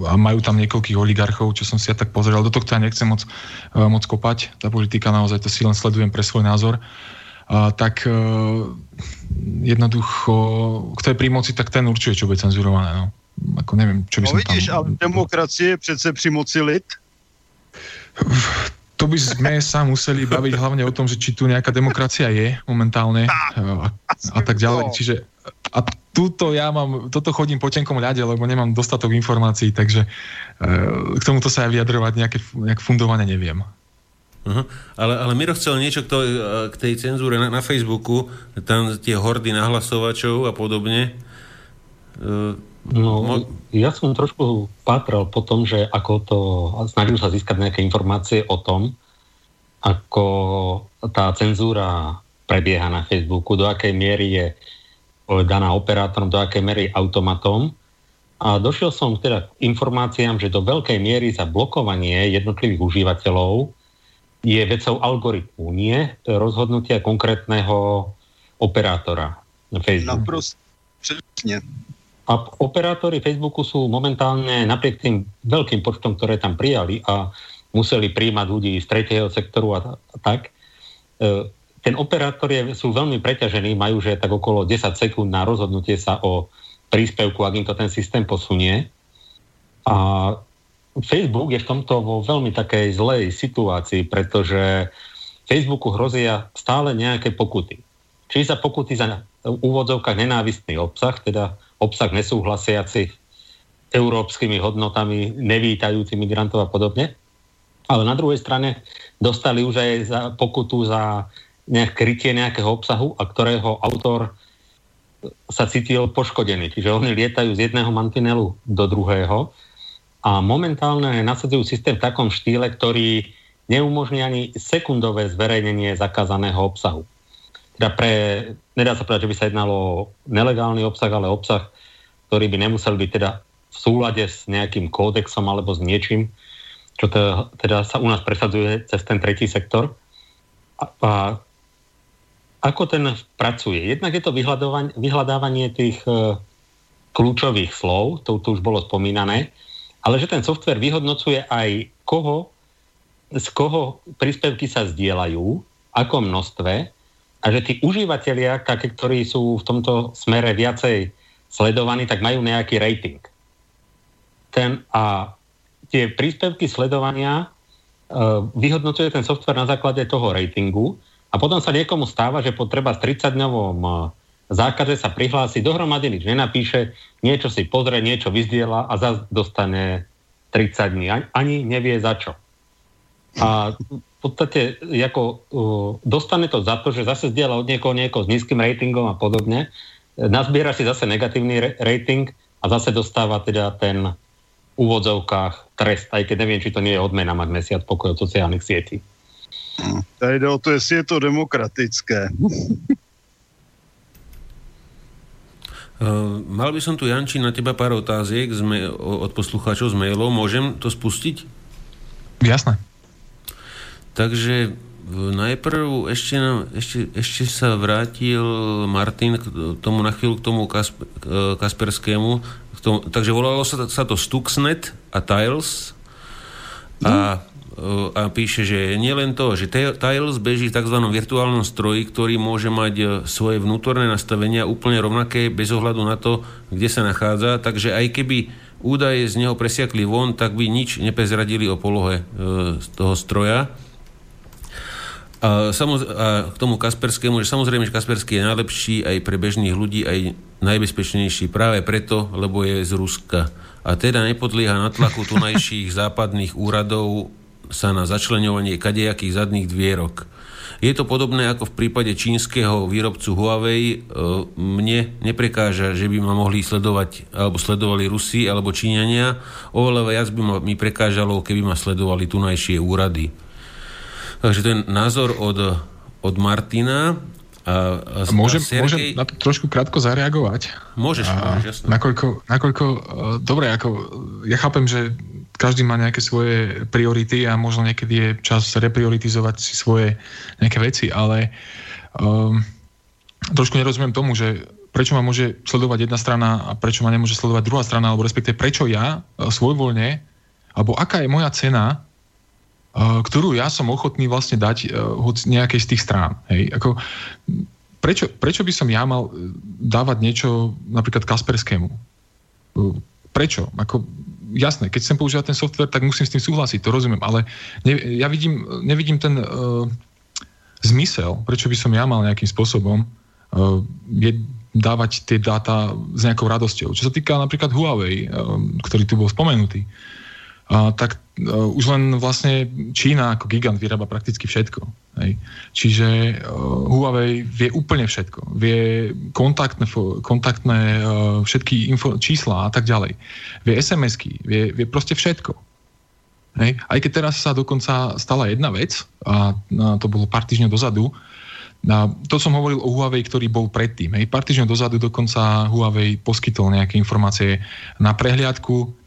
a majú tam niekoľkých oligarchov, čo som si ja tak pozrel. Do tohto ja nechcem moc, moc kopať. Tá politika naozaj to si len sledujem pre svoj názor. A, tak jednoducho, kto je pri moci, tak ten určuje, čo bude cenzurované. No. Ako neviem, čo by no, som vidíš, tam... ale demokracie je přece pri moci lid to by sme sa museli baviť hlavne o tom, že či tu nejaká demokracia je momentálne a, a tak ďalej. Čiže a túto ja mám, toto chodím po tenkom ľade, lebo nemám dostatok informácií, takže e, k tomuto sa aj vyjadrovať nejaké, nejak fundovane neviem. Uh-huh. Ale, ale Miro chcel niečo k, to, k tej cenzúre na, na Facebooku, tam tie hordy nahlasovačov a podobne. E, No, ja som trošku pátral po tom, že ako to, snažil sa získať nejaké informácie o tom, ako tá cenzúra prebieha na Facebooku, do akej miery je daná operátorom, do akej miery automatom. A došiel som teda k informáciám, že do veľkej miery za blokovanie jednotlivých užívateľov je vecou algoritmu, nie rozhodnutia konkrétneho operátora na Facebooku. Naprosto, presne. A operátori Facebooku sú momentálne napriek tým veľkým počtom, ktoré tam prijali a museli príjmať ľudí z tretieho sektoru a, tak, e, ten operátor je, sú veľmi preťažení, majú že tak okolo 10 sekúnd na rozhodnutie sa o príspevku, ak im to ten systém posunie. A Facebook je v tomto vo veľmi takej zlej situácii, pretože Facebooku hrozia stále nejaké pokuty. Či za pokuty za úvodzovkách nenávistný obsah, teda obsah nesúhlasiaci európskymi hodnotami, nevítajúci migrantov a podobne. Ale na druhej strane dostali už aj za pokutu za nejak krytie nejakého obsahu, a ktorého autor sa cítil poškodený. Čiže oni lietajú z jedného mantinelu do druhého a momentálne nasadzujú systém v takom štýle, ktorý neumožní ani sekundové zverejnenie zakázaného obsahu teda pre, nedá sa povedať, že by sa jednalo o nelegálny obsah, ale obsah, ktorý by nemusel byť teda v súlade s nejakým kódexom alebo s niečím, čo teda, teda sa u nás presadzuje cez ten tretí sektor. A, a ako ten pracuje? Jednak je to vyhľadávanie tých e, kľúčových slov, to, to už bolo spomínané, ale že ten software vyhodnocuje aj koho, z koho príspevky sa zdieľajú, akom množstve a že tí užívateľia, ktorí sú v tomto smere viacej sledovaní, tak majú nejaký rating. Ten, a tie príspevky sledovania uh, vyhodnocuje ten software na základe toho ratingu a potom sa niekomu stáva, že po treba 30-dňovom uh, zákaze sa prihlási, dohromady nič nenapíše, niečo si pozrie, niečo vyzdiela a zase dostane 30 dní. Ani nevie za čo. A v podstate ako, uh, dostane to za to, že zase zdieľa od niekoho niekoho s nízkym ratingom a podobne, nazbiera si zase negatívny re- rating a zase dostáva teda ten v úvodzovkách trest, aj keď neviem, či to nie je odmena mať mesiac pokoj od sociálnych sietí. Tady jde o to, jestli je to demokratické. Uh, mal by som tu, Janči, na teba pár otáziek z ma- od poslucháčov z mailov. Môžem to spustiť? Jasné. Takže najprv ešte, ešte, ešte sa vrátil Martin k tomu na chvíľu k tomu Kasp, Kasperskému. K tomu, takže volalo sa, sa to Stuxnet a Tiles a, a píše, že nielen to, že Tiles beží v tzv. virtuálnom stroji, ktorý môže mať e, svoje vnútorné nastavenia úplne rovnaké bez ohľadu na to, kde sa nachádza, takže aj keby údaje z neho presiakli von, tak by nič neprezradili o polohe e, toho stroja. A, samoz- a k tomu Kasperskému, že samozrejme, že Kasperský je najlepší aj pre bežných ľudí, aj najbezpečnejší práve preto, lebo je z Ruska. A teda nepodlieha na tlaku tunajších západných úradov sa na začlenovanie kadejakých zadných dvierok. Je to podobné ako v prípade čínskeho výrobcu Huawei. Mne neprekáža, že by ma mohli sledovať, alebo sledovali Rusi, alebo Číňania. Oveľa viac by ma, mi prekážalo, keby ma sledovali tunajšie úrady. Takže to je názor od, od Martina. A, a, môžem, Sergej... môžem na to trošku krátko zareagovať? Môžeš, a, môžeš. Nakoľko, nakoľko, uh, dobre, ako, ja chápem, že každý má nejaké svoje priority a možno niekedy je čas reprioritizovať si svoje nejaké veci, ale um, trošku nerozumiem tomu, že prečo ma môže sledovať jedna strana a prečo ma nemôže sledovať druhá strana, alebo respektive prečo ja uh, svojvoľne, alebo aká je moja cena ktorú ja som ochotný vlastne dať uh, nejakej z tých strán. Hej? Ako, prečo, prečo by som ja mal eh, dávať niečo napríklad Kasperskému? Prečo? Ako, jasné, keď chcem používať ten software, tak musím s tým súhlasiť, to rozumiem, ale ne, ja vidím, nevidím ten uh, zmysel, prečo by som ja mal nejakým spôsobom uh, je, dávať tie dáta s nejakou radosťou. Čo sa týka napríklad Huawei, uh, ktorý tu bol spomenutý, uh, tak uh, už len vlastne Čína ako gigant vyrába prakticky všetko. Hej. Čiže uh, Huawei vie úplne všetko. Vie kontaktné, kontaktné uh, všetky info, čísla a tak ďalej. Vie SMS-ky, vie, vie proste všetko. Hej. Aj keď teraz sa dokonca stala jedna vec, a to bolo pár týždňov dozadu, a to som hovoril o Huawei, ktorý bol predtým. Hej. Pár týždňov dozadu dokonca Huawei poskytol nejaké informácie na prehliadku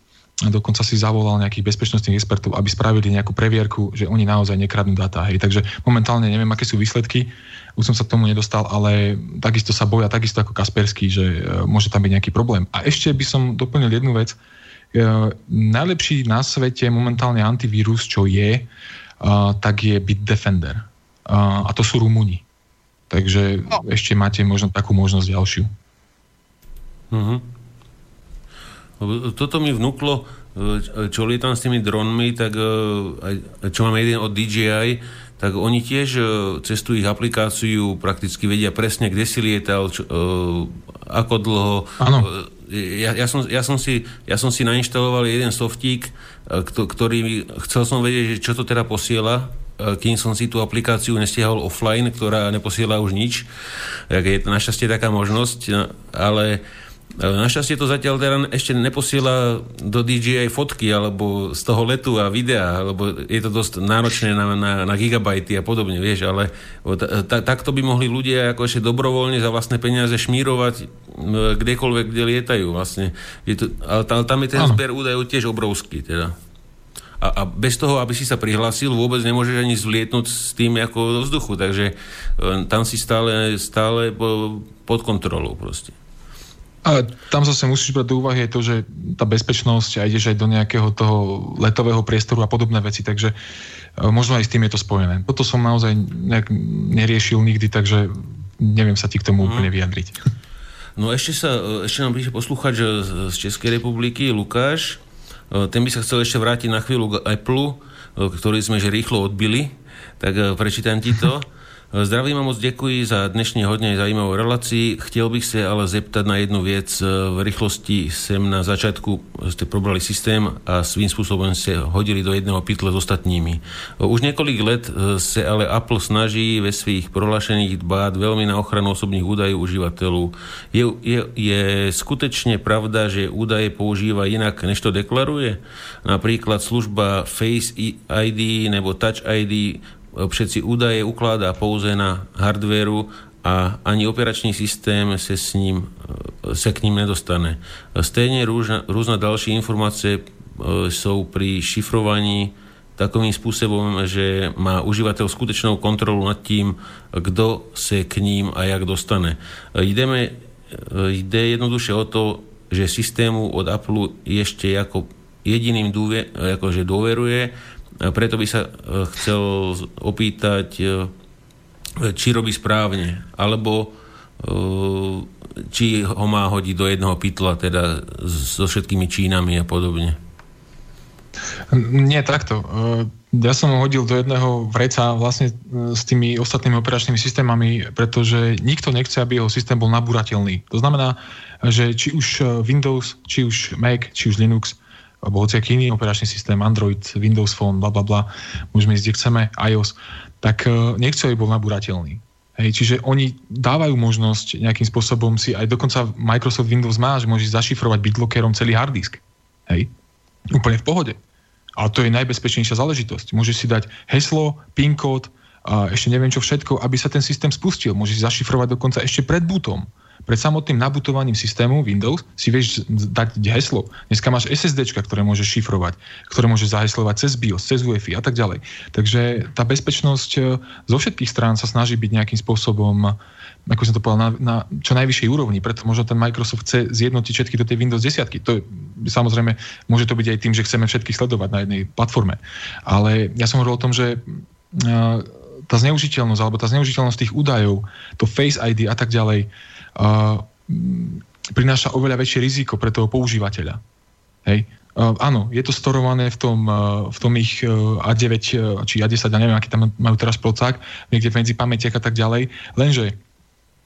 dokonca si zavolal nejakých bezpečnostných expertov, aby spravili nejakú previerku, že oni naozaj nekradnú dáta. Hej. Takže momentálne neviem, aké sú výsledky, už som sa k tomu nedostal, ale takisto sa boja, takisto ako Kaspersky, že e, môže tam byť nejaký problém. A ešte by som doplnil jednu vec. E, najlepší na svete momentálne antivírus, čo je, e, tak je Bitdefender. A to sú Rumúni. Takže no. ešte máte možno takú možnosť ďalšiu. Mm-hmm. Toto mi vnúklo, e, čo lietam s tými dronmi, tak e, čo máme jeden od DJI, tak oni tiež e, cez tú ich aplikáciu prakticky vedia presne, kde si lietal, čo, ako dlho. Áno. Ja, ja, som, ja, som si, ja som si nainštaloval jeden softík, ktorý chcel som vedieť, čo to teda posiela, kým som si tú aplikáciu nestiahol offline, ktorá neposiela už nič. Je našťastie taká možnosť, no, ale Našťastie to zatiaľ teda ešte neposiela do DJI fotky alebo z toho letu a videa, lebo je to dosť náročné na, na, na gigabajty a podobne, vieš, ale ta, takto by mohli ľudia ako ešte dobrovoľne za vlastné peniaze šmírovať kdekoľvek, kde lietajú vlastne. Je to, ale tam, tam je ten zber údajov tiež obrovský teda. A, a bez toho, aby si sa prihlásil, vôbec nemôžeš ani zlietnúť s tým ako do vzduchu, takže e, tam si stále, stále pod kontrolou proste. Ale tam zase musíš brať do úvahy aj to, že tá bezpečnosť a ideš aj do nejakého toho letového priestoru a podobné veci, takže e, možno aj s tým je to spojené. Toto som naozaj nejak neriešil nikdy, takže neviem sa ti k tomu mm. úplne vyjadriť. No ešte, sa, e, ešte nám píše poslúchať z Českej republiky Lukáš. E, ten by sa chcel ešte vrátiť na chvíľu k Apple, ktorý sme že rýchlo odbili, tak prečítam ti to. Zdravím a moc děkuji za dnešní hodně zajímavou relaci. Chtěl bych se ale zeptat na jednu věc. V rychlosti jsem na začátku ste probrali systém a svým způsobem se hodili do jedného pytle s ostatními. Už několik let se ale Apple snaží ve svých prohlášeních dbát velmi na ochranu osobních údajů uživatelů. Je, je, je skutečně pravda, že údaje používá jinak, než to deklaruje? Například služba Face ID nebo Touch ID všetci údaje ukladá pouze na hardvéru a ani operačný systém se, s ním, se k ním nedostane. Stejně různa, různa další informace jsou pri šifrovaní takovým spôsobom, že má užívateľ skutečnou kontrolu nad tým, kto se k ním a jak dostane. Ideme, ide jednoduše o to, že systému od Apple ešte ako jediným dôver, akože dôveruje preto by sa e, chcel opýtať, e, či robí správne, alebo e, či ho má hodiť do jedného pytla, teda so všetkými Čínami a podobne. Nie, takto. Ja som ho hodil do jedného vreca vlastne s tými ostatnými operačnými systémami, pretože nikto nechce, aby jeho systém bol nabúrateľný. To znamená, že či už Windows, či už Mac, či už Linux alebo hociaký iný operačný systém, Android, Windows Phone, bla bla bla, môžeme ísť kde chceme, iOS, tak uh, nechcú, aby bol nabúrateľný. Hej, čiže oni dávajú možnosť nejakým spôsobom si, aj dokonca Microsoft Windows má, že môžeš zašifrovať bitlockerom celý hard disk. Hej, úplne v pohode. A to je najbezpečnejšia záležitosť. Môžeš si dať heslo, PIN kód, a ešte neviem čo všetko, aby sa ten systém spustil. Môžeš zašifrovať dokonca ešte pred bootom. Pred samotným nabutovaním systému Windows si vieš dať heslo. Dneska máš SSD, ktoré môžeš šifrovať, ktoré môžeš zaheslovať cez BIOS, cez UEFI a tak ďalej. Takže tá bezpečnosť e, zo všetkých strán sa snaží byť nejakým spôsobom ako som to povedal, na, na čo najvyššej úrovni. Preto možno ten Microsoft chce zjednotiť všetky do tej Windows 10. To je, samozrejme, môže to byť aj tým, že chceme všetkých sledovať na jednej platforme. Ale ja som hovoril o tom, že uh, tá zneužiteľnosť alebo tá zneužiteľnosť tých údajov, to Face ID a tak ďalej, uh, prináša oveľa väčšie riziko pre toho používateľa. Hej? Uh, áno, je to storované v tom, uh, v tom ich uh, A9 uh, či A10, ja neviem, aký tam majú teraz procák, niekde medzi pamätiach a tak ďalej, lenže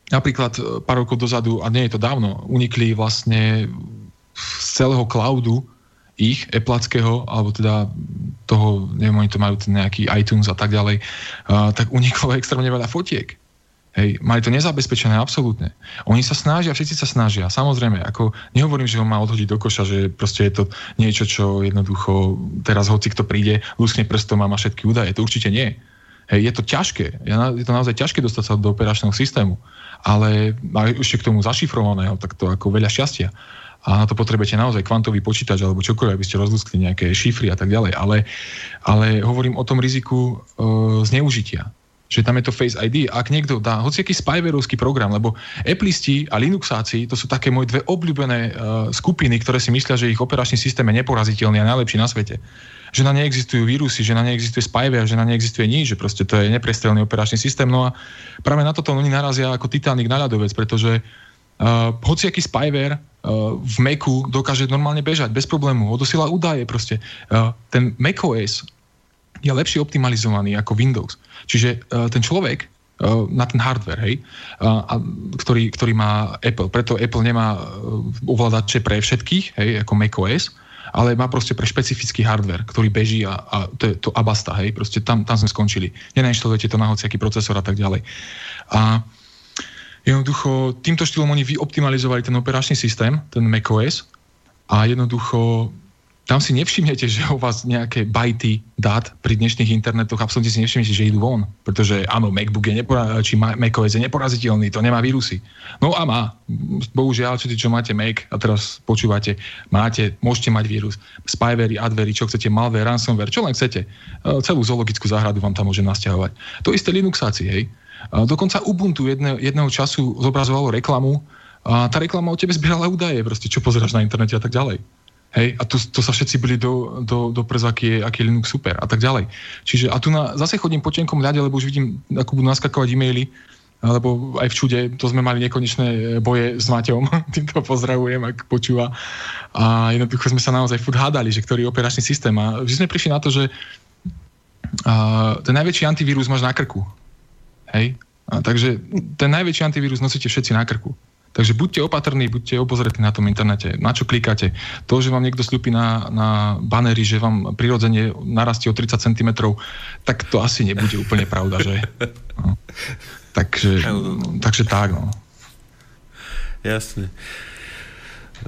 napríklad uh, pár rokov dozadu, a nie je to dávno, unikli vlastne z celého cloudu ich, Appleckého, alebo teda toho, neviem, oni to majú ten nejaký iTunes a tak ďalej, uh, tak uniklo extrémne veľa fotiek. Hej, mali to nezabezpečené absolútne. Oni sa snažia, všetci sa snažia. Samozrejme, ako nehovorím, že ho má odhodiť do koša, že proste je to niečo, čo jednoducho teraz hoci kto príde, luskne prstom a má všetky údaje. To určite nie. Hej, je to ťažké. Je to naozaj ťažké dostať sa do operačného systému. Ale ešte k tomu zašifrovaného, tak to ako veľa šťastia a na to potrebujete naozaj kvantový počítač alebo čokoľvek, aby ste rozluskli nejaké šifry a tak ďalej. Ale, ale hovorím o tom riziku e, zneužitia že tam je to Face ID. Ak niekto dá hociaký spywareovský program, lebo Appleisti a Linuxáci, to sú také moje dve obľúbené uh, skupiny, ktoré si myslia, že ich operačný systém je neporaziteľný a najlepší na svete. Že na ne existujú vírusy, že na ne existuje spyware, že na ne existuje nič, že proste to je neprestrelný operačný systém. No a práve na toto oni narazia ako Titanic na ľadovec, pretože uh, hociaký spyware uh, v Macu dokáže normálne bežať bez problému, odosiela údaje proste. Uh, ten macOS je lepšie optimalizovaný ako Windows. Čiže uh, ten človek uh, na ten hardware, hej, uh, ktorý, ktorý má Apple. Preto Apple nemá ovládače pre všetkých, hej, ako macOS, ale má proste pre špecifický hardware, ktorý beží a, a to je to abasta, hej, proste tam, tam sme skončili. Nenainštalujete to na hociaký procesor a tak ďalej. A jednoducho týmto štýlom oni vyoptimalizovali ten operačný systém, ten macOS a jednoducho tam si nevšimnete, že u vás nejaké bajty dát pri dnešných internetoch, absolútne si nevšimnete, že idú von. Pretože áno, MacBook je nepora- či macOS je neporaziteľný, to nemá vírusy. No a má. Bohužiaľ, čo, čo máte Mac a teraz počúvate, máte, môžete mať vírus. Spyvery, advery, čo chcete, malware, ransomware, čo len chcete. E, celú zoologickú záhradu vám tam môže nasťahovať. To isté Linuxáci, hej. Dokonca Ubuntu jedne, jedného času zobrazovalo reklamu a tá reklama o tebe zbierala údaje, proste, čo pozeráš na internete a tak ďalej. Hej, a tu, to sa všetci byli do, do, do prz, aký je, aký je Linux super a tak ďalej. Čiže a tu na, zase chodím po tenkom ľade, lebo už vidím, ako budú naskakovať e-maily, lebo aj v čude, to sme mali nekonečné boje s Maťom, týmto pozdravujem, ak počúva. A jednoducho sme sa naozaj furt hádali, že ktorý je operačný systém. A vždy sme prišli na to, že a, ten najväčší antivírus máš na krku. Hej? A, takže ten najväčší antivírus nosíte všetci na krku. Takže buďte opatrní, buďte obozretní na tom internete, na čo klikáte. To, že vám niekto slúpi na, na banery, že vám prirodzene narastie o 30 cm, tak to asi nebude úplne pravda, že? No. Takže, takže tak, no. Jasne.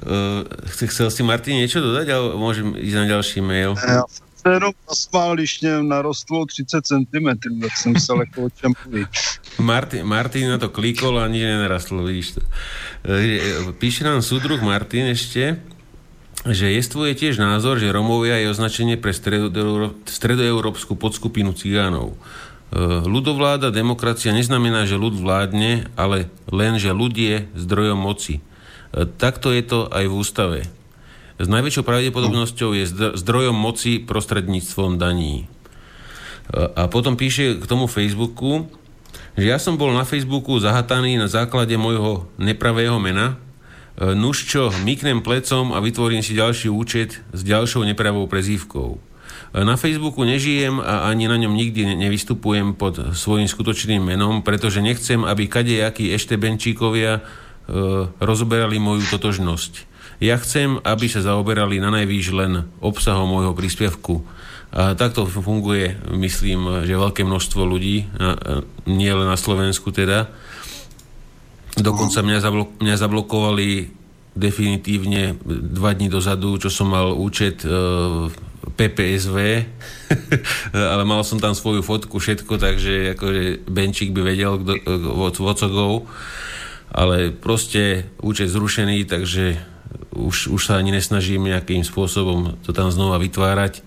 Uh, chcel si Martin niečo dodať, alebo môžem ísť na ďalší mail? Ja jenom zasmál, narostlo 30 cm, tak jsem se jako o čem. Martin, Martin na to klikol a nič nenarastlo, vidíš to. E, píše nám súdruh Martin ešte, že jestvuje tiež názor, že Romovia je označenie pre stredoeurópsku podskupinu cigánov. Ľudovláda, demokracia neznamená, že ľud vládne, ale len, že ľud je zdrojom moci. E, takto je to aj v ústave s najväčšou pravdepodobnosťou je zdrojom moci prostredníctvom daní. A potom píše k tomu Facebooku, že ja som bol na Facebooku zahataný na základe môjho nepravého mena, nuž čo, myknem plecom a vytvorím si ďalší účet s ďalšou nepravou prezývkou. Na Facebooku nežijem a ani na ňom nikdy nevystupujem pod svojim skutočným menom, pretože nechcem, aby kadejakí ešte benčíkovia e, rozoberali moju totožnosť. Ja chcem, aby sa zaoberali na najvýš len obsahom môjho príspevku. A takto funguje, myslím, že veľké množstvo ľudí, nie len na Slovensku teda. Dokonca mňa, zablo- mňa zablokovali definitívne dva dní dozadu, čo som mal účet e, PPSV, ale mal som tam svoju fotku, všetko, takže akože Benčík by vedel, kdo, vocogov, ale proste účet zrušený, takže už, už sa ani nesnažím nejakým spôsobom to tam znova vytvárať.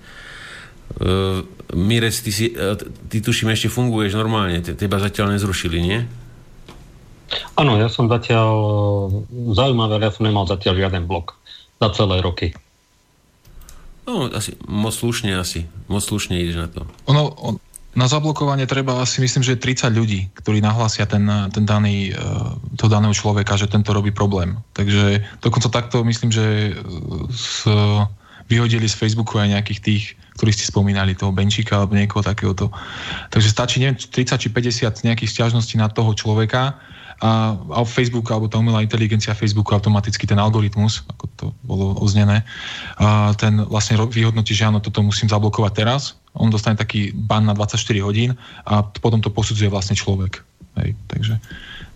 Uh, Mires, ty, si, uh, ty tuším ešte funguješ normálne, teba zatiaľ nezrušili, nie? Áno, ja som zatiaľ zaujímavé, ja som nemal zatiaľ žiaden blok za celé roky. No, asi, moc slušne asi. Moc slušne ideš na to. Ono, on, na zablokovanie treba asi, myslím, že 30 ľudí, ktorí nahlásia ten, ten daný, uh, toho daného človeka, že tento robí problém. Takže dokonca takto myslím, že s, vyhodili z Facebooku aj nejakých tých, ktorí ste spomínali, toho Benčíka alebo niekoho takéhoto. Takže stačí, neviem, 30 či 50 nejakých stiažností na toho človeka a, a Facebook alebo tá umelá inteligencia Facebooku automaticky ten algoritmus, ako to bolo oznené, a ten vlastne vyhodnotí, že áno, toto musím zablokovať teraz. On dostane taký ban na 24 hodín a potom to posudzuje vlastne človek. Hej, takže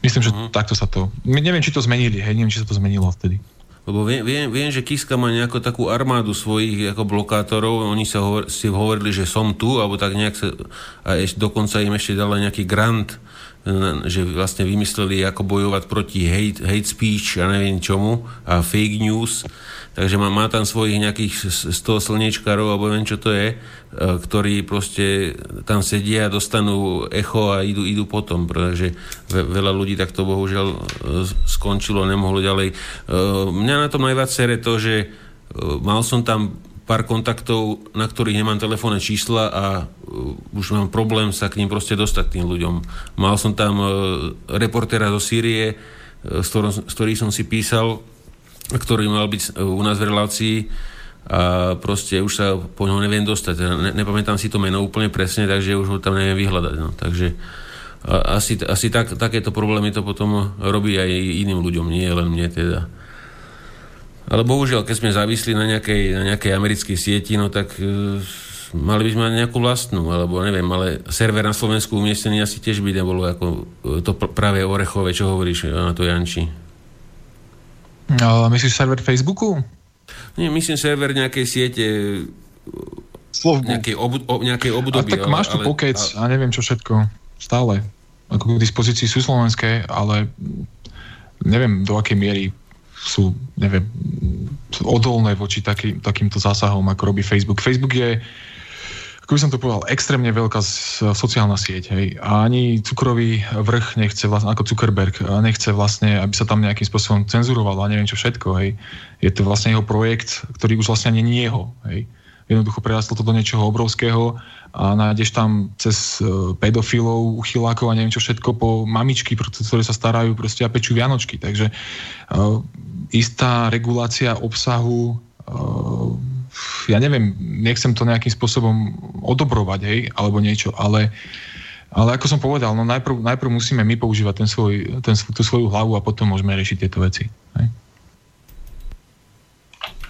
myslím, že uh-huh. takto sa to... Neviem, či to zmenili, hej, neviem, či sa to zmenilo vtedy. Lebo viem, viem, viem, že Kiska má nejakú takú armádu svojich ako blokátorov, oni sa hovor, si hovorili, že som tu, alebo tak nejak sa, a ešte, dokonca im ešte dala nejaký grant, že vlastne vymysleli, ako bojovať proti hate, hate speech a neviem čomu a fake news. Takže má, má tam svojich nejakých 100 slniečkárov, alebo neviem čo to je, e, ktorí proste tam sedia a dostanú echo a idú, idú potom, pretože veľa ľudí takto bohužiaľ e, skončilo, nemohlo ďalej. E, mňa na tom najviac sere to, že mal som tam pár kontaktov, na ktorých nemám telefónne čísla a už mám problém sa k ním proste dostať tým ľuďom. Mal som tam reportéra zo Sýrie, s, ktorom, s ktorým som si písal, ktorý mal byť uh, u nás v relácii a proste už sa po ňom neviem dostať. Ne, nepamätám si to meno úplne presne, takže už ho tam neviem vyhľadať. No. Takže a, asi, asi tak, takéto problémy to potom robí aj iným ľuďom, nie len mne teda. Ale bohužiaľ, keď sme závisli na nejakej, na nejakej americkej sieti, no tak e, mali by sme mať nejakú vlastnú, alebo neviem, ale server na Slovensku umiestnený asi tiež by nebolo ako e, to práve orechové, čo hovoríš na to Janči. No, myslíš server Facebooku? Nie, myslím server nejakej siete Slovbu. nejakej, obu, o, nejakej období. A tak máš tu pokec a... a neviem čo všetko. Stále. Ako k dispozícii sú slovenské, ale neviem do akej miery sú, neviem, odolné voči taký, takýmto zásahom, ako robí Facebook. Facebook je, ako by som to povedal, extrémne veľká sociálna sieť. Hej. A ani cukrový vrch nechce, vlastne, ako Zuckerberg, nechce vlastne, aby sa tam nejakým spôsobom cenzurovalo a neviem čo všetko. Hej. Je to vlastne jeho projekt, ktorý už vlastne nie je jeho. Hej jednoducho prerastlo to do niečoho obrovského a nájdeš tam cez e, pedofilov, uchylákov a neviem čo všetko po mamičky, ktoré sa starajú proste a pečú vianočky. Takže uh, istá regulácia obsahu uh, ja neviem, nechcem to nejakým spôsobom odobrovať, hej, alebo niečo, ale ale ako som povedal, no najprv, najprv musíme my používať ten svoj, ten, tú svoju hlavu a potom môžeme riešiť tieto veci. Hej?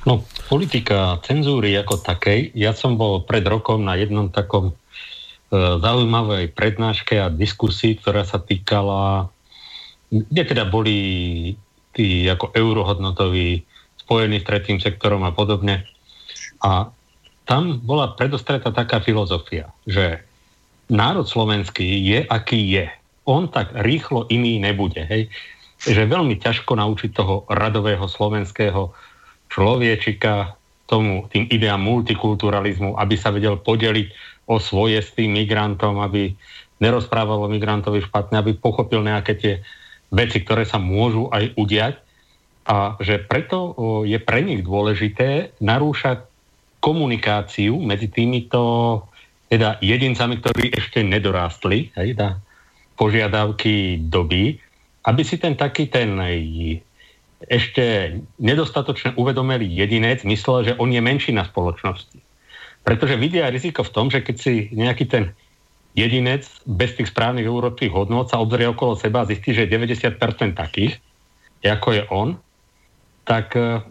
No, politika cenzúry ako takej, ja som bol pred rokom na jednom takom e, zaujímavej prednáške a diskusii, ktorá sa týkala, kde teda boli tí ako eurohodnotoví spojení s tretím sektorom a podobne. A tam bola predostretá taká filozofia, že národ slovenský je, aký je. On tak rýchlo iný nebude. Hej? Že veľmi ťažko naučiť toho radového slovenského človečika tomu, tým ideám multikulturalizmu, aby sa vedel podeliť o svoje s tým migrantom, aby nerozprával o migrantovi špatne, aby pochopil nejaké tie veci, ktoré sa môžu aj udiať a že preto je pre nich dôležité narúšať komunikáciu medzi týmito teda jedincami, ktorí ešte nedorástli, hej, na požiadavky doby, aby si ten taký ten ešte nedostatočne uvedomelý jedinec myslel, že on je menší na spoločnosti. Pretože vidia riziko v tom, že keď si nejaký ten jedinec bez tých správnych európskych hodnot sa obzrie okolo seba a zistí, že je 90% takých, ako je on, tak e,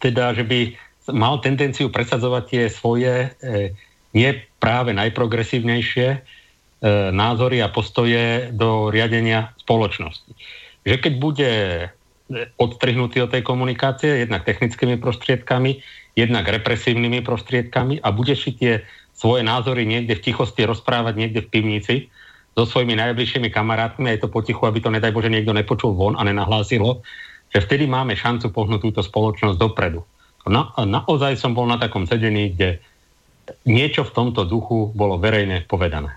teda, že by mal tendenciu presadzovať tie svoje e, nie práve najprogresívnejšie e, názory a postoje do riadenia spoločnosti. Že keď bude odstrihnutý od tej komunikácie, jednak technickými prostriedkami, jednak represívnymi prostriedkami a bude si tie svoje názory niekde v tichosti rozprávať niekde v pivnici so svojimi najbližšími kamarátmi, aj to potichu, aby to nedaj Bože niekto nepočul von a nenahlásil ho, že vtedy máme šancu pohnúť túto spoločnosť dopredu. Na, naozaj som bol na takom sedení, kde niečo v tomto duchu bolo verejne povedané.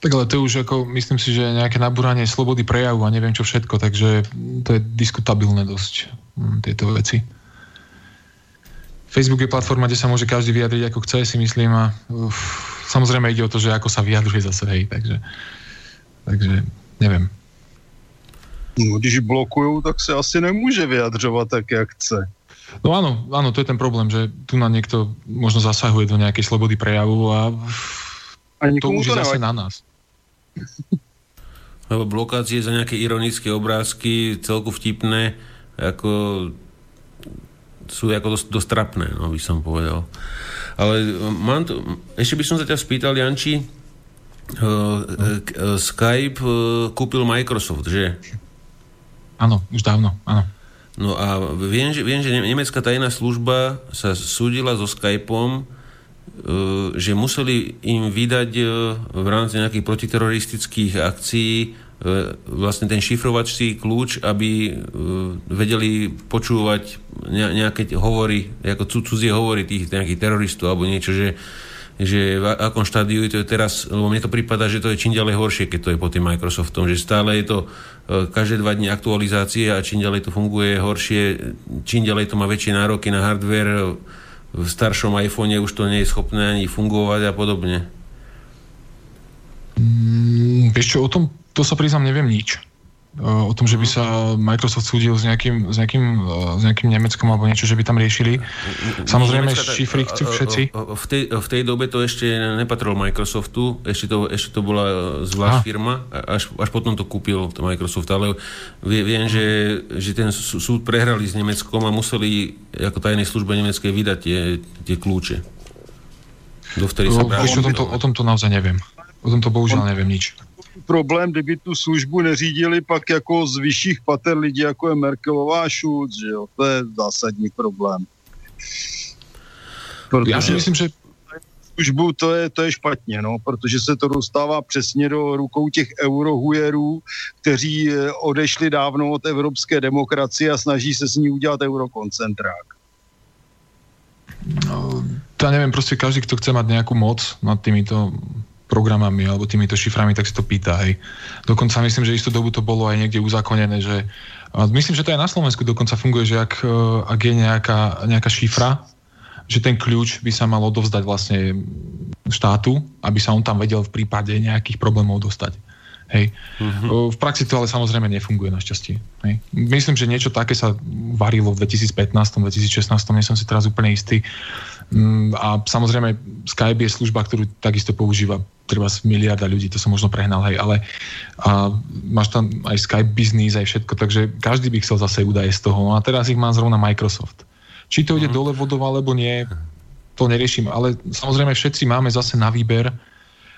Tak ale to už ako, myslím si, že nejaké nabúranie slobody prejavu a neviem čo všetko, takže to je diskutabilné dosť, hm, tieto veci. Facebook je platforma, kde sa môže každý vyjadriť ako chce, si myslím a uf, samozrejme ide o to, že ako sa vyjadruje zase, hej, takže, takže neviem. No, když blokujú, tak sa asi nemôže vyjadřovať tak, jak chce. No áno, áno, to je ten problém, že tu na niekto možno zasahuje do nejakej slobody prejavu a, a to už je zase na nás. Lebo blokácie za nejaké ironické obrázky, celku vtipné, ako sú ako dosť, dosť trapné, no by som povedal. Ale mám to, ešte by som sa ťa spýtal, Janči, uh, uh, Skype uh, kúpil Microsoft, že? Áno, už dávno, áno. No a viem, že, viem, že nemecká tajná služba sa súdila so Skypeom, E, že museli im vydať e, v rámci nejakých protiteroristických akcií e, vlastne ten šifrovačný kľúč, aby vedeli počúvať nejaké hovory, ako cudzie hovory tých nejakých teroristov alebo niečo, že, že v akom štádiu je to teraz, lebo mne to prípada, že to je čím ďalej horšie, keď to je pod tým Microsoftom, že stále je to každé dva dní aktualizácie a čím ďalej to funguje horšie, čím ďalej to má väčšie nároky na hardware, v staršom iPhone už to nie je schopné ani fungovať a podobne. Mm, vieš čo, o tom, to sa priznám, neviem nič o tom, že by sa Microsoft súdil s nejakým, s nejakým, s nejakým Nemeckom alebo niečo, že by tam riešili. Samozrejme, Nemecka, šifry chcú všetci. V tej, v tej dobe to ešte nepatrilo Microsoftu, ešte to, ešte to bola zvlášť Aha. firma, až, až potom to kúpil to Microsoft, ale viem, že, že ten súd prehrali s Nemeckom a museli ako tajnej službe nemeckej vydať tie, tie kľúče. Do sa o, o, tomto, o tomto naozaj neviem. O tomto bohužiaľ neviem nič problém, kdyby tu službu neřídili pak jako z vyšších pater lidi, jako je Merkelová Schulz, že jo? To je zásadní problém. Protože Já si myslím, že službu, to je, to je špatně, no, protože se to dostává přesně do rukou těch eurohujerů, kteří eh, odešli dávno od evropské demokracie a snaží se s ní udělat eurokoncentrák. No, ja neviem, proste každý, kto chce mať nejakú moc nad týmito programami alebo týmito šiframi, tak si to pýta. Hej. Dokonca myslím, že istú dobu to bolo aj niekde uzakonené, že myslím, že to aj na Slovensku dokonca funguje, že ak, e, ak je nejaká, nejaká šifra, že ten kľúč by sa mal odovzdať vlastne štátu, aby sa on tam vedel v prípade nejakých problémov dostať. Hej. Uh-huh. V praxi to ale samozrejme nefunguje našťastie. Hej. Myslím, že niečo také sa varilo v 2015, 2016, nie som si teraz úplne istý. Mm, a samozrejme Skype je služba, ktorú takisto používa treba miliarda ľudí, to som možno prehnal, hej, ale a máš tam aj Skype business, aj všetko, takže každý by chcel zase údaje z toho. No a teraz ich má zrovna Microsoft. Či to ide uh-huh. dole vodou alebo nie, to neriešim, ale samozrejme všetci máme zase na výber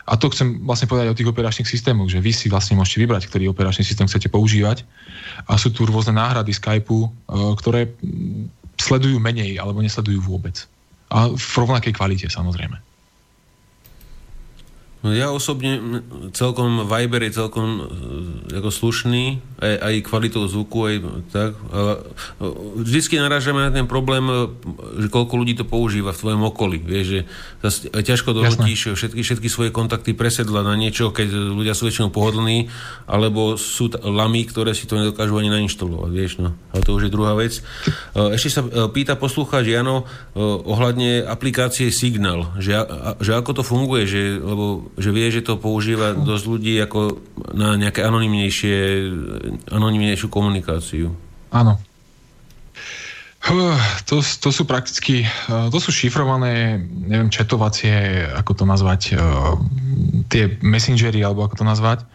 a to chcem vlastne povedať o tých operačných systémoch, že vy si vlastne môžete vybrať, ktorý operačný systém chcete používať a sú tu rôzne náhrady Skypeu, e, ktoré sledujú menej alebo nesledujú vôbec. A v rovnakej kvalite samozrejme. No ja osobne celkom Viber je celkom e, ako slušný, aj, aj kvalitou zvuku, aj tak. Ale e, vždycky narážame na ten problém, e, že koľko ľudí to používa v tvojom okolí. Vieš, že ťažko donútiš všetky, všetky svoje kontakty presedla na niečo, keď ľudia sú väčšinou pohodlní, alebo sú t- lamy, ktoré si to nedokážu ani nainštalovať. Vieš, no. Ale to už je druhá vec. Ešte sa pýta poslucháč Jano ohľadne aplikácie Signal, že, že ako to funguje, že, lebo že vie, že to používa dosť ľudí ako na nejaké anonimnejšie, anonimnejšiu komunikáciu. Áno. To, to sú prakticky, to sú šifrované, neviem, četovacie, ako to nazvať, tie messengery, alebo ako to nazvať.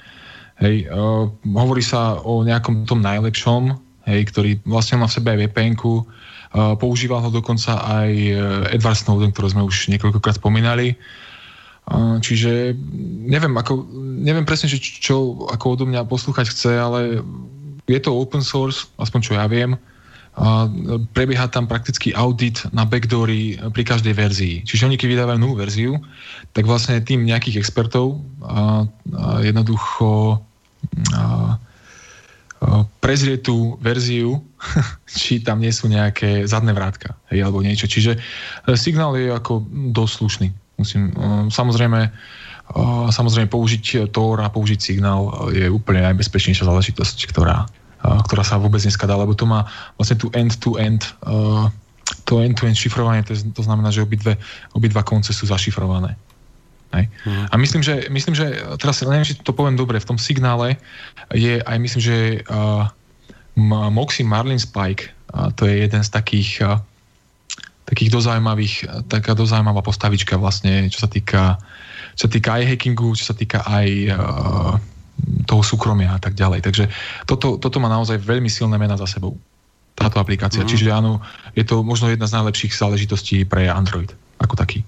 Hej, hovorí sa o nejakom tom najlepšom, hej, ktorý vlastne má v sebe aj vpn používal ho dokonca aj Edward Snowden, ktorý sme už niekoľkokrát spomínali. Čiže neviem, ako, neviem presne, čo ako odo mňa poslúchať chce, ale je to open source, aspoň čo ja viem. Prebieha tam prakticky audit na backdoory pri každej verzii. Čiže oni, keď vydávajú novú verziu, tak vlastne tým nejakých expertov a, a jednoducho a, prezrie tú verziu, či tam nie sú nejaké zadné vrátka, hej, alebo niečo. Čiže e, signál je ako dosť slušný. Musím, e, samozrejme, e, samozrejme použiť Tor a použiť signál je úplne najbezpečnejšia záležitosť, ktorá, ktorá sa vôbec dneska dá, lebo to má vlastne tu end-to-end to end-to-end šifrovanie, to, to znamená, že obidve, obidva konce sú zašifrované. Hej. Mm. A myslím že, myslím, že, teraz neviem, či to poviem dobre, v tom signále je aj, myslím, že uh, Moxie Marlin Spike, uh, to je jeden z takých uh, takých dozaujímavých, taká dozaujímavá postavička vlastne, čo sa týka, čo sa týka aj hackingu, čo sa týka aj uh, toho súkromia a tak ďalej. Takže toto, toto má naozaj veľmi silné mena za sebou, táto aplikácia. Mm. Čiže áno, je to možno jedna z najlepších záležitostí pre Android ako taký.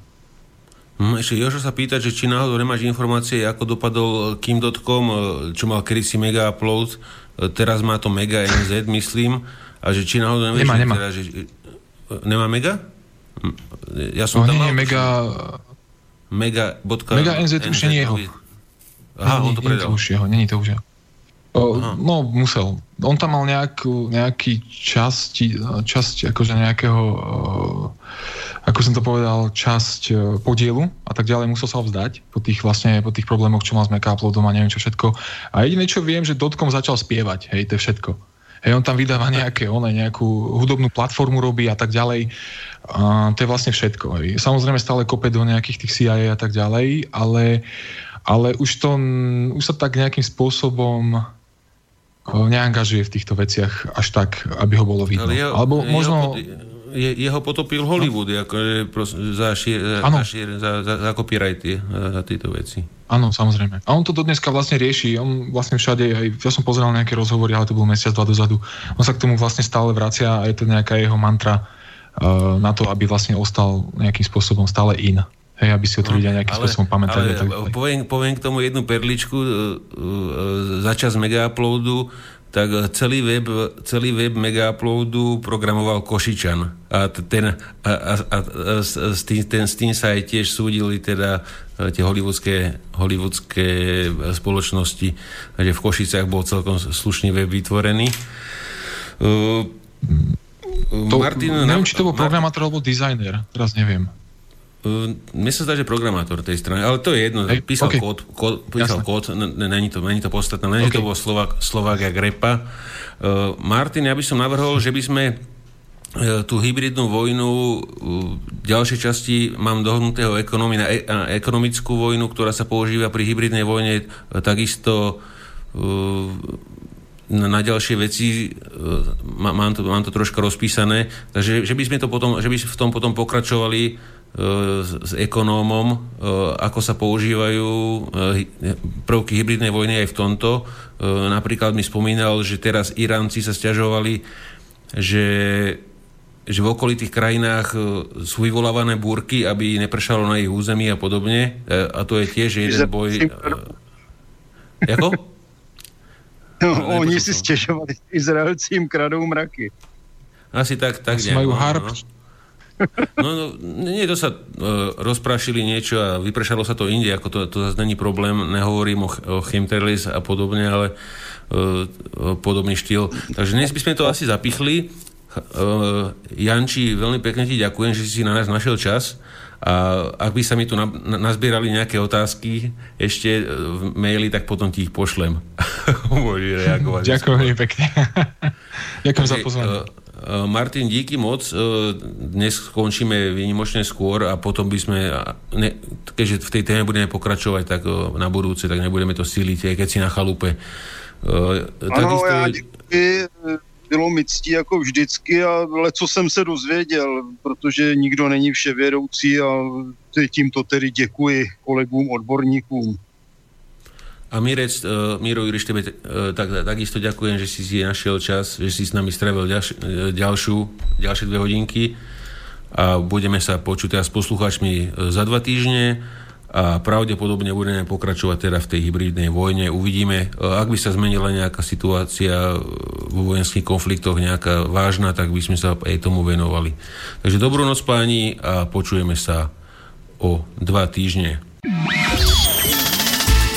Hm, ešte Jožo sa pýta, že či náhodou nemáš informácie, ako dopadol Kim.com, e, čo mal kedysi Mega Upload, e, teraz má to Mega NZ, myslím, a že či náhodou nevieš... Nemá, nemá. Teda, že, nemá Mega? Ja som no, tam nie, mal... Mega... Mega. Mega NZ, NZ už nie je jeho. Aha, on to predal. Nie to už jeho, není to už jeho. No, musel. On tam mal nejakú, nejaký časť, časť akože nejakého, ako som to povedal, časť e, podielu a tak ďalej musel sa ho vzdať po tých vlastne, po tých problémoch, čo mal s Uploadom a neviem čo všetko. A jediné, čo viem, že Dotcom začal spievať, hej, to je všetko. Hej, on tam vydáva nejaké, one, nejakú hudobnú platformu robí a tak ďalej. A to je vlastne všetko. Hej. Samozrejme stále kope do nejakých tých CIA a tak ďalej, ale, ale už to, už sa tak nejakým spôsobom neangažuje v týchto veciach až tak, aby ho bolo vidno. jeho, Alebo možno... Je, jeho potopil Hollywood no. akože za, šier, za, šier, za, za, za copyrighty, za, za tieto veci. Áno, samozrejme. A on to dodneska vlastne rieši. On vlastne všade, aj ja som pozeral nejaké rozhovory, ale to bol mesiac, dva dozadu. On sa k tomu vlastne stále vracia a je to nejaká jeho mantra uh, na to, aby vlastne ostal nejakým spôsobom stále in. Hej, aby si o to ľudia nejakým ale, spôsobom pamätali. Ale, tak poviem, poviem k tomu jednu perličku. Uh, uh, za čas mega uploadu tak celý web, celý web mega uploadu programoval Košičan. A, ten, a, a, a s, tým, ten, s tým sa aj tiež súdili teda tie hollywoodské, hollywoodské spoločnosti, že v Košicách bol celkom slušný web vytvorený. Uh, to, Martin, neviem, či to bol programátor alebo designer, teraz neviem. Mne sa zdá, že programátor tej strany, ale to je jedno. Hey, písal okay. kód, kód, písal kód není to, není to podstatné, len okay. to bol Slovak, Slovak jak repa. Uh, Martin, ja by som navrhol, že by sme uh, tú hybridnú vojnu uh, ďalšej časti mám dohodnutého ekonomii na, e, na ekonomickú vojnu, ktorá sa používa pri hybridnej vojne uh, takisto uh, na, ďalšie veci mám, to, mám to troška rozpísané, takže že by sme to potom, že by v tom potom pokračovali E, s ekonómom, e, ako sa používajú e, prvky hybridnej vojny aj v tomto. Napríklad mi spomínal, že teraz Iránci sa stiažovali, že, že v okolitých krajinách sú vyvolávané búrky, aby nepršalo na ich území a podobne. A to je tiež jeden boj... Jako? No, oni si stiažovali, Izraelci im kradou mraky. Asi tak, tak nejak. Majú no, harp, no. No, no nie, to sa uh, rozprašili niečo a vypršalo sa to inde, ako to, to zase není problém, nehovorím o, o chemtrails a podobne, ale uh, podobný štýl. Takže dnes by sme to asi zapichli. Uh, Janči, veľmi pekne ti ďakujem, že si na nás našiel čas. A ak by sa mi tu na, na, nazbierali nejaké otázky ešte v maili, tak potom ti ich pošlem. Môžeš reagovať. Ďakujem pekne. Ďakujem za pozvanie. Eh, Martin, díky moc. Eh, dnes skončíme výnimočne skôr a potom by sme, ne, keďže v tej téme budeme pokračovať, tak eh, na budúce, tak nebudeme to síliť, aj keď si na chalupe. Ano, takisto... já děkuji. Bylo mi ctí jako vždycky a co jsem se dozvěděl, protože nikdo není vševědoucí a tímto tedy děkuji kolegům, odborníkům. A Mirec, uh, Miro Juriš, tebe uh, tak, takisto ďakujem, že si si našiel čas, že si s nami strávil ďalš, uh, ďalšiu, ďalšie dve hodinky a budeme sa počuť teraz s poslucháčmi za dva týždne a pravdepodobne budeme pokračovať teda v tej hybridnej vojne. Uvidíme, ak by sa zmenila nejaká situácia vo vojenských konfliktoch, nejaká vážna, tak by sme sa aj tomu venovali. Takže dobrú noc páni a počujeme sa o dva týždne.